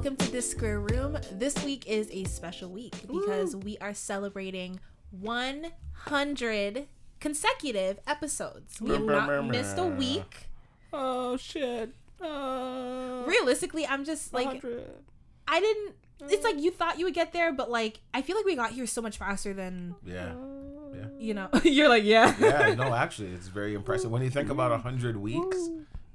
welcome to this square room. This week is a special week because we are celebrating 100 consecutive episodes. We have not missed a week. Oh shit. Uh, uh, Realistically, I'm just like I didn't. It's like you thought you would get there, but like I feel like we got here so much faster than Yeah. Yeah. you know. You're like, yeah, Yeah, no, actually, it's very impressive. When you think about 100 weeks,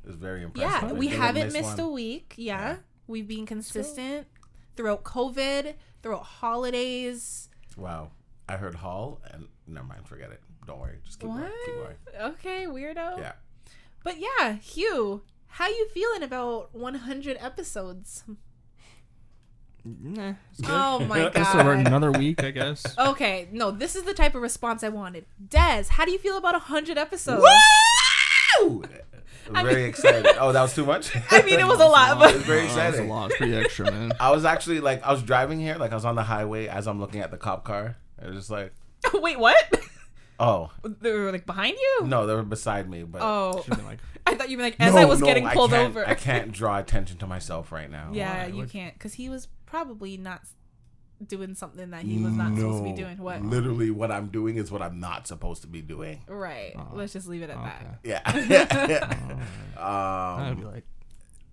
it's very impressive. yeah. We haven't miss missed one. a week. Yeah, Yeah. We've been consistent throughout COVID, throughout holidays. Wow. I heard Hall, and never mind, forget it. Don't worry. Just keep What? going. Keep going. Okay, weirdo. Yeah. But yeah, Hugh, how you feeling about 100 episodes? Nah. Oh my Just over god. another week, I guess. Okay, no, this is the type of response I wanted. Des, how do you feel about 100 episodes? Woo! I very mean- excited. Oh, that was too much? I mean, it was a lot, but It's very Oh, that's a lot. Pretty extra, man. I was actually like, I was driving here, like I was on the highway as I'm looking at the cop car. It was just like, wait, what? oh, They were like behind you? no, they were beside me, but Oh, like, I thought you were like as No, I was no, getting pulled can't- over. I can't draw attention to myself right now. Yeah, Why? you What- can't because he was probably not s- doing something that he was not supposed to be doing. What? Literally, what I'm doing is what I'm not supposed to be doing. Right. Oh. Let's just leave it at okay. that. Yeah. I'd be um, like,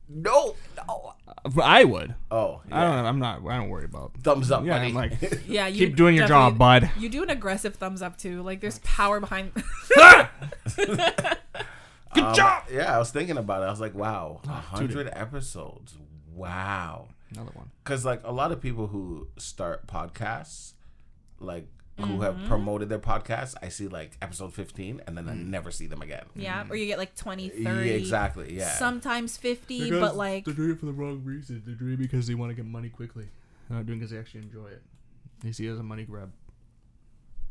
no, no. Uh, I would. Oh, I don't. I'm not. I don't worry about. Thumbs up, Yeah, buddy. I'm like, Yeah, you keep doing your job, bud. You do an aggressive thumbs up too. Like there's power behind. Good Um, job. Yeah, I was thinking about it. I was like, wow, a hundred episodes. Wow. Another one. Because like a lot of people who start podcasts, like who have Mm-hmm. promoted their podcasts, I see like episode 15 and then I never see them again. yeah, or you get like 20, 30. Yeah, exactly. Yeah. Sometimes 50, but like they're doing it for the wrong reason. They're doing it because they want to get money quickly. They're not doing it because they actually enjoy it. They see it as a money grab.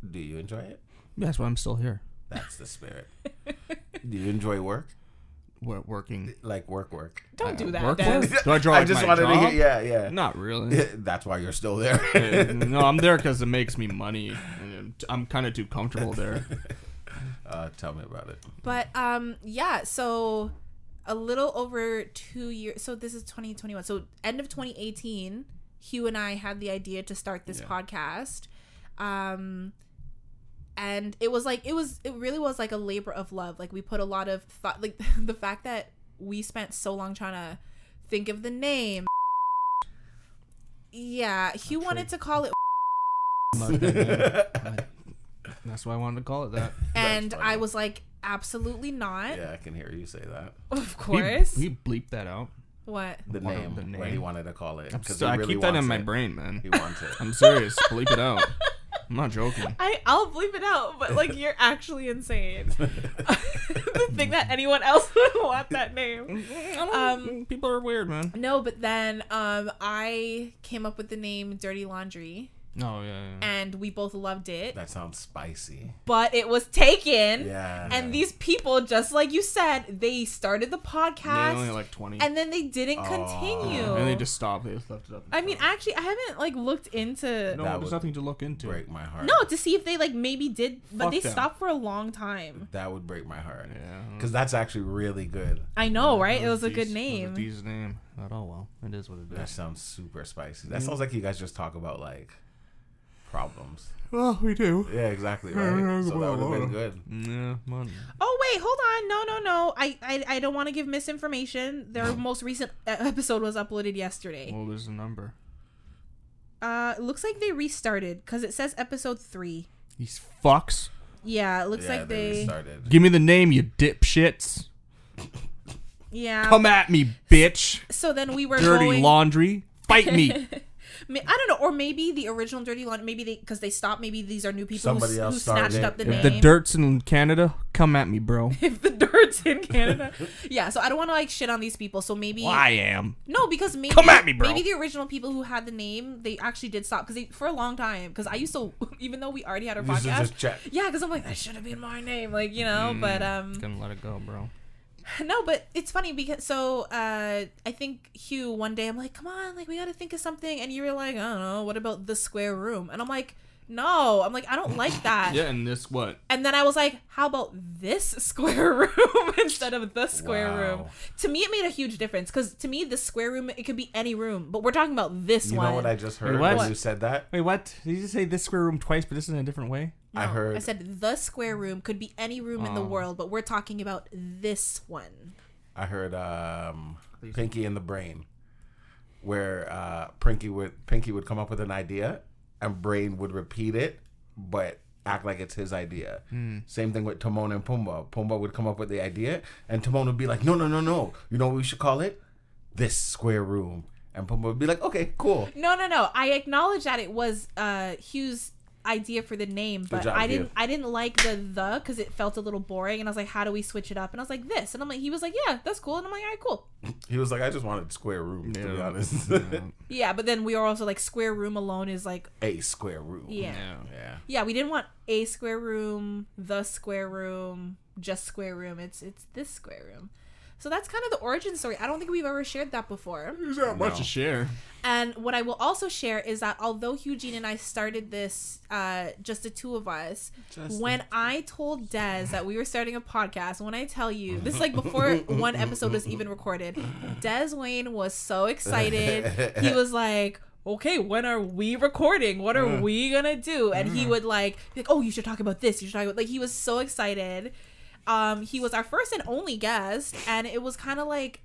Do you enjoy it? That's why I'm still here. That's the spirit. Do you enjoy work? We're working. Like work, work. don't do that. Work work? Do I draw I like just my wanted job? to hear. Yeah, yeah. Not really. That's why you're still there. Uh, no, I'm there because it makes me money. and I'm kind of too comfortable there. uh, tell me about it. But um yeah, so a little over 2 years so this is 2021. So end of 2018, Hugh and I had the idea to start this Yeah. podcast. Um and it was like it was it really was like a labor of love. Like we put a lot of thought like the fact that we spent so long trying to think of the name. Yeah, Hugh wanted to call it I'm not doing that. That's why I wanted to call it that. and. I was like absolutely not. Yeah, I can hear you say that. Of We- course. We, bleep that out. what? The One name, of the what he wanted to call it. I'm 'cause still- he I keep that in wants my brain, man. He wants it. I'm serious. bleep it out. I'm not joking. I I'll bleep it out, but like you're actually insane. the thing that anyone else would want that name. Um, People are weird, man. No, but then um I came up with the name Dirty Laundry Oh yeah. yeah. and we both loved it, That sounds spicy. but it was taken. Yeah. And these people, just like you said, they started the Yeah, podcast only like 20. and then they didn't Oh. continue. and they just stopped. They just left it up. I mean, actually, I haven't like looked into no, That there's nothing to look into. break my heart. no to see if they like maybe did, but Fuck they them. stopped for a long time. That would break my heart. Yeah. Because that's actually really good. I know, right? It was a good it was name. a D's name. But oh well, it is what it That is. sounds super spicy. That sounds like you guys just talk about like problems. Well, we do. Yeah, exactly. Yeah, Right. So that would have been good. Yeah, money. Oh wait, hold on. No, no, no. I I, I don't want to give misinformation. Their most recent episode was uploaded yesterday. What was the number? Uh, it looks like they restarted because it says episode three. These fucks. Yeah, it looks yeah, like they they. restarted. Give me the name, you dipshits. Yeah. Come at me, bitch. so then we were Dirty going. laundry. Fight me. Ma- I don't know, or maybe the original Dirty Laundry. Maybe they because they stopped. Maybe these are new people Somebody who, else who started snatched it. up the if name. the dirt's in Canada, come at me, bro. if the dirt's in Canada. yeah, so I don't want to like shit on these people. So maybe Well, I am. No, because maybe Come at me, bro. Maybe the original people who had the name, they actually did stop because they for a long time. Because I used to, even though we already had our You should podcast, just check. yeah, because I'm like that should have been my name, like you know. But um, Gonna let it go, bro. no, but it's funny because so uh, I think Hugh one day I'm like, come on, like we got to think of something, and you were like, I don't know, what about the square room? And I'm like, no. I'm like, I don't like that. Yeah, and this what? And then I was like, how about this square room instead of the square Wow. room? To me, it made a huge difference because to me, the square room, it could be any room, but we're talking about this You one. You know what I just heard what? when you said that? Wait, what? Did you just say this square room twice, but this in a different way? I heard I said the square room could be any room in the Oh. world, but we're talking about this one. I heard um, Pinky in the Brain, where uh, Pinky would Pinky would come up with an idea, and Brain would repeat it, but act like it's his idea. Same thing with Timon and Pumbaa. Pumbaa would come up with the idea, and Timon would be like, "No, no, no, no! You know what we should call it? This square room." And Pumbaa would be like, "Okay, cool." No, no, no. I acknowledge that it was uh Hugh's idea for the name, but I didn't. Hugh. I didn't like the the because it felt a little boring, and I was like, how do we switch it up? And I was like, this, and I'm like, he was like, yeah, that's cool, and I'm like, all right, cool. He was like, "I just wanted square room, to be Yeah. honest. Yeah, but then we were also like, square room alone is like, a square room." yeah. yeah. Yeah, we didn't want a square room, the square room, just square room. It's it's this square room. So that's kind of the origin story. I don't think we've ever shared that before. There's not much to share. And what I will also share is that although Eugene and I started this, uh, just the two of us, Just when I told Des that we were starting a podcast, when I tell you, this is like before one episode was even recorded, Des Wayne was so excited. He was like, okay, when are we recording? What are we gonna do? And he would like, like, oh, you should talk about this. You should talk about like he was so excited. Um, he was our first and only guest, and it was kind of like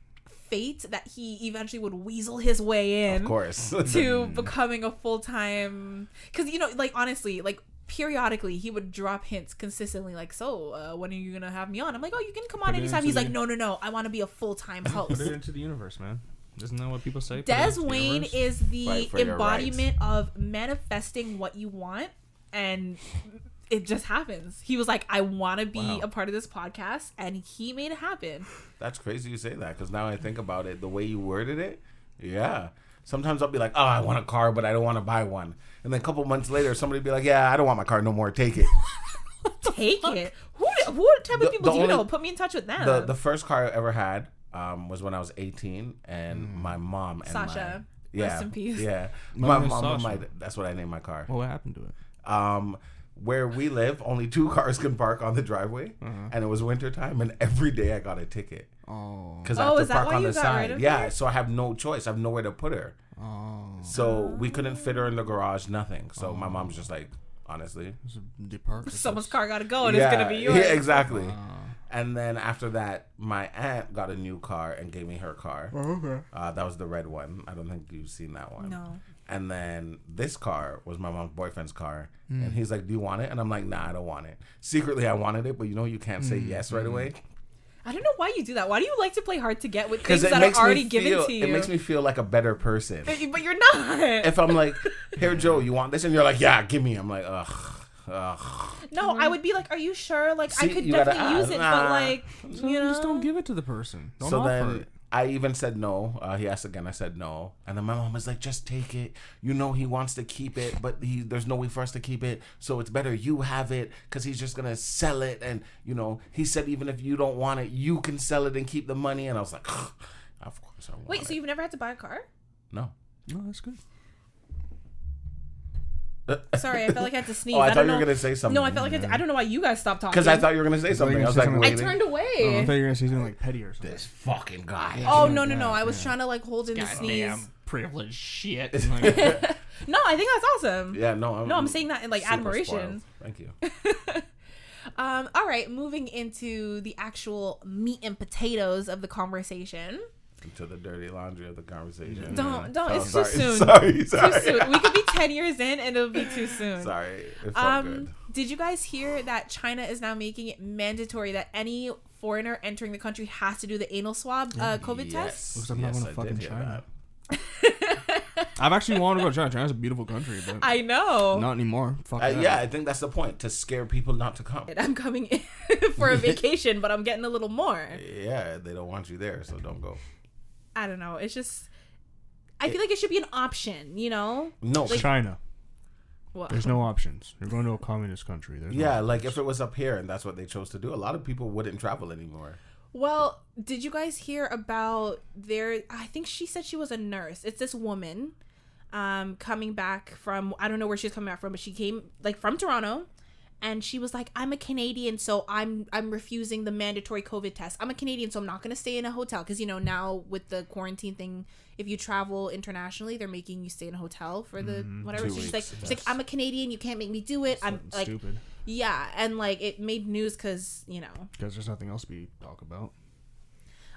fate that he eventually would weasel his way in Of course. to becoming a full time. Because you know, like honestly, like periodically he would drop hints consistently, like, "So, uh, when are you gonna have me on?" I'm like, "Oh, you can come on Put anytime." He's the- like, "No, no, no, I want to be a full time host." Put it into the universe, man. Isn't that what people say? Put Des into the Wayne universe? is the Fight for your embodiment of manifesting what you want, and it just happens. He was like, "I want to be Wow. a part of this podcast," and he made it happen. That's crazy you say that because now I think about it, the way you worded it, yeah. Sometimes I'll be like, oh, I want a car, but I don't want to buy one. And then a couple months later, somebody be like, yeah, I don't want my car no more. Take it. Take it. Who? What type The- of people the do you only- know? Put me in touch with them. the the first car I ever had um, was when I was 18, and my mom and Sasha. My, yeah, Rest in peace. Yeah, My my mom and my that's what I named my car. Well, what happened to it? um, where we live, only two cars can park on the driveway, and it was winter time, and every day I got a ticket Oh. because I Oh, have to park on the side. yeah, her? so I have no choice. I have nowhere to put her. Oh. So we couldn't fit her in the garage, nothing. So my mom's just like, honestly, It's a depart. Someone's car got to go, and it's gonna be yours. Yeah, exactly. Ah. And then after that, my aunt got a new car and gave me her car. okay. Uh, that was the red one. I don't think you've seen that one. No. And then this car was my mom's boyfriend's car. Hmm. And he's like, Do you want it? And I'm like, Nah, I don't want it. Secretly, I wanted it, but you know, you can't say yes right away. I don't know why you do that. Why do you like to play hard to get with things that are already me given to you? it makes me feel like a better person. but you're not. if I'm like, Here, Joe, you want this? And you're like, Yeah, give me. I'm like, Ugh. Ugh. no, I would be like, "Are you sure? Like, I could you gotta definitely use ask. it, Nah. but like, So you know, just don't give it to the person. Don't so offer then it. I even said no. Uh, he asked again. I said no. And then my mom was like, just take it. You know he wants to keep it, but he, there's no way for us to keep it. So it's better you have it because he's just going to sell it. And, you know, he said even if you don't want it, you can sell it and keep the money. And I was like, of course I want Wait, it. so you've never had to buy a car? No. No, that's good. Sorry, I felt like I had to sneeze. Oh, I I, thought don't you were know. going to say something. No, I felt like I, had to, I don't know why you guys stopped talking. Because I thought you were going to say something. you I was like, saying I waiting. turned Oh, I away. thought you were gonna say something like petty or something. This fucking guy. oh no no no! yeah, I was yeah. trying to like hold in the sneeze. privileged shit. No, I think that's awesome. Yeah, no. I'm, No, I'm saying that in like admiration. spoiled. Thank you. Um, all right, moving into the actual meat and potatoes of the conversation. To the dirty laundry of the conversation. Don't- don't, Oh, it's too sorry. soon. Sorry, sorry. Too soon. We could be ten years in, and it'll be too soon. Sorry. It Um, good. did you guys hear that China is now making it mandatory that any foreigner entering the country has to do the anal swab uh, COVID test? Because I'm not going to fucking China. I've actually wanted to go to China. China's a beautiful country, but I know. not anymore. Fuck Uh, that. yeah, I think that's the point to scare people not to come. I'm coming in for a vacation, but I'm getting a little more. Yeah, they don't want you there, so don't go. I don't know. It's just. I feel like it should be an option, you know? No, China. What? There's no options. You're going to a communist country. There's yeah, options. like if it was up here and that's what they chose to do, a lot of people wouldn't travel anymore. Well, did you guys hear about there? I think she said she was a nurse. It's this woman. um, coming back from I don't know where she's coming back from, but she came like from Toronto, and she was like, "I'm a Canadian, so I'm I'm refusing the mandatory COVID test. I'm a Canadian, so I'm not gonna stay in a hotel because you know now with the quarantine thing, if you travel internationally, they're making you stay in a hotel for the mm-hmm. whatever. Two So she's like, she's like, I'm a Canadian, you can't make me do it. I'm like, stupid yeah, and like it made news because you know because there's nothing else to talk about.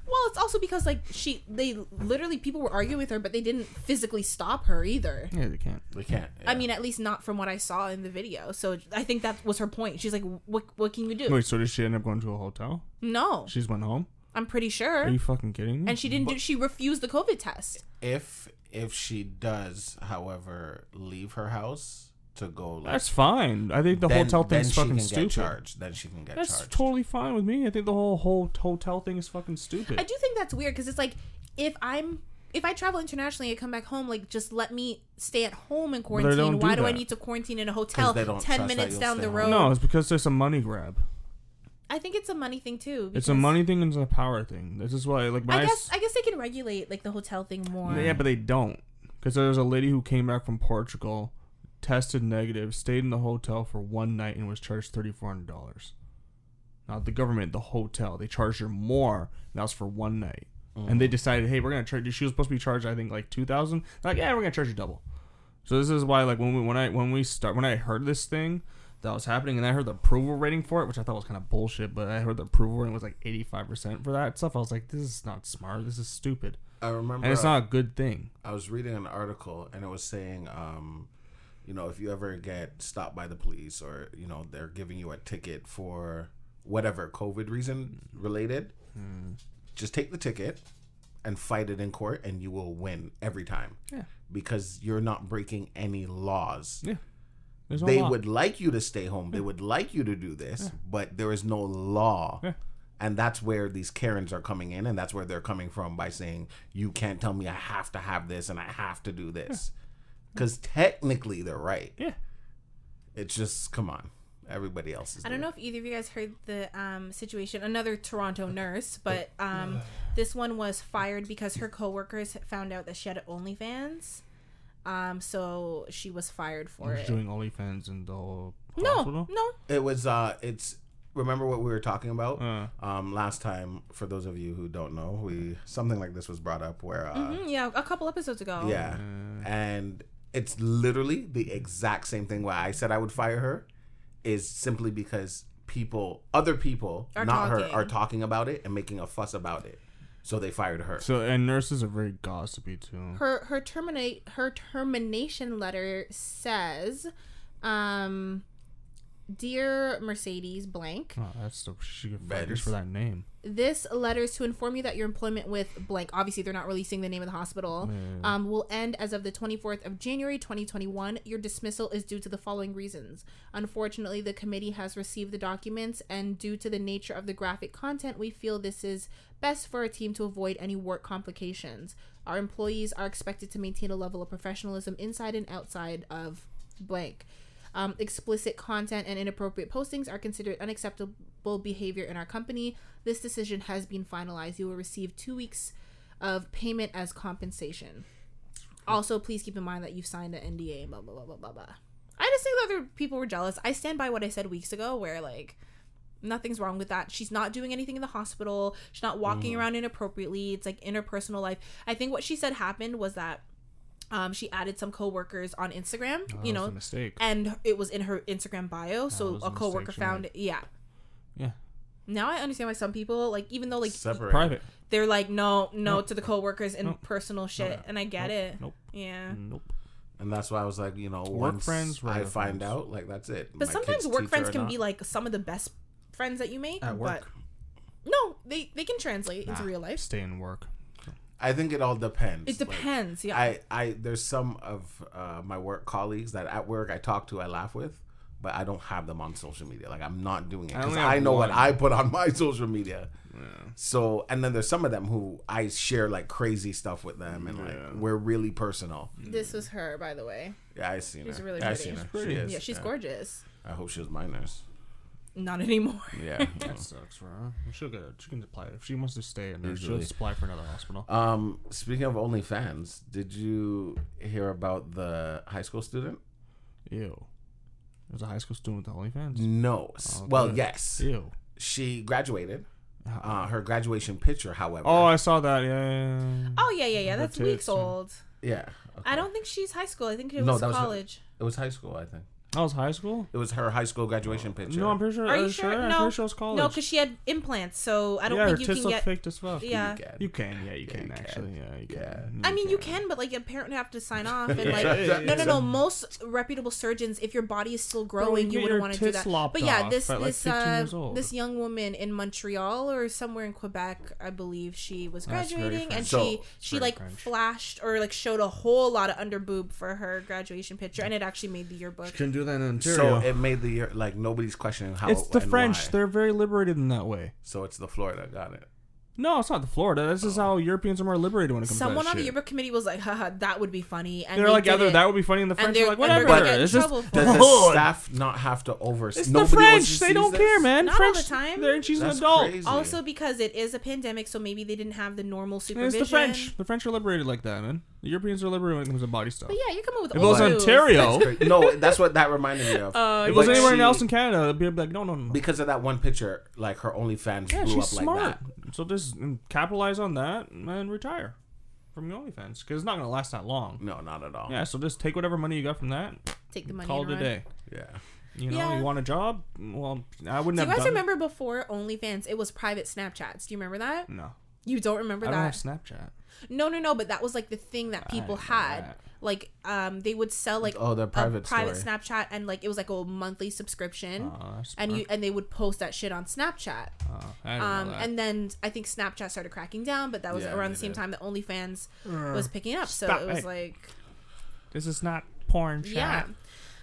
Well, it's also because like she, they literally people were arguing with her, but they didn't physically stop her either. Yeah, they can't. They can't. I mean, at least not from what I saw in the video. So I think that was her point. She's like, "What, what can you do?" Wait, so did she end up going to a hotel? No, she's went home. I'm pretty sure. Are you fucking kidding me? And she didn't do. She refused the COVID test. if if she does, however, leave her house to go, like, That's fine. I think the then, hotel then thing's she fucking can stupid. get charged. Then she can get That's charged. totally fine with me. I think the whole whole hotel thing is fucking stupid. I do think that's weird because it's like if I'm if I travel internationally, I come back home. Like, just let me stay at home and quarantine. don't do Why do I need to quarantine in a hotel ten minutes down stay the home. road? no, it's because there's a money grab. I think it's a money thing too. It's a money thing and it's a power thing. This is why, like, when I, I s- guess I guess they can regulate like the hotel thing more. Yeah, but they don't. Because there's a lady who came back from Portugal, tested negative, stayed in the hotel for one night, and was charged thirty four hundred dollars. Not the government, the hotel. They charged her more. And that was for one night. And they decided, hey, we're gonna charge. She was supposed to be charged, I think, like two thousand. Like, yeah, we're gonna charge you double. So this is why, like, when we when I when we start when I heard this thing that was happening, and I heard the approval rating for it, which I thought was kind of bullshit, but I heard the approval rating was like eighty five percent for that stuff. I was like, this is not smart. This is stupid, I remember. and it's not a good thing. I was reading an article and it was saying, um, you know, if you ever get stopped by the police or you know they're giving you a ticket for whatever COVID reason related, hmm. just take the ticket and fight it in court, and you will win every time. Yeah. Because you're not breaking any laws. Yeah. No they law. would like you to stay home. They would like you to do this, but there is no law. Yeah. And that's where these Karens are coming in, and that's where they're coming from by saying, You can't tell me I have to have this and I have to do this. Because technically they're right. Yeah. It's just, come on. Everybody else is I don't doing know if either of you guys heard the um, situation. Another Toronto nurse, but um, this one was fired because her coworkers found out that she had OnlyFans. Um, so she was fired for She's it. doing OnlyFans in the whole No, hospital. no. it. It was, uh, it's, remember what we were talking about? Uh, Um, last time, for those of you who don't know, we, something like this was brought up where, uh, Mm, yeah, a couple episodes ago. Yeah. And it's literally the exact same thing why I said I would fire her is simply because people other people Are not her are talking about it and making a fuss about it. So they fired her. so and nurses are very gossipy too. Her her terminate her termination letter says, um, dear Mercedes blank. Oh, that's the she should get fired Benz. just for that name. This letter is to inform you that your employment with blank, obviously they're not releasing the name of the hospital, um, will end as of the 24th of January 2021. Your dismissal is due to the following reasons. Unfortunately, the committee has received the documents, and due to the nature of the graphic content, we feel this is best for our team to avoid any work complications. Our employees are expected to maintain a level of professionalism inside and outside of blank. Um, explicit content and inappropriate postings are considered unacceptable behavior in our company. This decision has been finalized. You will receive two weeks of payment as compensation. Also, please keep in mind that you've signed an NDA. Blah blah blah blah blah blah. I just think that other people were jealous. I stand by what I said weeks ago, where like nothing's wrong with that. She's not doing anything in the hospital. She's not walking around inappropriately. It's like interpersonal life. I think what she said happened was that um, she added some coworkers on Instagram. Oh, you that was know, a mistake. and it was in her Instagram bio. So a a coworker found made. it. Yeah. Yeah. Now I understand why some people like, even though like Separate. Private. they're like, no, no Nope. to the coworkers and Nope. personal shit, no. and I get Nope. it. Nope. Yeah. Nope. And that's why I was like, you know, Work once friends, I find friends. out, like that's it. But My sometimes kid's work friends can not. be like some of the best friends that you make. At work. But no, they they can translate into real life. Stay in work. I think it all depends. It Like, depends. yeah. I, I there's some of uh, my work colleagues that at work I talk to, I laugh with, but I don't have them on social media. Like I'm not doing it I because only have I, know what. I put on my social media. So and then there's some of them who I share like crazy stuff with them, and like Yeah. we're really personal. this was her, by the way. Yeah, I seen She's her. She's really yeah, I pretty. seen her. She's pretty. She is, yeah, she's yeah. gorgeous. I hope she was my nurse. Not anymore. Yeah. That sucks for her. She'll get. She can apply if she wants to stay in there. She'll Easily. just apply for another hospital. Um, speaking of OnlyFans, did you hear about the high school student? Ew. There's a high school student with OnlyFans. No. S- Oh, well, good. yes. Ew. She graduated. Uh, her graduation picture, however. Oh, I saw that. Yeah. yeah, yeah. Oh yeah, yeah, yeah. Her That's tits weeks and- old. yeah. I don't think she's high school. I think it No, was that was her- college. It was high school, I think. That was high school. It was her high school graduation picture. No, I'm pretty sure. Are you uh, sure? I'm No. pretty sure it was college. No, because she had implants, so I don't yeah, think her you tits can look get. fake as fuck. Yeah. You can. You can, yeah, you Yeah, can you can. actually, yeah, you Yeah. can. I mean, you can, but like a parent would have to sign off and like. Yeah, yeah, no, no, no. Most reputable surgeons, if your body is still growing, you you get wouldn't your want to do tits that. lopped But yeah, off this at, like, this 15 uh, old. this young woman in Montreal or somewhere in Quebec, I believe she was That's very graduating, and French. she So, she very like French. flashed or like showed a whole lot of underboob for her graduation picture, and it actually made the yearbook. can do that in So it made the year like nobody's questioning how it's the French. why. They're very liberated in that way. So it's the Florida. Got it. No, it's not the Florida. This is how Europeans are more liberated when it comes Someone to that on the shit. yearbook committee was like, haha, that would be funny. And They're they like, did either it. that would be funny, and the French they're- like, and they're whatever. gonna get in It's just trouble for Does it. the staff not have to over? it's the French. They don't this? care, man. Not all French, the time. They're, she's That's an adult. crazy. Also, because it is a pandemic, so maybe they didn't have the normal And supervision. it's the French. The French are liberated like that, man. The Europeans are liberated when it comes to body stuff. But yeah, you're coming with If it was old. Ontario, if no, that's what that reminded me of. Uh, it was But anywhere she- else in Canada, it'd be like, no, no, no. because of that one picture, like her OnlyFans Yeah, blew she's up smart. like that. So just mm, capitalize on that and retire from your OnlyFans because it's not gonna last that long. No, not at all. Yeah, so just take whatever money you got from that, Take the money call and it a run. day. Yeah. You know, Yeah. you want a job? Well, I wouldn't Do you have guys done. remember before OnlyFans? It was private Snapchats. Do you remember that? No, You don't remember I don't have that? Snapchat. No, no, no. But that was like the thing that I people didn't know had. that. Like, um, they would sell like Oh, the a private private story. Snapchat, and like it was like a monthly subscription, Oh, and you and they would post that shit on Snapchat. Oh, I didn't Um, know that. and then I think Snapchat started cracking down, but that was Yeah, around the same did. time that OnlyFans was picking up. So it was it. like, this is not porn chat. yeah.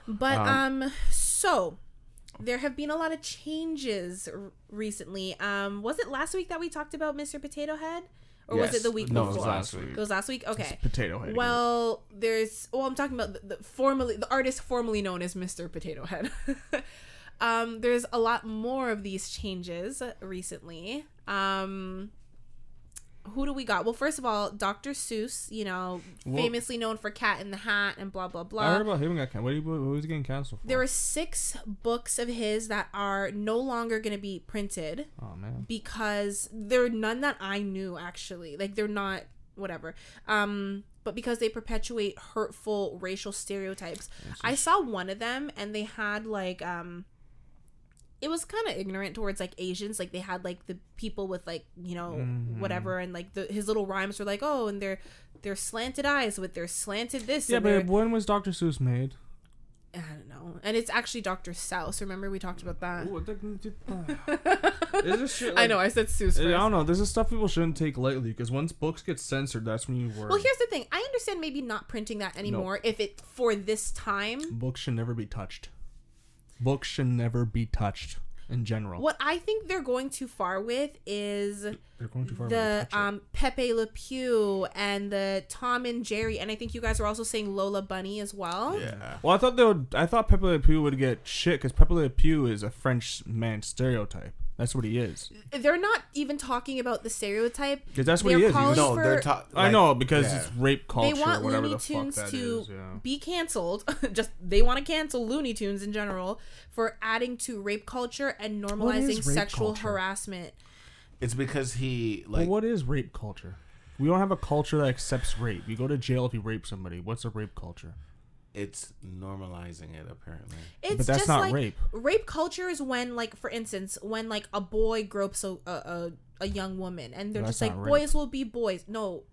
But Um, um, so there have been a lot of changes r- recently. Um, was it last week that we talked about Mr. Potato Head, or was it the week No, it was last week. It was last week. Okay. Potato head. Well, there's. Well, I'm talking about the, the formerly the artist formerly known as Mr. Potato Head. um, there's a lot more of these changes recently. Um, who do we got? Well, first of all, Dr. Seuss, you know, Well- famously known for Cat in the Hat and blah blah blah. I heard about him got can- what, he, what was he getting canceled for? There are six books of his that are no longer going to be printed oh man. because there are none that I knew actually. Like they're not whatever. Um but because they perpetuate hurtful racial stereotypes. I saw one of them and they had like um it was kind of ignorant towards like Asians like they had like the people with like you know Mhm. whatever and like the his little rhymes were like oh and their their slanted eyes with their slanted this Yeah, but when was Dr. Seuss made? I don't know and it's actually Dr. Souse remember we talked about that Ooh, Is this I know I said Seuss I don't know. This is stuff people shouldn't take lightly because once books get censored, that's when you worry. Well, here's the thing. I understand maybe not printing that anymore if it for this time. books should never be touched. Books should never be touched in general. What I think they're going too far with is They're going too far. the um, Pepe Le Pew and the Tom and Jerry, and I think you guys are also saying Lola Bunny as well. Yeah. well, I thought they would. I thought Pepe Le Pew would get shit because Pepe Le Pew is a French man stereotype. That's what he is. They're not even talking about the stereotype. Because that's what They're he is. He calling No, for- they're talking. I know because yeah. it's rape culture they want or whatever Looney the fuck Tunes that to is. Yeah. be canceled. Just they want to cancel Looney Tunes in general for adding to rape culture and normalizing rape sexual culture? harassment. It's because he Well, like what is rape culture? We don't have a culture that accepts rape. You go to jail if you rape somebody. What's a rape culture? It's normalizing it apparently. It's But that's just not like rape. rape culture is when, like, for instance, when like a boy gropes a a, a, a young woman, and they're That's just like rape. boys will be boys. No,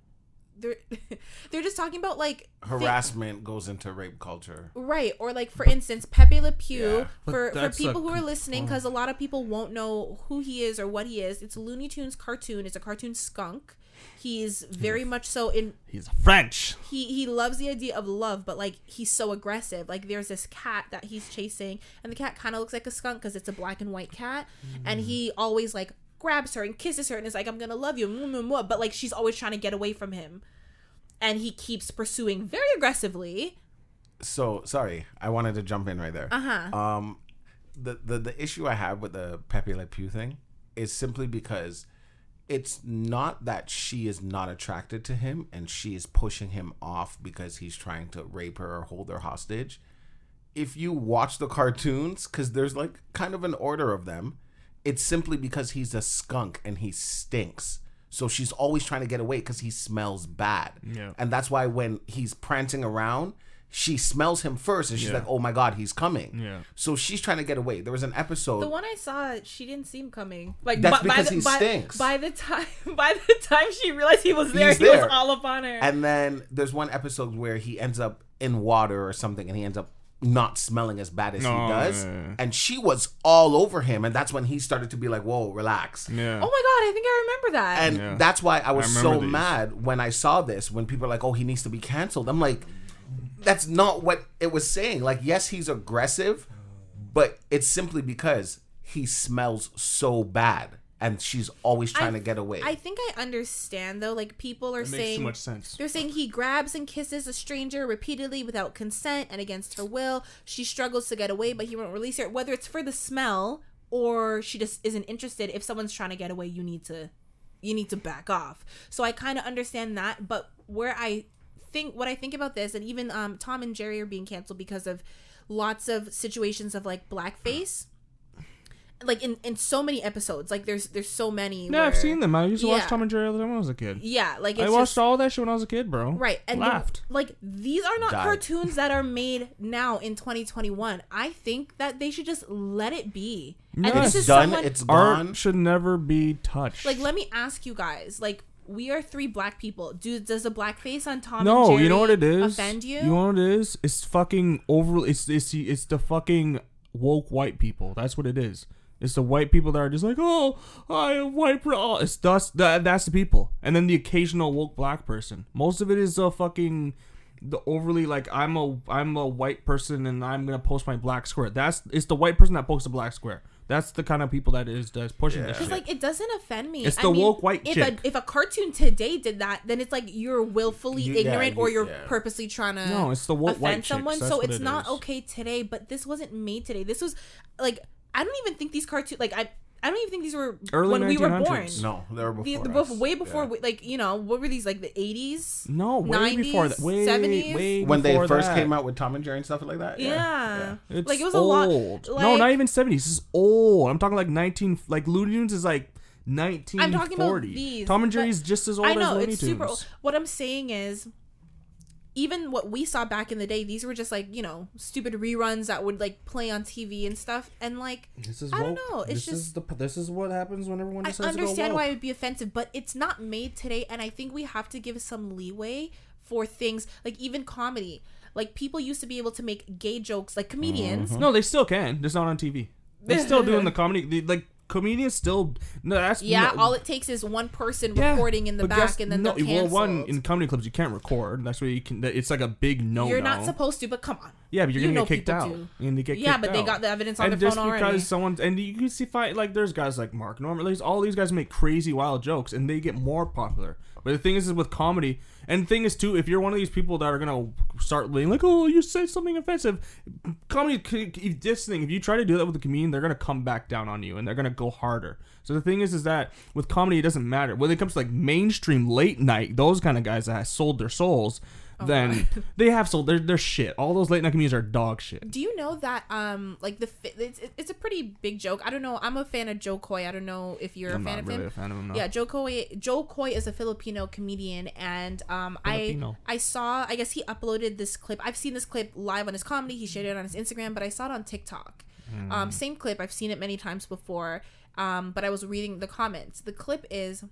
they're they're just talking about like thi- Harassment goes into rape culture. right or like for instance Pepe Le Pew Yeah. For for people who are listening oh. because a lot of people won't know who he is or what he is. It's a Looney Tunes cartoon. It's a cartoon skunk. He's very much so in He's French. he he loves the idea of love but like he's so aggressive like there's this cat that he's chasing and the cat kind of looks like a skunk because it's a black and white cat and he always like grabs her and kisses her and is like i'm gonna love you mwah, mwah, mwah," but like she's always trying to get away from him and he keeps pursuing very aggressively So sorry, I wanted to jump in right there. uh-huh Um, the, the the issue I have with the Pepe Le Pew thing is simply because it's not that she is not attracted to him and she is pushing him off because he's trying to rape her or hold her hostage. If you watch the cartoons, because there's like kind of an order of them, it's simply because he's a skunk and he stinks. So she's always trying to get away because he smells bad. Yeah. And that's why when he's prancing around, she smells him first and she's Yeah. like, oh my God, he's coming. Yeah. So she's trying to get away. There was an episode. The one I saw, she didn't see him coming. Like That's by, by because the, he stinks. By the time, by the time she realized he was there, He's he was all up on her. And then there's one episode where he ends up in water or something and he ends up not smelling as bad as Oh, he does. yeah, yeah. And she was all over him. And that's when he started to be like, whoa, relax. Yeah. oh my god, I think I remember that. And Yeah. that's why I was I so these. mad when I saw this. When people are like, "Oh, he needs to be canceled," I'm like, "That's not what it was saying." Like, yes, he's aggressive, but it's simply because he smells so bad, and she's always trying I- to get away. I think I understand though. Like people are It makes saying too much sense. They're saying he grabs and kisses a stranger repeatedly without consent and against her will. She struggles to get away, but he won't release her. Whether it's for the smell or she just isn't interested, if someone's trying to get away, you need to you need to back off. So I kind of understand that, but where I think what I think about this, and even um, Tom and Jerry are being canceled because of lots of situations of like blackface. Like in, in so many episodes, like there's there's so many. Yeah, I've seen them. I used to watch Tom and Jerry all the time when I was a kid. Yeah, like it's I watched just, all that shit when I was a kid, bro. Right. And the- laughed. like these are not Died. cartoons that are made now in 2021. I think that they should just let it be. No, and this it's is done. someone It's Art gone. should never be touched. like let me ask you guys, like we are three black people. Do does a blackface on Tom and no, Jerry you know what it is. offend you? You know what it is? It's fucking over. It's it's it's the fucking woke white people. That's what it is. It's the white people that are just like, oh, I am white. Bro. Oh, It's that's that, that's the people, and then the occasional woke black person. Most of it is a fucking the overly like I'm a I'm a white person and I'm gonna post my black square. That's it's the white person that posts a black square. That's the kind of people that is that's pushing this Because shit. like it doesn't offend me. It's I the mean, woke white if chick. a if a cartoon today did that, then it's like you're willfully You- yeah, ignorant or you- you're yeah. purposely trying to No, it's the woke offend white chicks. someone. So it's it not is. okay today. But this wasn't made today. This was like I don't even think these cartoons like I I don't even think these were Early when we were born. 1900s. no, they were The, before. the, us. bef- way before, Yeah. we- like you know, what were these like the eighties? No, way before that. Way, 70s? way when they before first that. came out with Tom and Jerry and stuff like that. Yeah, It's like it was old. a lot. no, not even seventies. This is old. I'm talking like nineteen. Like Looney Tunes is like nineteen. I'm talking about these, Tom and but- Jerry's just as old I know as Looney it's Tunes. super. old. What I'm saying is, even what we saw back in the day, these were just like you know stupid reruns that would like play on TV and stuff. And like This is I don't woke. know, it's this is just- the this is what happens when everyone I understand to go why it would be offensive, but it's not made today. And I think we have to give some leeway for things like even comedy. Like people used to be able to make gay jokes, like comedians. Mm-hmm. No, they still can. It's not on TV. They're still doing the comedy. They, like comedians still. No, that's Yeah, no, all it takes is one person yeah, recording in the back, guess- and then no, well, one in comedy clubs you can't record. That's where you can. It's like a big no. you're not supposed to, but come on. Yeah, but you're You gonna get kicked out. do. And they get Yeah, but they got the evidence on and their just phone because already. someone and you can see fight like there's guys like Mark Normand, all these guys make crazy wild jokes and they get more popular. But the thing is, is with comedy, and the thing is too, if you're one of these people that are gonna start being like, oh, you said something offensive, comedy, this thing, if you try to do that with a comedian, they're gonna come back down on you and they're gonna go harder. So the thing is, is that with comedy, it doesn't matter when it comes to like mainstream late night, those kind of guys that sold their souls. Oh, then they have sold their their shit. All those late night comedians are dog shit. Do you know that um like the fi- it's, it's a pretty big joke. I don't know. I'm a fan of Jo Koy. I don't know if you're I'm a fan of really him. a fan of him. No. Yeah, Jo Koy. Jo Koy is a Filipino comedian, and um, Filipino. I I saw. I guess he uploaded this clip. I've seen this clip live on his comedy. He shared it on his Instagram, but I saw it on TikTok. Hmm. Um, same clip. I've seen it many times before. Um, but I was reading the comments. The clip is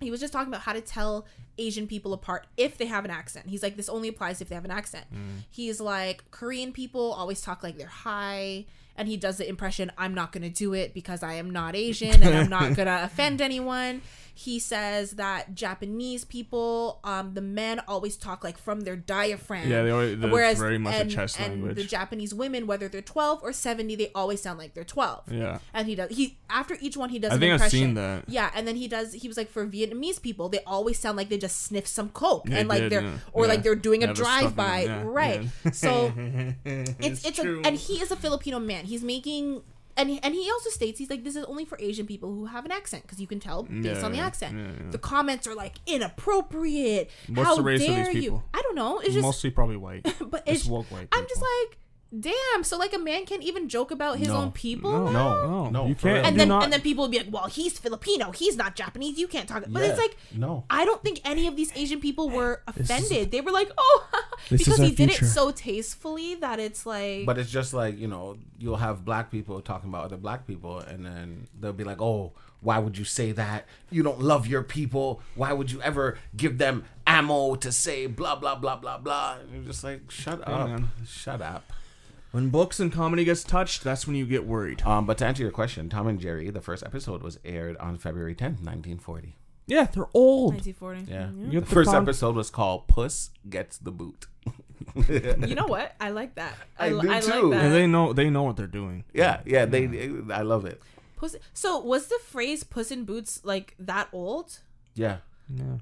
he was just talking about how to tell Asian people apart if they have an accent. He's like, this only applies if they have an accent. Mm. He's like, Korean people always talk like they're high. And he does the impression, I'm not going to do it because I am not Asian and I'm not going to offend anyone. He says that Japanese people, um, the men always talk like from their diaphragm. Yeah, they always- that's very much a and, chest and language. the Japanese women, whether they're 12 or 70, they always sound like they're 12. Yeah. And he does, he, after each one, he does I an think I've impression. seen that. Yeah, and then he does. He was like for Vietnamese people, they always sound like they just sniff some coke They and like did, they're yeah. or Yeah. like they're doing a have a stuff in drive by, yeah, right? yeah. So it's it's, true. a, and he is a Filipino man. He's making and he, and he also states he's like this is only for Asian people who have an accent because you can tell based Yeah, on the accent. yeah, yeah. The comments are like inappropriate. What's How the race of dare these you? people? I don't know. It's just Mostly probably white. but Just it's woke white. I'm just like damn. So like a man can't even joke about his No. own people. no, now? no, No, you for can't. real. and do then not, and then people would be like, "Well, he's Filipino. He's not Japanese. You can't talk." But Yeah. it's like, No. I don't think any of these Asian people were is- offended. they were like, "Oh," This is because our he did future. it so tastefully that it's like. But it's just like you know, you'll have black people talking about other black people, and then they'll be like, "Oh, why would you say that? You don't love your people. Why would you ever give them ammo to say blah blah blah blah blah?" And you're just like, "Shut Yeah, up, man. shut up." When books and comedy gets touched, that's when you get worried. Um, but to answer your question, Tom and Jerry, the first episode was aired on February 10th, 1940. Yeah, they're old. 1940. Yeah. You the have to first con- episode was called "Puss Gets the Boot." You know what? I like that. I li- do I too. like And they know they know what they're doing. yeah, yeah, they, I love it. Puss, so was the phrase "puss in boots" like that old? Yeah, Yeah.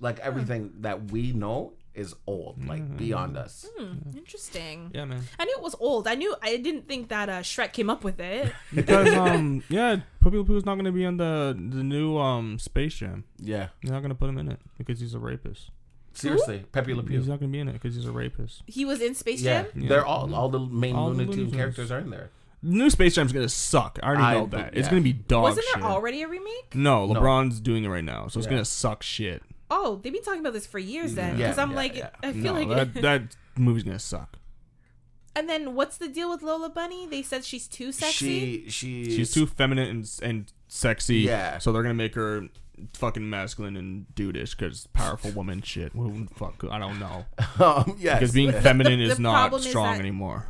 like everything that we know is old, like Mm-hmm. beyond us. Hmm, interesting. Yeah, man. I knew it was old. I knew. I didn't think that uh, Shrek came up with it. Because um yeah, Puppy Poo's not gonna be on the the new um Space Jam. Yeah, They're not gonna put him in it because he's a rapist. seriously, Pepe Le Pew. He's not gonna be in it because he's a rapist. He was in Space Jam. Yeah. they're all all the main All the Looney Looney Tunes. characters are in there. New Space Jam's gonna suck. I already I know b- that. It's gonna be dog Wasn't shit. there already a remake? no, No. LeBron's doing it right now, so it's Yeah. gonna suck shit. Oh, they've been talking about this for years then. Yeah, Because I'm yeah, like, yeah. I feel No, like. that that movie's gonna suck. and then what's the deal with Lola Bunny? They said she's too sexy. She she She's too feminine and and sexy. Yeah. So they're gonna make her fucking masculine and dudeish because powerful woman shit. Who fuck? I don't know. um, yes. Because being feminine the is not problem is strong that- anymore.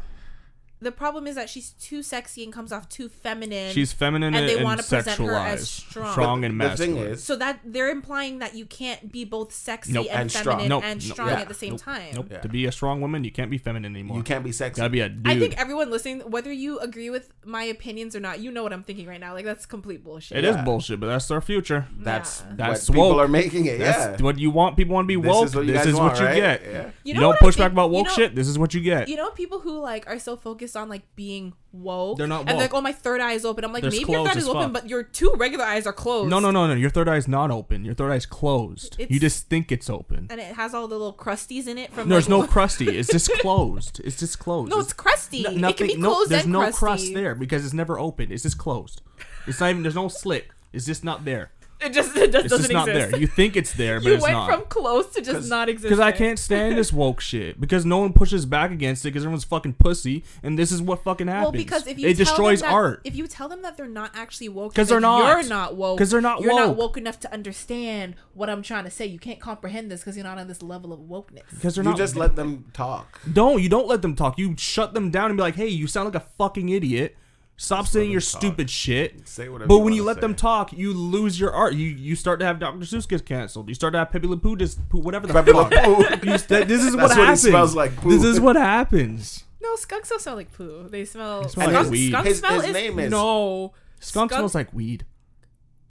The problem is that she's too sexy and comes off too feminine. She's feminine and and, they wanna present her as sexualized, strong. and the thing masculine. is, so that they're implying that you can't be both sexy Nope. and, And strong. feminine Nope. and Nope. strong Yeah. at the same Nope. time. Nope. Yeah. To be a strong woman, you can't be feminine anymore. you can't be sexy. Gotta be a dude. I think everyone listening, whether you agree with my opinions or not, you know what I'm thinking right now. Like that's complete bullshit. It is Yeah. bullshit, but that's our future. That's Yeah. That's what people are making it. That's what you want. People want to be This woke. is what you this guys is want, what you right? get. Yeah. You You, don't push think- back about you woke know- shit. This is what you get. You know people who like are so focused on like being woke. They're not And they're like, oh, my third eye is open. I'm like, They're maybe your closed third as is open, fuck. but your two regular eyes are closed. no, no, no, no. Your third eye's not open. Your third eye's closed. It's- you just think it's open. And it has all the little crusties in it from. There's like, no crusty. It's just closed. It's just closed. No, it's crusty. N- it can be no, closed there's and no crusty. crust there because it's never open. It's just closed. It's not even. There's no slit. It's just not there. It just it just It's doesn't just not exist. there. You think it's there, but You it's went not. from close to just not exist. Because I can't stand this woke shit. Because no one pushes back against it. Because everyone's fucking pussy, and this is what fucking happens. Well, because if you it tell destroys them that, art. If you tell them that they're not actually woke, because they're not. You're not woke. 'Cause they're not You're not woke. woke enough to understand what I'm trying to say. You can't comprehend this because you're not on this level of wokeness. Because they're you not. just let them talk. don't you don't let them talk. You shut them down and be like, "Hey, you sound like a fucking idiot. Stop saying your talk. stupid shit." Say whatever. But you when you wanna let them talk, you lose your art. You you start to have Dr. Seuss get canceled. You start to have Pepe Le Pew just whatever the Pepe Le fuck. Pew. You st- this is That's what what he happens. smells like, poo. This is what happens. No, skunks don't smell like poo. They smell. smell like skunk, weed. skunk His- smell his is, name is- no. Skunk, smells like weed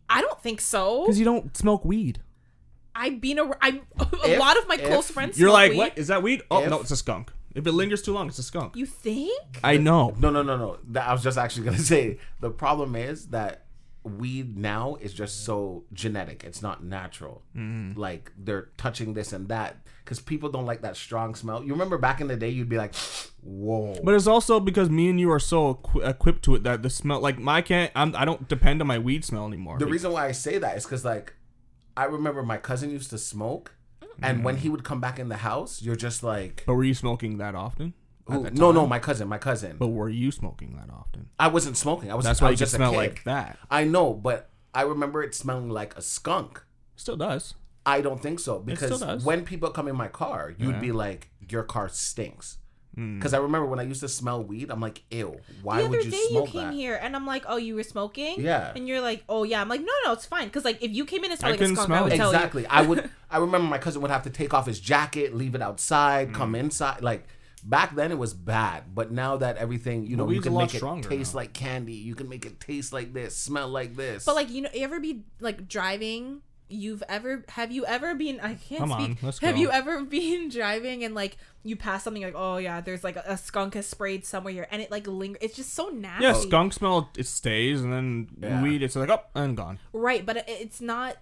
I don't think so. because you don't smoke weed. I've been a. I'm a If- lot of my if close friends. You're smoke like, weed. what is that weed? Oh If- no, it's a skunk. If it lingers too long, it's a skunk. You think? I know. No, no, no, no. That, I was just actually gonna say the problem is that weed now is just so genetic. It's not natural. Mm-hmm. Like they're touching this and that because people don't like that strong smell. You remember back in the day, you'd be like, "Whoa." But it's also because me and you are so equi- equipped to it that the smell, like my can't, I'm, I don't depend on my weed smell anymore. The reason why I say that is because like I remember my cousin used to smoke, and when mm. he would come back in the house, you're just like, but were you smoking that often? at "Ooh, that "No, no, time? my cousin, my cousin." But were you smoking that often? I wasn't smoking. I was. That's I why was you just just smell like that. I know, but I remember it smelling like a skunk. Still does. I don't think so because does. when people come in my car, you'd be like, "Your car stinks." Mm. Because I remember when I used to smell weed, I'm like, "Ew, why would you smoke that? the would other you day you smoke came that?" here and I'm like, oh, you were smoking. Yeah. And you're like, oh yeah. I'm like, no, no, it's fine. Because like, if you came in and smelled I like a couldn't skunk, smell I would it. tell you. Exactly. I would. I remember my cousin would have to take off his jacket, leave it outside, Mm. come inside. Like back then, it was bad. But now that everything, you know, you weed's a can lot make it stronger taste now. like candy. You can make it taste like this, smell like this. But like, you know, you ever be like driving, you've ever have you ever been I can't Come speak. on, let's have go. you ever been driving and like you pass something like oh yeah there's like a, a skunk has sprayed somewhere here and it like linger it's just so nasty. Yeah, skunk smell it stays, and then Yeah. weed it's like up and gone. Right, but it, it's not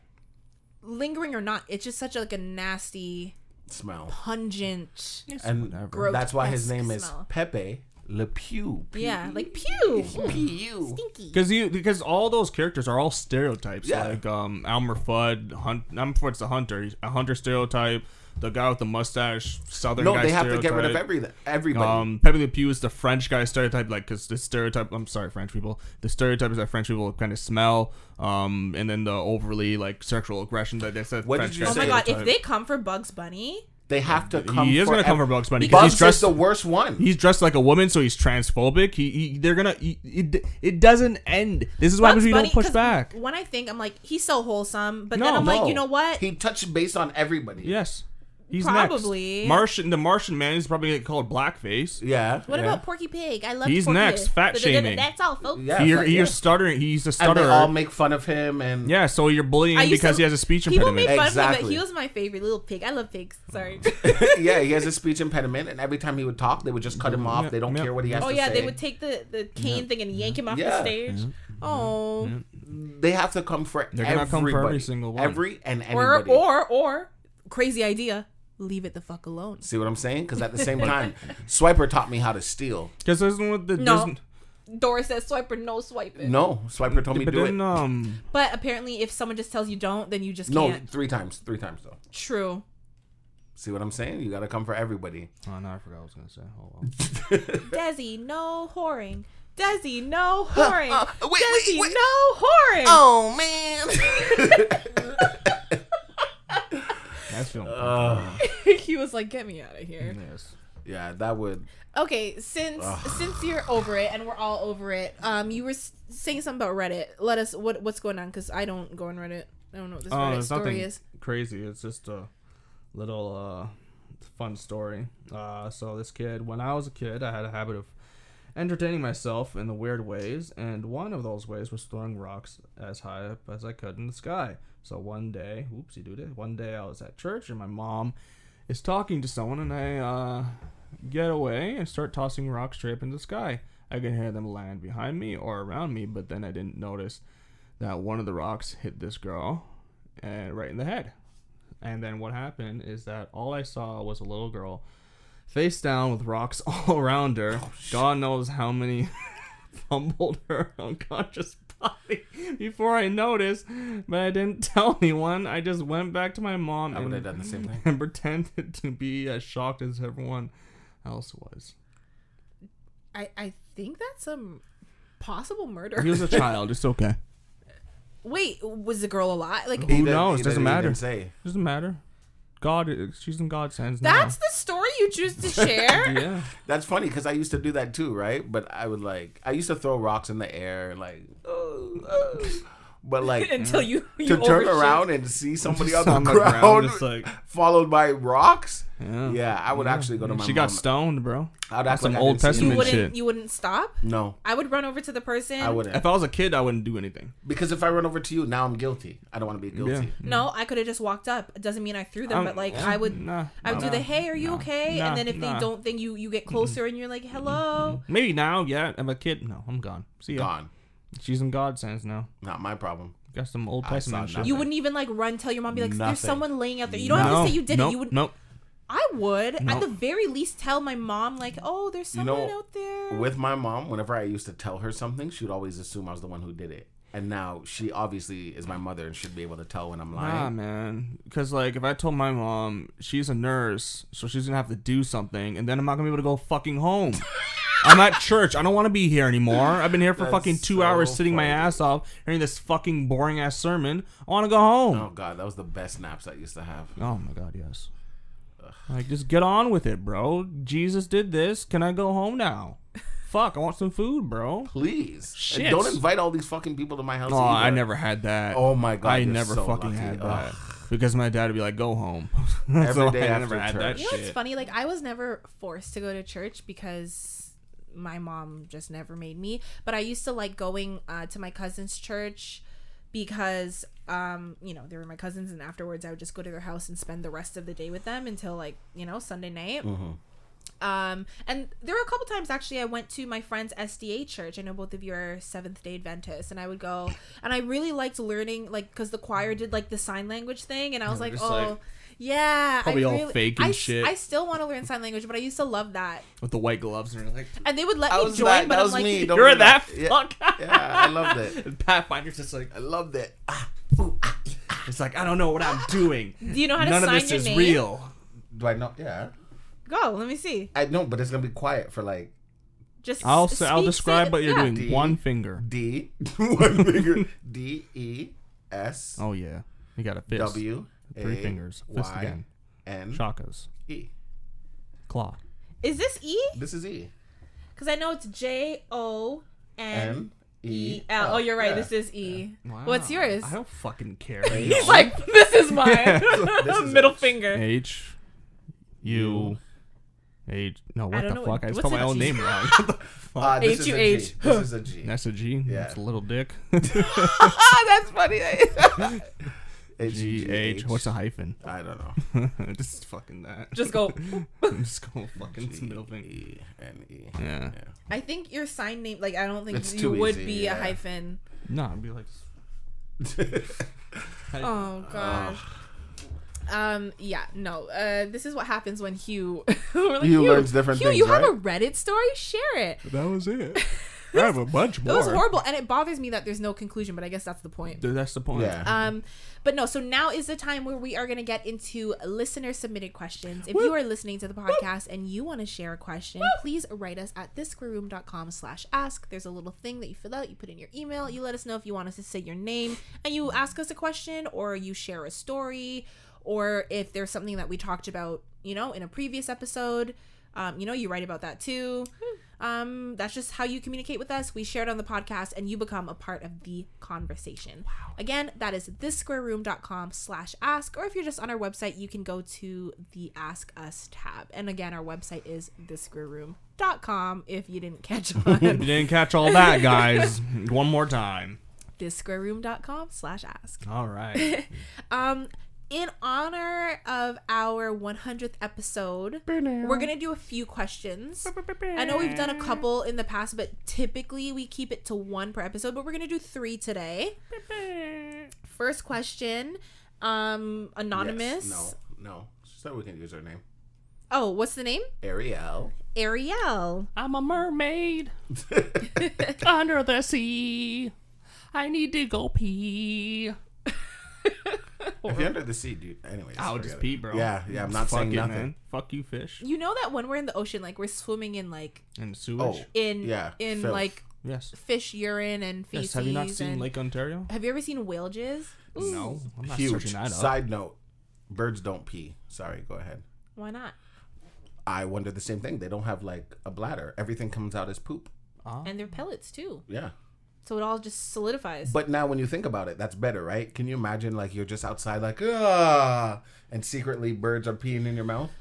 lingering or not. It's just such a, like a nasty, Smell. pungent. And Grotesque that's why his name is smell. Pepe Le Pew. Yeah, like pew. Pew. Stinky. Because you because all those characters are all stereotypes. Yeah. Like um Elmer Fudd, Hunt Elmer Fudd's a hunter. He's a hunter stereotype. The guy with the mustache, southern No, guy they have to get rid of stereotype. every everybody. Um, Pepe Le Pew is the French guy stereotype, like because the stereotype. I'm sorry, French people. The stereotype is that French people kind of smell. Um, and then the overly like sexual aggression that they said. What French did you guy Oh my god! If they come for Bugs Bunny, they have to come. he is gonna come for Bugs Bunny Bugs he's dressed. is the worst one. He's dressed like a woman, so he's transphobic. He, he they're gonna. He, it, it doesn't end. This is why Bugs we Bunny. don't push 'cause back. When I think, I'm like, he's so wholesome, but No, then I'm like, you know what? He touched base on everybody. Yes, he's Probably. next. Martian. The Martian man is probably gonna get called blackface. Yeah. what yeah. about Porky Pig? I love. He's Porky next, Pig. fat shaming. That's all, folks. Yeah. He, but- he's yeah. stuttering. He's a stutterer. And stutterer. they all make fun of him and yeah, so you're bullying him because to- he has a speech People impediment. made fun of him, Exactly. but he was my favorite little pig. I love pigs. Sorry. yeah, he has a speech impediment, and every time he would talk, they would just cut him off. Yeah, They don't yeah. care what he has oh, to say. oh yeah, say. they would take the the cane thing and yank him off the stage. Oh. They have to come for They're gonna come for every single one. Every and Or or or crazy idea. Leave it the fuck alone. See what I'm saying? Because at the same time, Swiper taught me how to steal. Because isn't what the No. Disney- Dora's says swiper, or no swipe it. No, Swiper told me to but do then it. um But apparently, if someone just tells you don't, then you just No, can't. three times. Three times though. True. See what I'm saying? You got to come for everybody. oh no I forgot what I was gonna say hold on Desi, no whoring. Desi, no whoring. uh, wait, wait, Desi, wait. no whoring. Oh man. Uh, he was like, "Get me out of here." yes yeah, that would. Okay, since since you're over it and we're all over it, um, you were saying something about Reddit. Let us what what's going on because I don't go on Reddit. I don't know what this oh Reddit story is. crazy it's just a little uh fun story uh so this kid when I was a kid I had a habit of entertaining myself in the weird ways and one of those ways was throwing rocks as high up as I could in the sky so one day oopsie doo one day I was at church and my mom is talking to someone and I uh, get away and start tossing rocks straight up in the sky. I can hear them land behind me or around me, but then I didn't notice that one of the rocks hit this girl uh, right in the head. And then what happened is that all I saw was a little girl face down with rocks all around her. Oh, God knows how many fumbled her unconscious body before I noticed, but I didn't tell anyone. I just went back to my mom I would have and, done the same thing. and pretended to be as shocked as everyone else was. I I think that's some possible murder. He was a child. It's okay. Wait, was the girl alive? Like Who He did- knows? he Doesn't didn't matter. Say. Doesn't matter. God, she's in God's hands now. that's the story you choose to share. yeah. That's funny because I used to do that too, right? But I would like I used to throw rocks in the air like, oh, oh. But like Until you, you to turn overshoot. around and see somebody on the, on the ground, ground, just like- followed by rocks. Yeah. Yeah, I would Yeah. actually go to my She mom. got stoned, bro. I'd That's act some like Old didn't You Testament wouldn't shit. you wouldn't stop? No, I would run over to the person. I wouldn't. If I was a kid, I wouldn't do anything. because if I run over to you, now I'm guilty. I don't want to be guilty. Yeah. No, I could have just walked up. It doesn't mean I threw them, Um, but like yeah, I would nah, I would nah, do the hey, are you nah, okay? nah, and then if nah. they don't think you you get closer and you're like, hello. Maybe now, yeah. I'm a kid. No, I'm gone. See ya. Gone. She's in God's hands now. Not my problem. Got some Old I saw Testament shit. nothing. You wouldn't even like run, tell your mom, be like, Nothing. there's someone laying out there. You don't have no, to say you did nope, it. You would. Nope. I would No. at the very least tell my mom like, oh, there's You someone know, out there. With my mom, whenever I used to tell her something, she would always assume I was the one who did it. And now she obviously is my mother and should be able to tell when I'm lying. Nah, man. Because like, if I told my mom she's a nurse, so she's gonna have to do something, and then I'm not gonna be able to go fucking home. I'm at church. I don't want to be here anymore. I've been here for That's fucking two so hours sitting my funny. ass off, hearing this fucking boring ass sermon. I want to go home. Oh god, that was the best naps I used to have. Oh my god, yes. Like, just get on with it, bro. Jesus did this. Can I go home now? Fuck, I want some food, bro. Please. Shit. And don't invite all these fucking people to my house. Oh, either. I never had that. Oh my god. I you're never so fucking lucky. had Ugh. that because my dad would be like, "Go home." Every so day I after never had that church. you know what's shit. funny? Like I was never forced to go to church because my mom just never made me. But I used to like going uh, to my cousin's church because um you know they were my cousins and afterwards I would just go to their house and spend the rest of the day with them until like you know Sunday night. Um, and there were a couple times actually I went to my friend's SDA church. I know both of you are Seventh Day Adventists, and I would go, and I really liked learning, like, because the choir did like the sign language thing, and I was like, oh, like, yeah, probably I all really, fake and I, s- shit. I still want to learn sign language, but I used to love that, with the white gloves and you're like, and they would let I me join, that, but that I'm was like, me. Don't you're do that Yeah. fuck. Yeah, I loved it. And Pathfinder's just like, I loved it. Ah, it's like I don't know what I'm doing. do you know how to None of this your is name? real. do I know? Yeah, Go, let me see. I know, but it's gonna be quiet for like Just I'll s- say, I'll describe what you're yeah. doing. D. One finger. D one finger D E S Oh yeah, you got a fist. W Three A fingers. Fist Y again. N Shakas. E. Claw. Is this E? This is E. Because I know it's J O N N E E L. Oh, you're right. Yeah. This is E. Wow. What's yours? I don't fucking care. He's like, this is mine. This is Middle H. finger. H U H. No, what don't the know fuck? what- I just what's spelled my a own G? name wrong. What the fuck? Uh, this is a G. H-U-H. This is a G. That's a G. Yeah. That's a little dick. That's funny. H G H. What's a hyphen? I don't know. just fucking that. Just go. just go fucking middle finger. E N E. Yeah. I think your sign name, like, I don't think It's you would easy, be yeah. a hyphen. No, I'd be like. Oh gosh. Um. Yeah. No. Uh. This is what happens when Hugh. we're like, Hugh learns different Hugh, things, you have a? Reddit story. Share it. That was it. I have a bunch It more. was horrible, and it bothers me that there's no conclusion. But I guess that's the point. Dude, that's the point. Yeah. Um, but no, so now is the time where we are going to get into listener submitted questions. If you are listening to the podcast and you want to share a question, please write us at thisquareroom.com slash ask. There's a little thing that you fill out, you put in your email, you let us know if you want us to say your name, and you ask us a question or you share a story, or if there's something that we talked about, you know, in a previous episode. Um, you know, you write about that too. Um, that's just how you communicate with us. We share it on the podcast and you become a part of the conversation. Again, that is thisquareroom.com slash ask, or if you're just on our website, you can go to the Ask Us tab. And again, our website is thisquareroom.com if you didn't catch If you didn't catch all that, guys, one more time. thisquareroom.com slash ask. All right. Um, in honor of our 100th episode, we're gonna do a few questions. I know we've done a couple in the past, but typically we keep it to one per episode. But we're gonna do three today. First question, um, anonymous. Yes. No, no. So we can use her name. Oh, what's the name? Ariel. Ariel. I'm a mermaid under the sea. I need to go pee. If you're under the sea, dude. Anyways. I'll forget just it. pee, bro. Yeah, yeah. I'm not Fuck saying it, nothing. man. Fuck you, fish. You know that when we're in the ocean, like we're swimming in like in sewage. Oh, in Yeah, in filth. like yes. fish urine and feces. Yes. Have you not seen and- Lake Ontario? Have you ever seen whale jizz? No, I'm not huge. searching that up. Side note: Birds don't pee. Sorry, go ahead. Why not? I wonder the same thing. They don't have like a bladder. Everything comes out as poop. Ah. And they're pellets too, Yeah. So it all just solidifies. But now when you think about it, that's better, right? Can you imagine like you're just outside like ah and secretly birds are peeing in your mouth?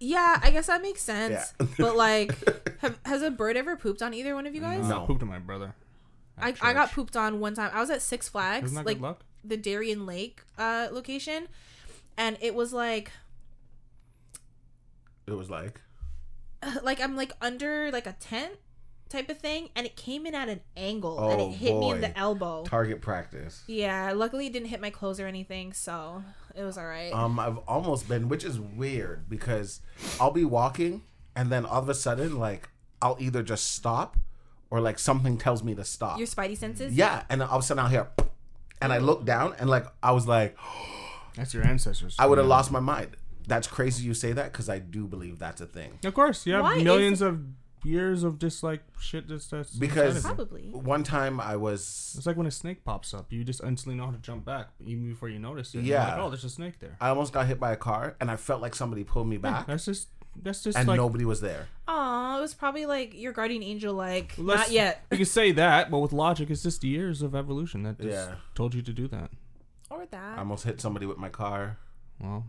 Yeah, I guess that makes sense. Yeah. but like, have, has a bird ever pooped on either one of you guys? No. I pooped on my brother. I, I got pooped on one time. I was at Six Flags, Isn't that like good luck? the Darien Lake uh, location, and it was like, It was like like I'm like under like a tent type of thing, and it came in at an angle and Oh, it hit me in the elbow. target practice. Yeah, luckily it didn't hit my clothes or anything, so it was all right. Um, I've almost been, which is weird because I'll be walking and then all of a sudden, like, I'll either just stop or like something tells me to stop. Your spidey senses. yeah, and then all of a sudden I'll hear, and I look down and like I was like, That's your ancestors. I would have lost my mind. That's crazy you say that because I do believe that's a thing. Of course, you have Why is- millions of years of just like shit that's that's Because- inside of you. Probably. One time I was, it's like when a snake pops up, you just instantly know how to jump back even before you notice it. Yeah. like, oh, there's a snake there. I almost got hit by a car and I felt like somebody pulled me back That's just that's just and like nobody was there. Aw, it was probably like your guardian angel, like Let's- not yet, you can say that, but with logic, it's just years of evolution that just Yeah. told you to do that. or that. I almost hit somebody with my car. Well,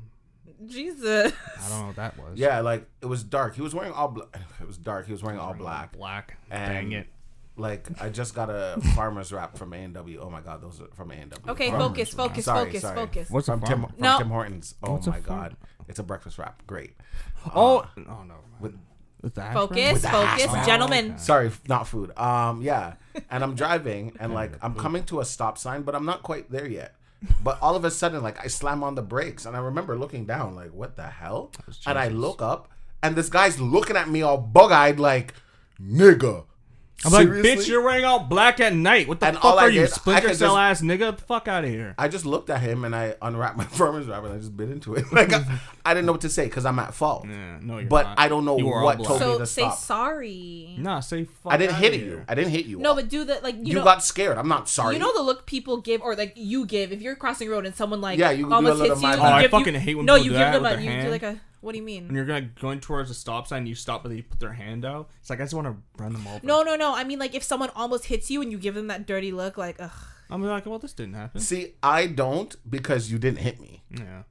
Jesus. I don't know what that was. Yeah, like it was dark. He was wearing all black. It was dark. He was wearing all black. Black. And Dang it. Like I just got a farmer's wrap from A and W. Oh my god, those are from A and W. Okay, Farmers focus, wrap. focus, Sorry, focus, sorry. focus. What's a from Tim farm? from No. Tim Hortons. Oh What's a my farm? god, it's a breakfast wrap. Great. Oh, oh no. With With the hash Focus, browns? the focus, brown. gentlemen. Okay. Sorry, f- not food. Um, yeah. And I'm driving, and like I'm coming to a stop sign, but I'm not quite there yet. But all of a sudden, like I slam on the brakes, and I remember looking down, like what the hell? And I look up, and this guy's looking at me all bug-eyed, like nigga. I'm like, bitch, you're wearing all black at night. What the And fuck are you, did, I Splinter Cell just- ass nigga? The Fuck out of here. I just looked at him and I unwrapped my farmer's wrap and I just bit into it. Like I, I didn't know what to say because I'm at fault. Yeah, no, you're But not. I don't know You are all what black. told me So to say stop. sorry. Nah, say fuck. I didn't outta hit here. you. I didn't hit you. No, but do the like you, you know got scared. I'm not sorry. you know the look people give or like you give if you're crossing the road and someone like Yeah, you almost hits you. you Oh, I give, fucking you, hate when no, people you do give that them with a their you do like a what do you mean? When you're gonna going towards a stop sign, you stop, but they put their hand out. It's like I just want to run them over. No, no, no. I mean like if someone almost hits you and you give them that dirty look, like ugh. I'm like, well, this didn't happen. See, I don't because you didn't hit me. Yeah,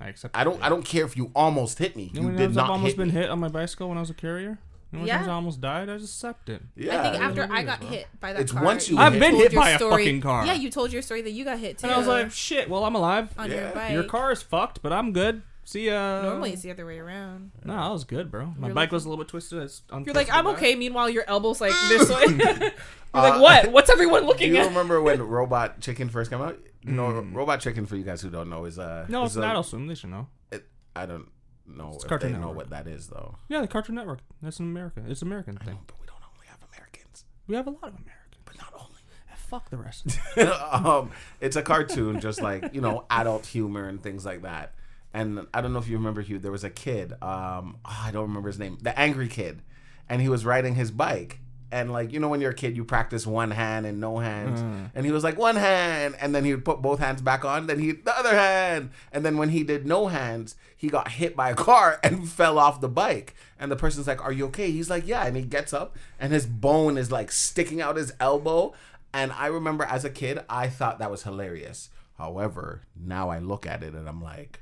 I accept. I don't. I don't care if you almost hit me. You know You how many did times not I've almost hit been me. hit on my bicycle when I was a carrier. You know how many Yeah. I almost died? I just accept it. Yeah. I think after I got bro. hit by that It's car. once you I've hit- been hit your by a story- fucking car. Yeah, you told your story that you got hit too. And I was like, shit. Well, I'm alive. on Yeah. your bike. Your car is fucked, but I'm good. See ya. Normally it's the other way around. No, I was good, bro. My You're bike lucky. was a little bit twisted. It's You're like, I'm okay. Meanwhile, your elbow's like this way. You're Uh, like, what? What's everyone looking at? Do looking you at? remember when Robot Chicken first came out? No, Robot Chicken for you guys who don't know is uh. back. No, is it's a- not Adult Swim. They should know. It, I don't know It's if Cartoon they know Network. what that is though. Yeah, the Cartoon Network. That's an American. It's an American thing. But we don't only have Americans. We have a lot of Americans. But not only. Fuck the rest. um, it's a cartoon, just like you know, adult humor and things like that. And I don't know if you remember, Hugh. There was a kid. Um, oh, I don't remember his name. The angry kid, and he was riding his bike. And like you know, when you're a kid, you practice one hand and no hands. And he was like one hand, and then he would put both hands back on. Then he the other hand, and then when he did no hands, he got hit by a car and fell off the bike. And the person's like, "Are you okay?" He's like, "Yeah." And he gets up, and his bone is like sticking out his elbow. And I remember as a kid, I thought that was hilarious. However, now I look at it and I'm like,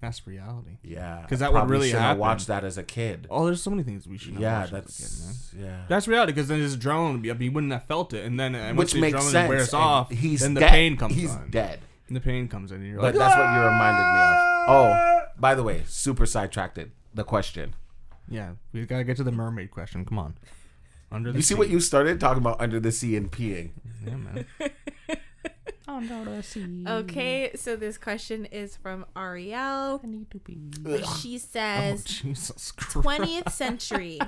That's reality. Yeah, because that would probably really shouldn't have happen. watched that as a kid. Oh, there's so many things we should. not yeah, watch as a that's kid, man. yeah. That's reality because then his adrenaline would be up. He wouldn't have felt it, and then and once Which the makes adrenaline sense. wears and off, he's then the dead. pain comes He's on. dead. And the pain comes in, and you're But like, that's what you ah! reminded me of. Oh, by the way, super sidetracked. it. The question. yeah, we gotta get to the mermaid question. Come on, under the You see what you started talking about under the sea and peeing. Yeah, man. under the sea. Okay, so this question is from Ariel. I need to be. She Oh says, Jesus Christ. 20th century.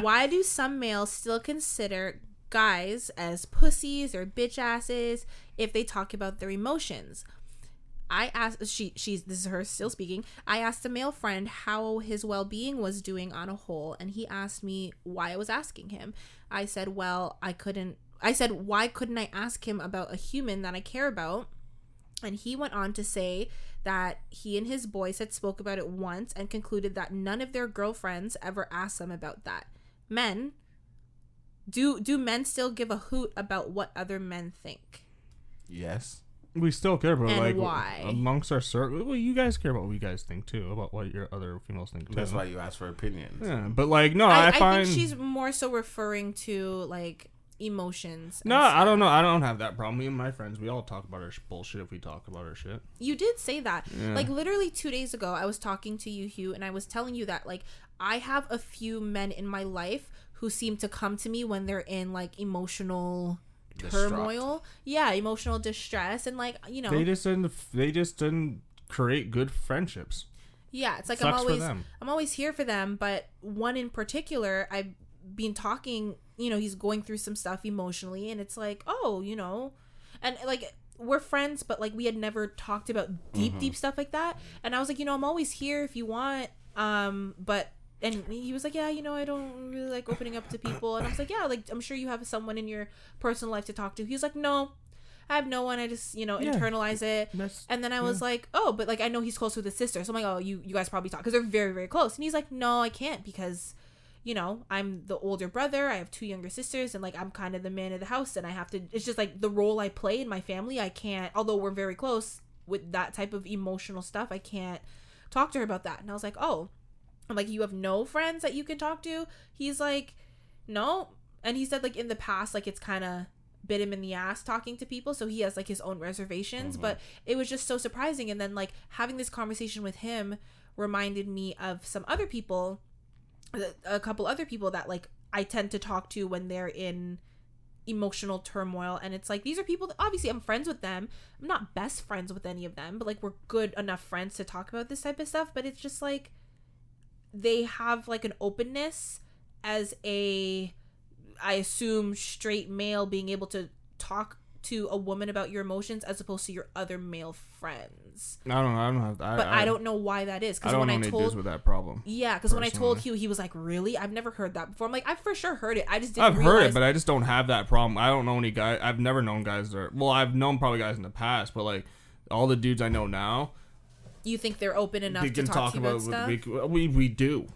Why do some males still consider guys as pussies or bitch asses if they talk about their emotions? I asked she she's this is her still speaking. I asked a male friend how his well-being was doing on a whole and he asked me why I was asking him. I said, "Well, I couldn't I said, "Why couldn't I ask him about a human that I care about?" And he went on to say that he and his boys had spoke about it once and concluded that none of their girlfriends ever asked them about that. Men do do men still give a hoot about what other men think? Yes. We still care about And like why? amongst our circle. Well, you guys care about what you guys think too, about what your other females think too. That's why you ask for opinions. Yeah, but like no, I, I, I, find think she's more so referring to like emotions. no, I don't know. I don't have that problem. Me and my friends, we all talk about our sh- bullshit if we talk about our shit. You did say that. Yeah. Like literally 2 days ago I was talking to you Hugh and I was telling you that like I have a few men in my life who seem to come to me when they're in like emotional Distraught. turmoil. Yeah, emotional distress and like, you know, They just didn't. They just didn't create good friendships. yeah, it's like I'm always. I'm always here for them, but one in particular I've been talking, you know, he's going through some stuff emotionally and it's like, "Oh, you know." And like we're friends, but like we had never talked about deep deep stuff like that. And I was like, "You know, I'm always here if you want." Um, but and he was like, "Yeah, you know, I don't really like opening up to people." And I was like, "Yeah, like I'm sure you have someone in your personal life to talk to." He was like, "No, I have no one. I just, you know, Yeah. internalize it." That's And then I was like, "Oh, but like I know he's close with his sister." So I'm like, "Oh, you you guys probably talk because they're very very close." And he's like, "No, I can't because, you know, I'm the older brother. I have two younger sisters, and like I'm kind of the man of the house, and I have to. It's just like the role I play in my family. I can't. Although we're very close with that type of emotional stuff, I can't talk to her about that." And I was like, "Oh." I'm like, you have no friends that you can talk to? He's like, no. and he said like in the past like it's kind of bit him in the ass talking to people so he has like his own reservations mm-hmm. but it was just so surprising and then like having this conversation with him reminded me of some other people a- couple other people that like I tend to talk to when they're in emotional turmoil and it's like these are people that obviously I'm friends with them. I'm not best friends with any of them, but like we're good enough friends to talk about this type of stuff, but it's just like they have like an openness as a I assume straight male being able to talk to a woman about your emotions as opposed to your other male friends. I don't know. I don't have. I, But I, don't know why that is because when know I told with that problem. yeah, because when I told. Hugh, he was like, "Really? I've never heard that before." I'm like, "I for sure heard it. I just didn't." I've heard it, but I just don't have that problem. I don't know any guy. I've never known guys that. Are, well, I've known probably guys in the past, but like all the dudes I know now, you think they're open enough they to talk, talk about, about. stuff. we, we we do.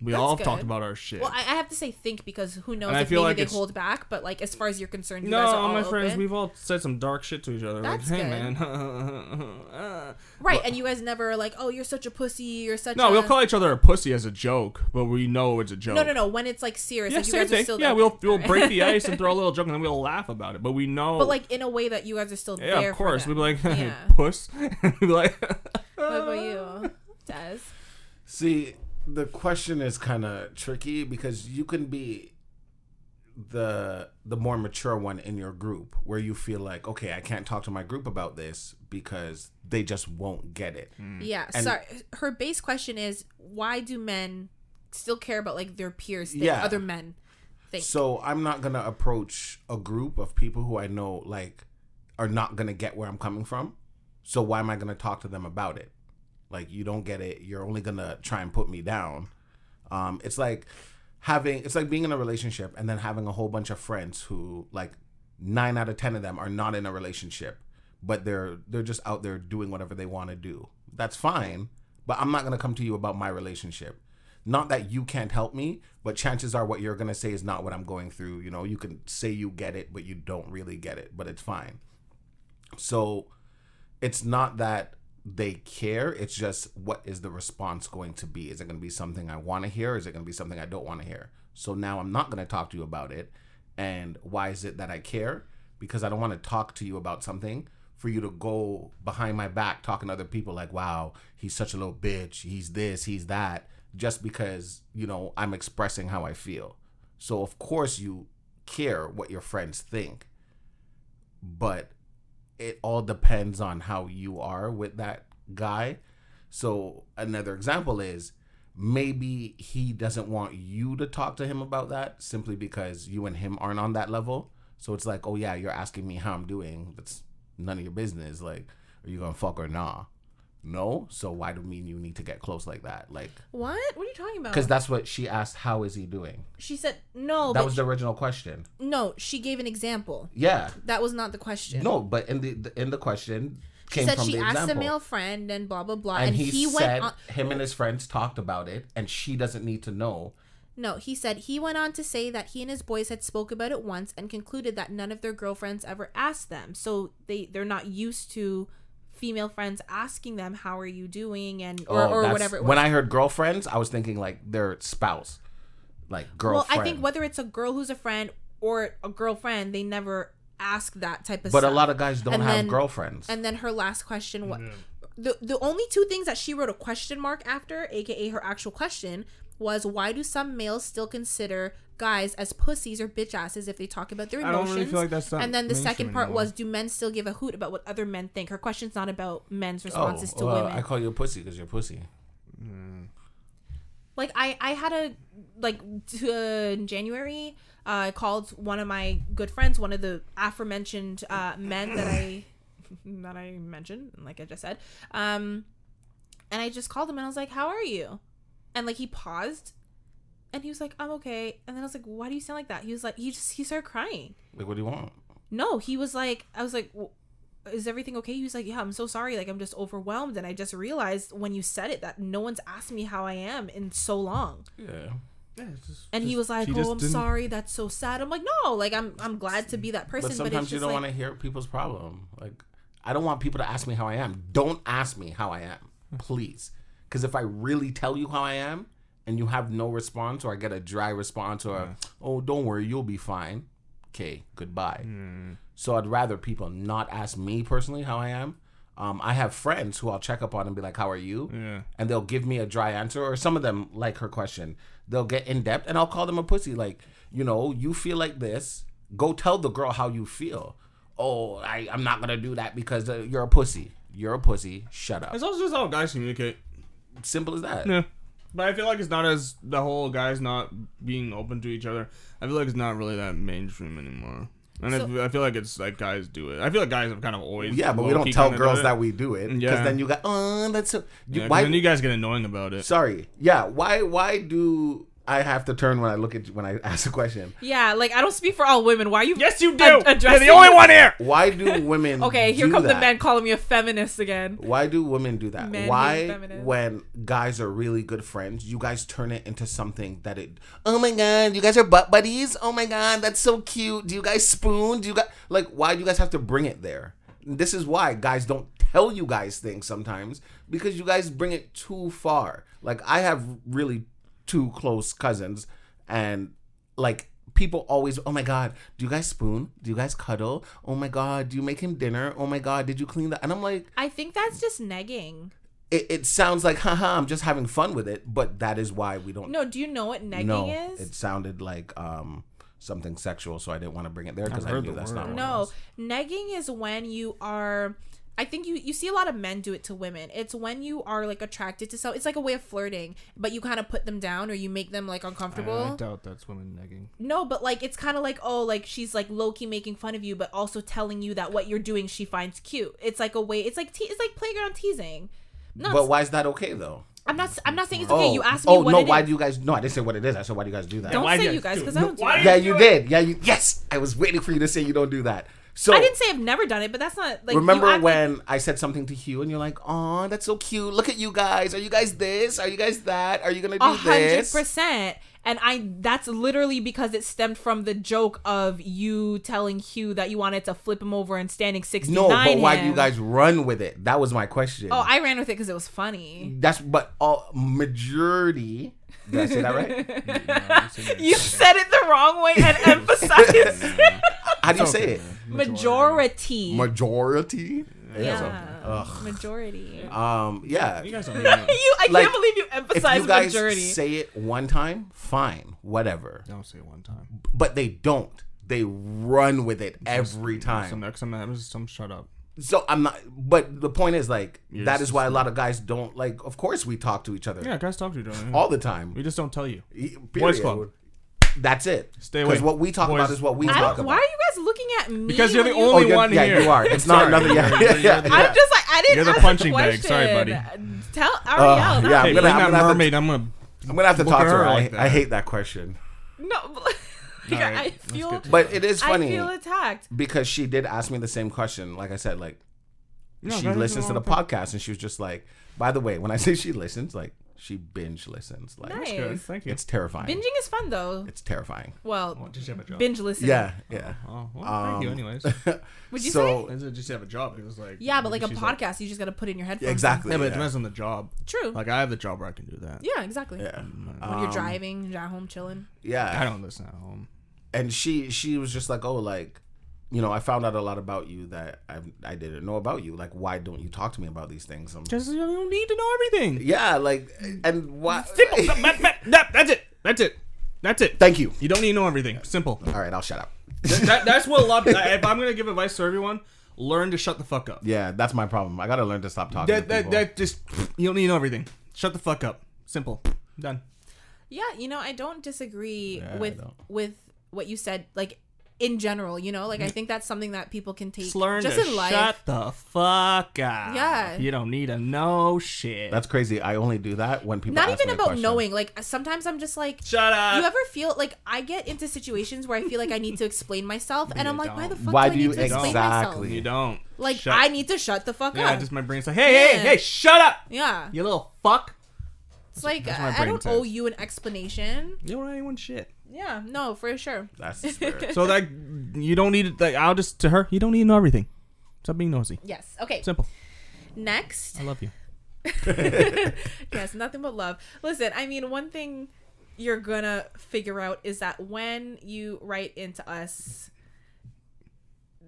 We That's all have talked about our shit. well, I, I have to say think because who knows And I if feel maybe like they it's- hold back. But like as far as you're concerned, you no, guys are all all my friends, open. we've all said some dark shit to each other. That's like, hey good. man. right? And you guys never are like, "Oh, you're such a pussy. You're such." no, a... we'll call each other a pussy as a joke, but we know it's a joke. No, no, no. When it's like serious, Yeah, like you same guys are thing. still Yeah, okay. we'll we'll break the ice and throw a little joke, and then we'll laugh about it. But we know. but like in a way that you guys are still yeah, there. of course. For We'd them. be like, Yeah. puss. We'd be like, what about you, Des? See, the question is kind of tricky because you can be the the more mature one in your group where you feel like, okay, I can't talk to my group about this because they just won't get it. Hmm. Yeah. And- sorry. Her base question is why do men still care about like their peers, think, Yeah. other men think? So I'm not gonna approach a group of people who I know like are not gonna get where I'm coming from. So why am I gonna talk to them about it? Like you don't get it. You're only gonna try and put me down. Um, it's like having it's like being in a relationship and then having a whole bunch of friends who like nine out of ten of them are not in a relationship, but they're they're just out there doing whatever they want to do. That's fine, but I'm not gonna come to you about my relationship. Not that you can't help me, but chances are what you're gonna say is not what I'm going through. You know, you can say you get it, but you don't really get it, but it's fine. So it's not that they care. It's just what is the response going to be? Is it going to be something I want to hear? Is it going to be something I don't want to hear? So now I'm not going to talk to you about it. And why is it that I care? Because I don't want to talk to you about something for you to go behind my back talking to other people like, wow, he's such a little bitch. He's this, he's that, just because, you know, I'm expressing how I feel. So of course you care what your friends think. But it all depends on how you are with that guy. So another example is maybe he doesn't want you to talk to him about that simply because you and him aren't on that level. So it's like, oh yeah, you're asking me how I'm doing. That's none of your business. Like, are you gonna fuck or nah? No. So why do me and you need to get close like that? Like, what? What are you talking about? because that's what she asked. How is he doing? she said no. That was the original question. no. She gave an example. Yeah. That was not the question. No, but in the, the in the question She came said she the asked example. a male friend and blah blah blah, and, and, he, he, said on. him and his friends talked about it and she doesn't need to know No, he said he went on to say that he and his boys had spoke about it once and concluded that none of their girlfriends ever asked them. So they they're not used to female friends asking them how are you doing and or, Oh, or whatever it was. when i heard girlfriends i was thinking like their spouse like girlfriend. well, I think whether it's a girl who's a friend or a girlfriend, they never ask that type of but stuff. a lot of guys don't And have then- girlfriends And then her last question was the the only two things that she wrote a question mark after, aka her actual question, was why do some males still consider guys as pussies or bitch asses if they talk about their I don't emotions? really feel like that's that and then the second part anymore. was do men still give a hoot about what other men think? Her question's not about men's oh responses to well, women. i call you a pussy because you're a pussy like I I had a like t- uh, in January uh, I called one of my good friends, one of the aforementioned uh, men that I that I mentioned, like I just said, um, and I just called him and I was like, "How are you?" And like he paused, and he was like, "I'm okay." And then I was like, "Why do you sound like that?" He was like, he just he started crying. like what do you want No, he was like, I was like, "W- is everything okay? He was like, yeah, I'm so sorry. Like, I'm just overwhelmed. And I just realized when you said it that no one's asked me how I am in so long. yeah Yeah, it's just- And he just- was like, she oh, just I'm didn't- and you have no response, or I get a dry response, or oh, don't worry, you'll be fine. Okay, goodbye. So I'd rather people not ask me personally how I am. Um, I have friends who I'll check up on and be like, "How are you?" Yeah. and they'll give me a dry answer or some of them like her question they'll get in depth and i'll call them a pussy like you know you feel like this go tell the girl how you feel oh I, i'm not gonna do that because uh, you're a pussy you're a pussy shut up It's also just how guys communicate. Simple as that Yeah. But I feel like it's not as the whole guys not being open to each other. I feel like it's not really that mainstream anymore. And I So- feel- I feel like it's like guys do it. I feel like guys have kind of always yeah but we don't tell girls that we do it because Yeah. then you got oh that's so you, Yeah, 'cause why then you guys get annoying about it. sorry yeah why why do i have to turn when i look at you when i ask a question Yeah, like I don't speak for all women. Why are you? Yes, you do. ad- You're the only one here. why do women Okay, here do come the that? men calling me a feminist again. Why do women do that? Men Why, when guys are really good friends, you guys turn it into something that it? Oh my god, you guys are butt buddies. Oh my god, that's so cute. Do you guys spoon? Do you guys like? Why do you guys have to bring it there? This is why guys don't tell you guys things sometimes because you guys bring it too far. Like I have really two close cousins, and like people always, oh my god, do you guys spoon? Do you guys cuddle? Oh my god, do you make him dinner? Oh my god, did you clean that? And I'm like I think that's just negging. it, it sounds like haha i'm just having fun with it but that is why we don't No, do you know what negging no is? it sounded like um something sexual so i didn't want to bring it there because I've i heard knew the that's word. not what it No, was. negging is when you are. I think you you see a lot of men do it to women. It's when you are like attracted to so. It's like a way of flirting, but you kind of put them down or you make them like uncomfortable. I, I doubt that's women negging. No, but like it's kind of like oh, like she's like low key making fun of you, but also telling you that what you're doing she finds cute. It's like a way. It's like te- it's like playground teasing. No, but why is that okay though I'm not. I'm not saying it's okay. Oh, you asked me oh what no it why is. do you guys no i didn't say what it is i said why do you guys do that Don't why say do you guys do- because I don't do why it. yeah you you did yeah you yes i was waiting for you to say you don't do that so I didn't say I've never done it, but that's not like. remember act like- when I said something to Hugh and you're like, "Oh, that's so cute. Look at you guys. Are you guys this? Are you guys that? Are you gonna do A hundred this?" percent. And I that's literally because it stemmed from the joke of you telling Hugh that you wanted to flip him over and standing sixty nine. No, but why do you guys run with it? That was my question. Oh, I ran with it because it was funny. That's but all majority. Did I say that right? You said it the wrong way and emphasized it. How do you say it? Majority. Majority. yeah. Majority. Um. Yeah. You guys don't you, know. I Like, can't believe you If emphasized you guys majority. say it one time, fine, whatever. Don't say it one time. But they don't. They run with it every time. Some next time some shut up. So I'm not. But the point is, like, You're that just- why a lot of guys don't like. Of course, we talk to each other Yeah, guys talk to each other. yeah. all the time. we just don't tell you. Period. Boys Club. That's it. Stay away. Because what we talk Boys- about is what we I talk don't, about. why are you guys looking at me? Because you're when the you- only you're- one yeah, here. you are. It's not Sorry. another. Yeah, You're- yeah, yeah. I'm just like I didn't. You're the ask punching the bag. Sorry, question. buddy. Tell. I Uh, already yelled. yeah, I'm gonna- bring I'm that gonna have to- mermaid. I'm gonna. I'm gonna have to Look talk at to her her. like I, that. I hate that question No, but- like, Alright, I feel. but it is funny. I funny feel attacked. because she did ask me the same question. Like I said, like No, she listens to the all time. podcast and she was just like, by the way, when I say she listens, like she binge listens. Like Nice. Good. Thank you. it's terrifying. Binging is fun though. It's terrifying. Well, Oh, just have a job. binge listen. Yeah, yeah. Oh, well, thank you. Um, Anyways, Would you so, Is it just have a job? It was like Yeah, but like a she's podcast, you just gotta put in your headphones. exactly. Yeah, but it depends on the job. True. Like I have the job where I can do that. yeah, exactly. Yeah. When you're Um, driving, you're at home chilling. Yeah. I don't listen at home. And she she was just like, oh, like, you know, I found out a lot about you that I I didn't know about you. Like, why don't you talk to me about these things? I'm, Because you don't need to know everything. yeah, like, and why? Simple. That- that- that- that's it. That's it. That's it. Thank you. You don't need to know everything. Simple. All right, I'll shut up. that, that's what a lot. If I'm gonna give advice to everyone, learn to shut the fuck up. Yeah, that's my problem. I gotta learn to stop talking. That to that that just you don't need to know everything. Shut the fuck up. Simple. Done. Yeah, you know, I don't disagree Yeah, with don't. with what you said. Like in general, you know, like I think that's something that people can take Just learn just to in life. shut the fuck up. Yeah. You don't need to know shit. That's crazy. I only do that when people. Not ask even me about question. knowing. Like sometimes I'm just like. Shut up. You ever feel like I get into situations where I feel like I need to explain myself, and I'm like, why the fuck Why do I do need you to explain exactly- myself? you don't. Like Shut- I need to shut the fuck Yeah, up. Yeah, just my brain's like, hey, hey, Yeah. hey, shut up, yeah, you little fuck. it's like that's I, I don't says. owe you an explanation. You don't know anyone shit. Yeah, no, for sure. That's the spirit. So like, you don't need it. Like, I'll just to her. You don't need to know everything. Stop being nosy. Yes. Okay. Simple. Next, I love you. yes, nothing but love. Listen, I mean, one thing you're gonna figure out is that when you write into us,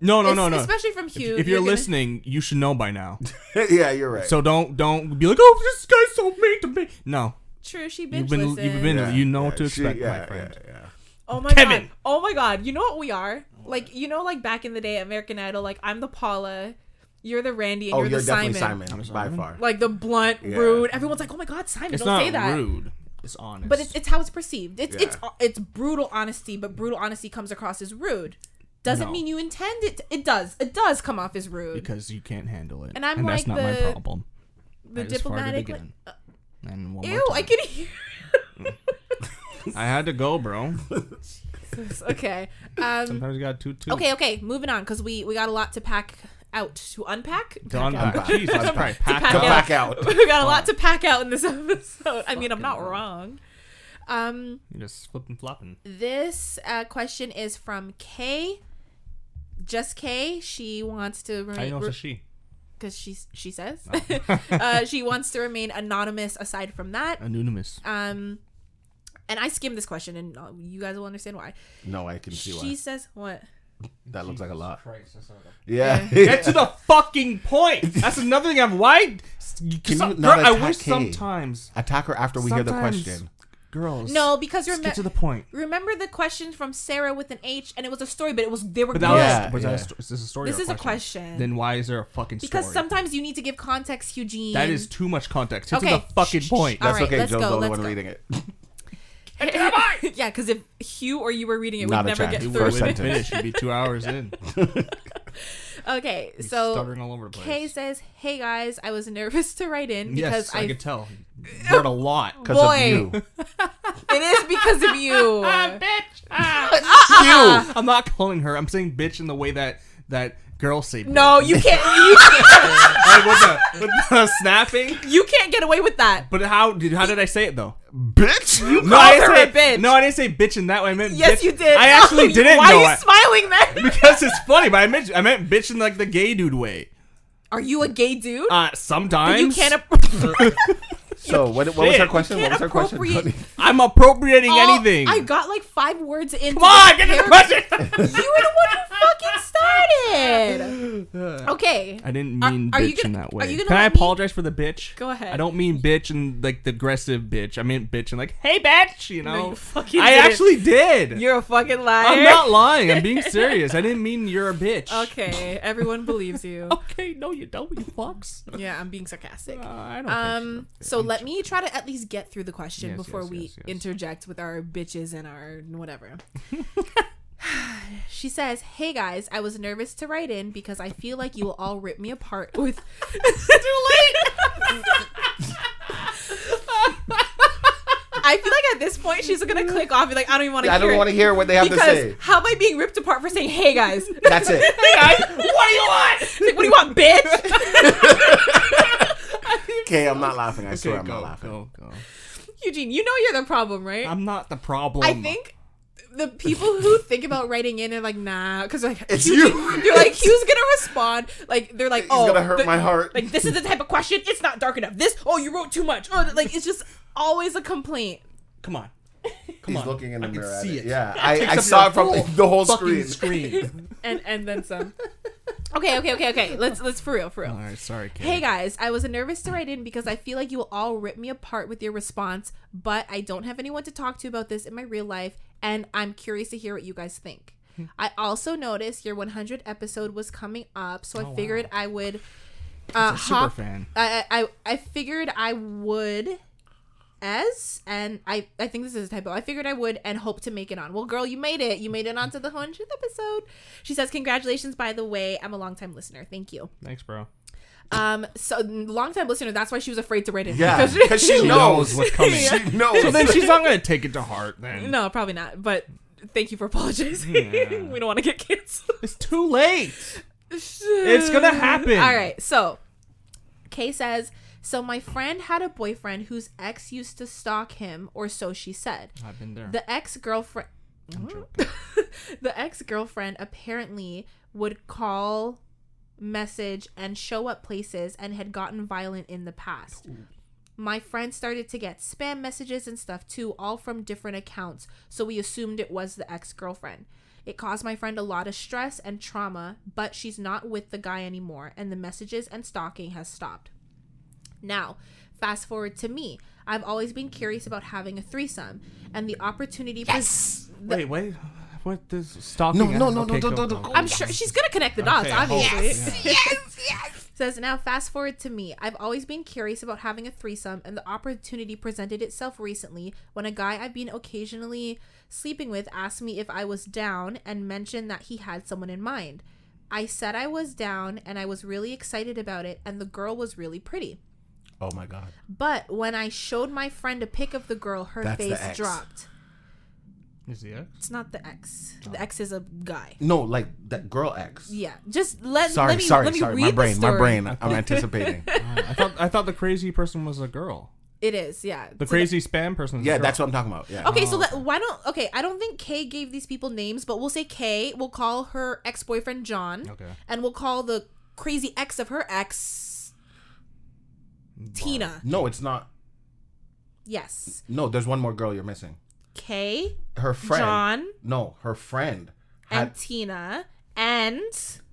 No, no, no, no. especially from Hugh, if you're, gonna- listening, you should know by now. yeah, you're right. So don't don't be like, oh, this guy's so mean to me. No, true, she binge you've been listened. you've been Yeah, you know what to yeah, she- expect, yeah, my friend. Yeah, yeah. Oh my Kevin. god! Oh my god! You know what we are? Like you know, like back in the day, American Idol. Like I'm the Paula, you're the Randy, and Oh, you're, you're, the definitely Simon. Simon, I'm by Simon. far. Like the blunt, Yeah. rude. Everyone's like, "Oh my god, Simon, It's don't not say that." rude. It's honest. But it's, it's how it's perceived. It's it's Yeah. it's brutal honesty, but brutal honesty comes across as rude. Doesn't No. mean you intend it. It does. It does come off as rude. because you can't handle it, And I'm that's like not my the- problem. the I diplomatic. like- again. Uh, And one more Ew! I time. can hear. I had to go, bro. Jesus. Okay. Um. Sometimes you got two two. Okay. Okay. Moving on because we we got a lot to pack out to unpack. To Pack unpack. out. Jesus Unpack. Christ. To Pack pack Come out. out. back out. we got a lot to pack out in this episode. I mean, I'm not wrong. Um. You're just flipping flopping. This uh, question is from Kay. Just Kay. She wants to How you know remain it's a she? Because she she says Oh. uh, she wants to remain anonymous. Aside from that, Anonymous. um, and I skimmed this question, and uh, you guys will understand why. No, I can see She why. She says what? That looks like a lot. Christ, that's not Yeah. Get to the fucking point. That's another thing I'm why. Can some, you girl, not I attack wish Kay? sometimes. Attack her after we hear the question. Girls. No, because Just remember. get to the point. Remember the question from Sarah with an H, and it was a story, but it was they were But good. that Yeah, was, was that a is this a story? This or is a question. Then why is there a fucking because story? sometimes you need to give context, Eugene. that is too much context. Get Okay, to the fucking shh, shh, point. That's right, okay. let's Joe's go, the only one go. reading it. yeah, because if Hugh or you were reading it, we'd never chance. get You First through wouldn't it. sentence. finish. You'd be two hours in. Okay, so stuttering all over the place. Kay says, "Hey guys, I was nervous to write in yes, because I, I, could tell. You a lot. Because Boy. of you. it is because of you." bitch. Uh-uh. I'm not calling her. I'm saying bitch in the way that that girls say. Bitch. No, you can't. You, like with the, with the snapping. you can't get away with that. But how did how did I say it though? Bitch! no, called I didn't her say, a bitch. No, I didn't say bitch in that way. I meant Yes, bitch. you did. I actually didn't. Why know are you I- smiling then? because it's funny, but I meant I meant bitch in like the gay dude way. Are you a gay dude? Uh, sometimes you can't. Ap- So, what, what was her question? What was her question? Tony? I'm appropriating Oh, anything. I got like five words in. Come on, get to the question. You were the one who fucking started. Okay. I didn't Are- mean are you bitch in gonna- that way. are you gonna Can I let me- apologize for the bitch? Go ahead. I don't mean bitch and like the aggressive bitch. I meant bitch and like, hey bitch, you No, know. you fucking I didn't. actually did. You're a fucking liar. I'm not lying. I'm being serious. I didn't mean you're a bitch. Okay, everyone believes you. Okay, no, you don't, you fucks. Yeah, I'm being sarcastic. Uh, I don't Um, think so let me try to at least get through the question Yes, before yes, we yes, interject with our bitches and our whatever. she says, "Hey guys, I was nervous to write in because I feel like you will all rip me apart with." Too late. I feel like at this point she's gonna click off and be like, I don't even want to. I don't want to hear what they have to because say. how am I being ripped apart for saying, "Hey guys"? That's it. Hey guys, what do you want? Like, what do you want, bitch? Okay, I'm not laughing. I swear Okay, I'm go, not laughing. go, go. Eugene, you know you're the problem, right? I'm not the problem. I think the people who think about writing in are like, nah, because like It's you. They're like, Hugh's gonna respond. Like they're like, He's oh, gonna hurt the- my heart. Like this is the type of question. It's not dark enough. This, oh, you wrote too much. Oh, like it's just always a complaint. Come on. Come He's on. looking in the I mirror. at see it. it. Yeah, I, I saw it from whole the whole fucking screen. screen. And and then some. Okay, okay, okay, okay. Let's let's for real, for real. All right, sorry, Kate. Hey guys, I was nervous to write in because I feel like you will all rip me apart with your response, but I don't have anyone to talk to about this in my real life, and I'm curious to hear what you guys think. Hmm. I also noticed your 100 episode was coming up, so I Oh, figured wow. I would. Uh, a super hop- fan. I, I I figured I would, as and I I think this is a typo. I figured I would and hope to make it on. Well, girl, you made it. You made it onto the 100th episode. She says, "Congratulations, by the way. I'm a longtime listener. Thank you." Thanks, bro. Um, so long time listener. That's why she was afraid to write it. Yeah, because she She knows knows what's coming. She knows. So then she's not gonna take it to heart. Then no, probably not. But thank you for apologizing. Yeah. we don't want to get canceled. it's too late. It's gonna happen. All right. So, Kay says. So my friend had a boyfriend whose ex used to stalk him, or so she said. I've been there. The ex girlfriend. The ex girlfriend apparently would call. message, and show up places and had gotten violent in the past. My friend started to get spam messages and stuff too, all from different accounts, so we assumed it was the ex girlfriend. It caused my friend a lot of stress and trauma, but she's not with the guy anymore, and the messages and stalking has stopped. Now, fast forward to me. I've always been curious about having a threesome, and the opportunity. Yes! Wait, wait. What does stalking? No, no, no, okay, no, go, no, go, no, go. no. I'm sure she's gonna connect the dots, Okay, I hope. obviously. Yes, Says now, fast forward to me. I've always been curious about having a threesome, and the opportunity presented itself recently when a guy I've been occasionally sleeping with asked me if I was down and mentioned that he had someone in mind. I said I was down, and I was really excited about it, and the girl was really pretty. Oh my god. But when I showed my friend a pic of the girl, her That's the face ex. dropped. Is the X? It's not the ex. The oh. ex is a guy. No, like that girl X. Yeah, just let Sorry, let me sorry, let me sorry. read My the brain, my story. brain. I'm anticipating. Oh, I thought I thought the crazy person was a girl. It is, yeah. The So crazy spam person. Was yeah, girl. that's what I'm talking about. Yeah. Okay, so Oh, that why don't okay? I don't think Kay gave these people names, but we'll say Kay. We'll call her ex boyfriend John, Okay. and we'll call the crazy ex of her ex Tina. No, it's not. Yes, No, there's one more girl you're missing. Kay, Her friend. John, No, her friend. and Tina, and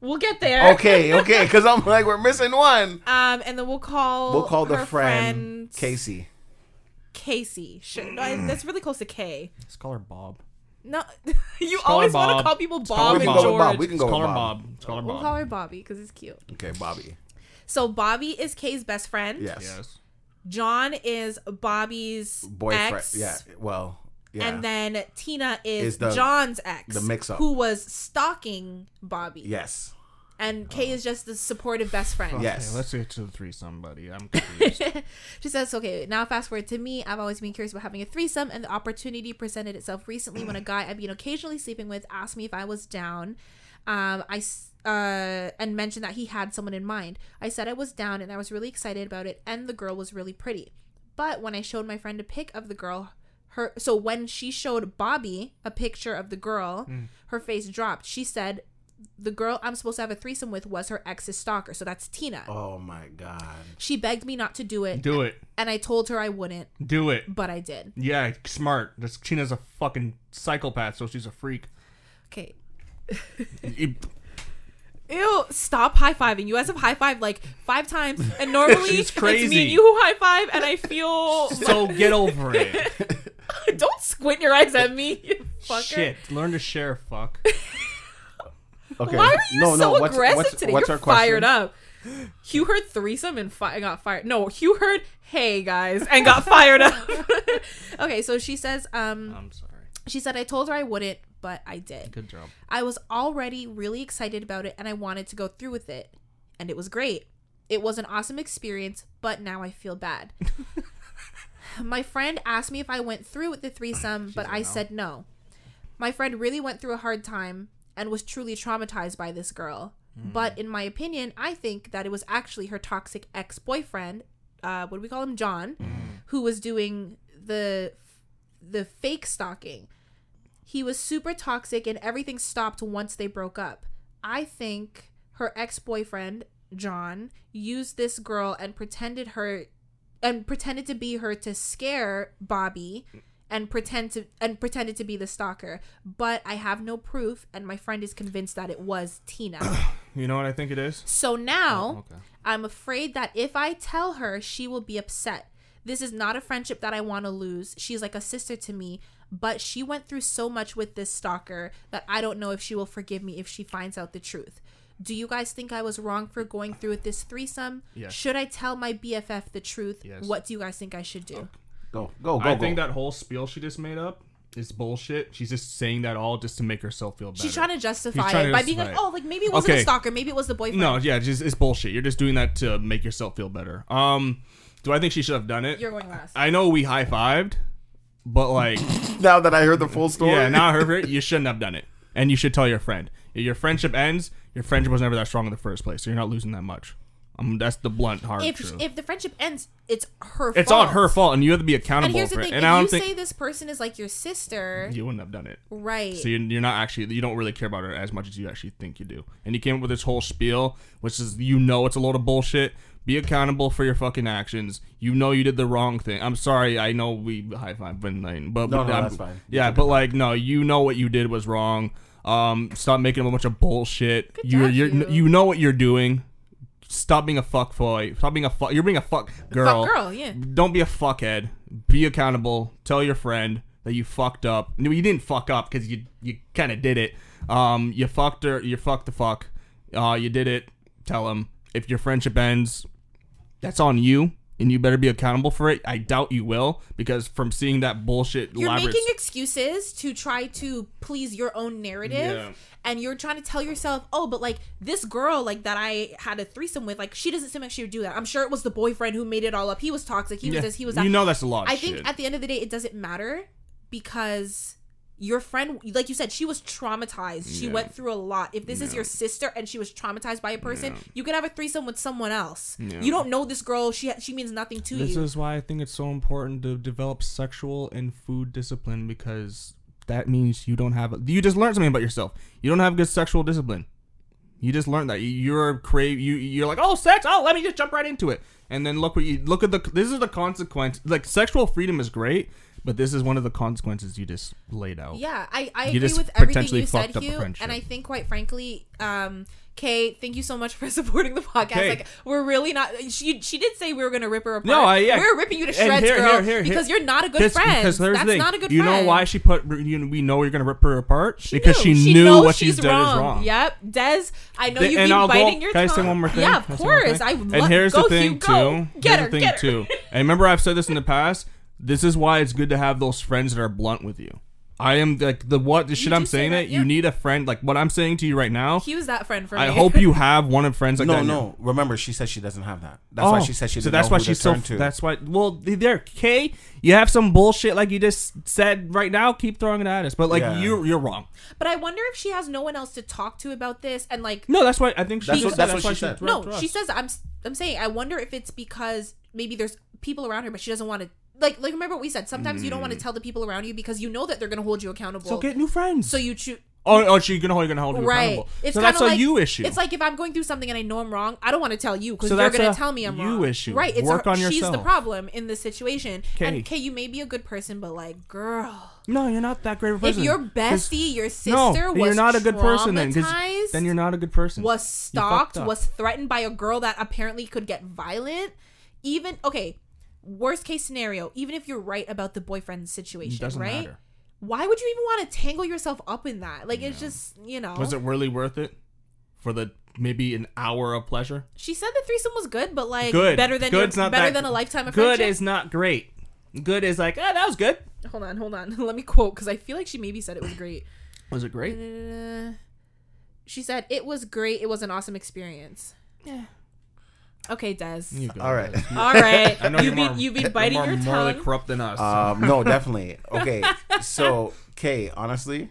we'll get there. okay, okay, because I'm like we're missing one. Um, and then we'll call We'll call the her friend Casey. Casey. Sure, no, I- that's really close to K. Let's call her Bob. No, you call her always want to call people Bob her we can and Bob. go Bob. George. We can Let's go call with her Bob. Bob. Let's call her We'll call her Bobby because it's cute. Okay, Bobby. So Bobby is Kay's best friend. Yes. Yes. John is Bobby's Boyfriend. ex. Yeah. Well. Yeah. And then Tina is, Is the- John's ex. the mix-up. Who was stalking Bobby. yes. And Kay is just the supportive best friend. Yes. Okay, let's get to the threesome, buddy. I'm confused. she says, okay, now fast forward to me. I've always been curious about having a threesome, and the opportunity presented itself recently when a guy I've been occasionally sleeping with asked me if I was down. Um, I s- uh, and mentioned that he had someone in mind. I said I was down, and I was really excited about it, and the girl was really pretty. But when I showed my friend a pic of the girl, her so when she showed Bobby a picture of the girl, her face dropped. She said the girl I'm supposed to have a threesome with was her ex's stalker, so that's Tina. Oh my god. She begged me not to do it, Do it. and I told her I wouldn't, Do it. but I did. Yeah, smart. This Tina's a fucking psychopath, so she's a freak. Okay. You- Ew, stop high fiving. You guys have high five like five times, and normally She's it's me and you who high five, and I feel. So get over it. Don't squint your eyes at me, you fucker. Shit. Learn to share, fuck. Okay. Why are you no, so no. What's, aggressive what's, today? What's You're our question? fired up. Hugh heard threesome and fi- got fired. No, Hugh heard hey guys and got fired up. okay, so she says, um, I'm sorry. she said I told her I wouldn't, but I did. Good job. I was already really excited about it and I wanted to go through with it. And it was great. It was an awesome experience, but now I feel bad. My friend asked me if I went through with the threesome, but I no. said no. My friend really went through a hard time and was truly traumatized by this girl. But in my opinion, I think that it was actually her toxic ex boyfriend, uh, what do we call him, John, who was doing the the fake stalking. He was super toxic and everything stopped once they broke up. I think her ex-boyfriend, John, used this girl and pretended her and pretended to be her to scare Bobby and pretend to and pretended to be the stalker. But I have no proof and my friend is convinced that it was Tina. You know what I think it is? so now oh, okay. I'm afraid that if I tell her, she will be upset. This is not a friendship that I want to lose. She's like a sister to me, but she went through so much with this stalker that I don't know if she will forgive me if she finds out the truth. Do you guys think I was wrong for going through with this threesome? Yes. Should I tell my BFF the truth? Yes. What do you guys think I should do? Go, go, go. I go. think that whole spiel she just made up is bullshit. She's just saying that all just to make herself feel better. She's trying to justify trying it to by being like, "Oh, like maybe it wasn't Okay. a stalker, maybe it was the boyfriend." No, yeah, just it's bullshit. You're just doing that to make yourself feel better. Um, do I think she should have done it? You're going last. I know we high fived, but like, now that I heard the full story. yeah, now I heard it. You shouldn't have done it, and you should tell your friend. If your friendship ends, your friendship was never that strong in the first place, so you're not losing that much. Um, that's the blunt hard if truth. if the friendship ends, it's her. Fault. It's fault. on her fault, and you have to be accountable. And accountable here's the thing: it. if I you don't think say this person is like your sister, you wouldn't have done it. right? So you're, you're not actually you don't really care about her as much as you actually think you do. And you came up with this whole spiel, which is you know it's a load of bullshit. Be accountable for your fucking actions. You know you did the wrong thing. I'm sorry. I know we high five, but but No, no, I'm- that's fine. Yeah, but like no, you know what you did was wrong. Um, stop making a bunch of bullshit. Good you're you're you. you know what you're doing. Stop being a fuck boy. Stop being a fuck. You're being a fuck girl. Fuck girl, yeah. Don't be a fuckhead. Be accountable. Tell your friend that you fucked up. No, you didn't fuck up because you you kind of did it. Um, you fucked her. You fucked the fuck. Uh, you did it. Tell him if your friendship ends, that's on you, and you better be accountable for it. I doubt you will because from seeing that bullshit. You're elaborate- making excuses to try to please your own narrative. Yeah. And you're trying to tell yourself, oh, but like this girl, like that I had a threesome with, like she doesn't seem like she would do that. I'm sure it was the boyfriend who made it all up. He was toxic. He was Yeah. this. He was that. You know that's a lot. Of I think shit. at the end of the day, it doesn't matter because your friend, like you said, she was traumatized. She Yeah. went through a lot. If this is your sister and she was traumatized by a person, you could have a threesome with someone else. Yeah. You don't know this girl. She she means nothing to you. This is why I think it's so important to develop sexual and food discipline because that means you don't have you just learned something about yourself. You don't have good sexual discipline. You just learned that you're crave you you're like oh sex oh let me just jump right into it and then look what you look at the this is the consequence like sexual freedom is great but this is one of the consequences you just laid out. Yeah, I, I You agree with everything you said, fucked up a Hugh. And I think, quite frankly, um, Kay, thank you so much for supporting the podcast. Like, we're really not. She she did say we were gonna rip her apart. No, I- yeah. we're ripping you to shreds, here- girl, here- here- because you're not a good friend. because there's That's the thing. not a good you friend. know why she put you know, we know you're gonna rip her apart She because knew. she knew what she's, done is wrong. Yep, Des. I know Th- you and keep I'll biting go, your Can I say one more thing? Yeah, of Can I say one more course. I would And here's go, the thing too. Get her, the get her. too. And remember, I've said this in the past. This is why it's good to have those friends that are blunt with you. I am like the what the shit I'm say saying that, that yeah. you need a friend like what I'm saying to you right now. He was that friend for I me. hope you have one of friends like no, that. in your- no. Remember, she said she doesn't have that. That's why Oh, she said she. So that's know why she's so. to. That's why. Well, there, Kay, you have some bullshit like you just said right now. Keep throwing it at us, but like Yeah. you, you're wrong. But I wonder if she has no one else to talk to about this, and like No, that's why I think she. That's said what- that's that. what why she said. threw No, she says I'm I'm saying I wonder if it's because maybe there's people around her, but she doesn't want to. Like, like remember what we said. Sometimes you don't want to tell the people around you because you know that they're gonna hold you accountable. Mm. So get new friends. So you choose. oh, oh, she's gonna hold you gonna hold you Right. accountable. It's so kind that's of a like you issue. It's like if I'm going through something and I know I'm wrong, I don't want to tell you because So you're that's gonna a tell me I'm you wrong. issue. Right. It's Work her, on She's the yourself. problem in this situation. Okay. And Kay, you may be a good person, but like, girl, no, you're not that great of a person. if person. your 'Cause- bestie, your sister no, was you're not a good person then. 'cause traumatized, then you're not a good person. was You fucked stalked, up. was threatened by a girl that apparently could get violent. Even okay, worst case scenario, even if you're right about the boyfriend situation, doesn't right? matter. Why would you even want to tangle yourself up in that? Like it's just you know. Was it really worth it for the maybe an hour of pleasure? She said the threesome was good, but like Good. better than Good's your, not better that- than a lifetime of Good friendship. is not great. Good is like, ah, that was good. hold on, hold on. Let me quote because I feel like she maybe said it was great. Was it great? Uh, she said it was great. It was an awesome experience. Yeah. Okay, Des. You go. All right. All right. I know you've you're been more, you've been you're biting more your morally tongue. corrupt than us. Um, no, definitely. Okay, so Kay, honestly,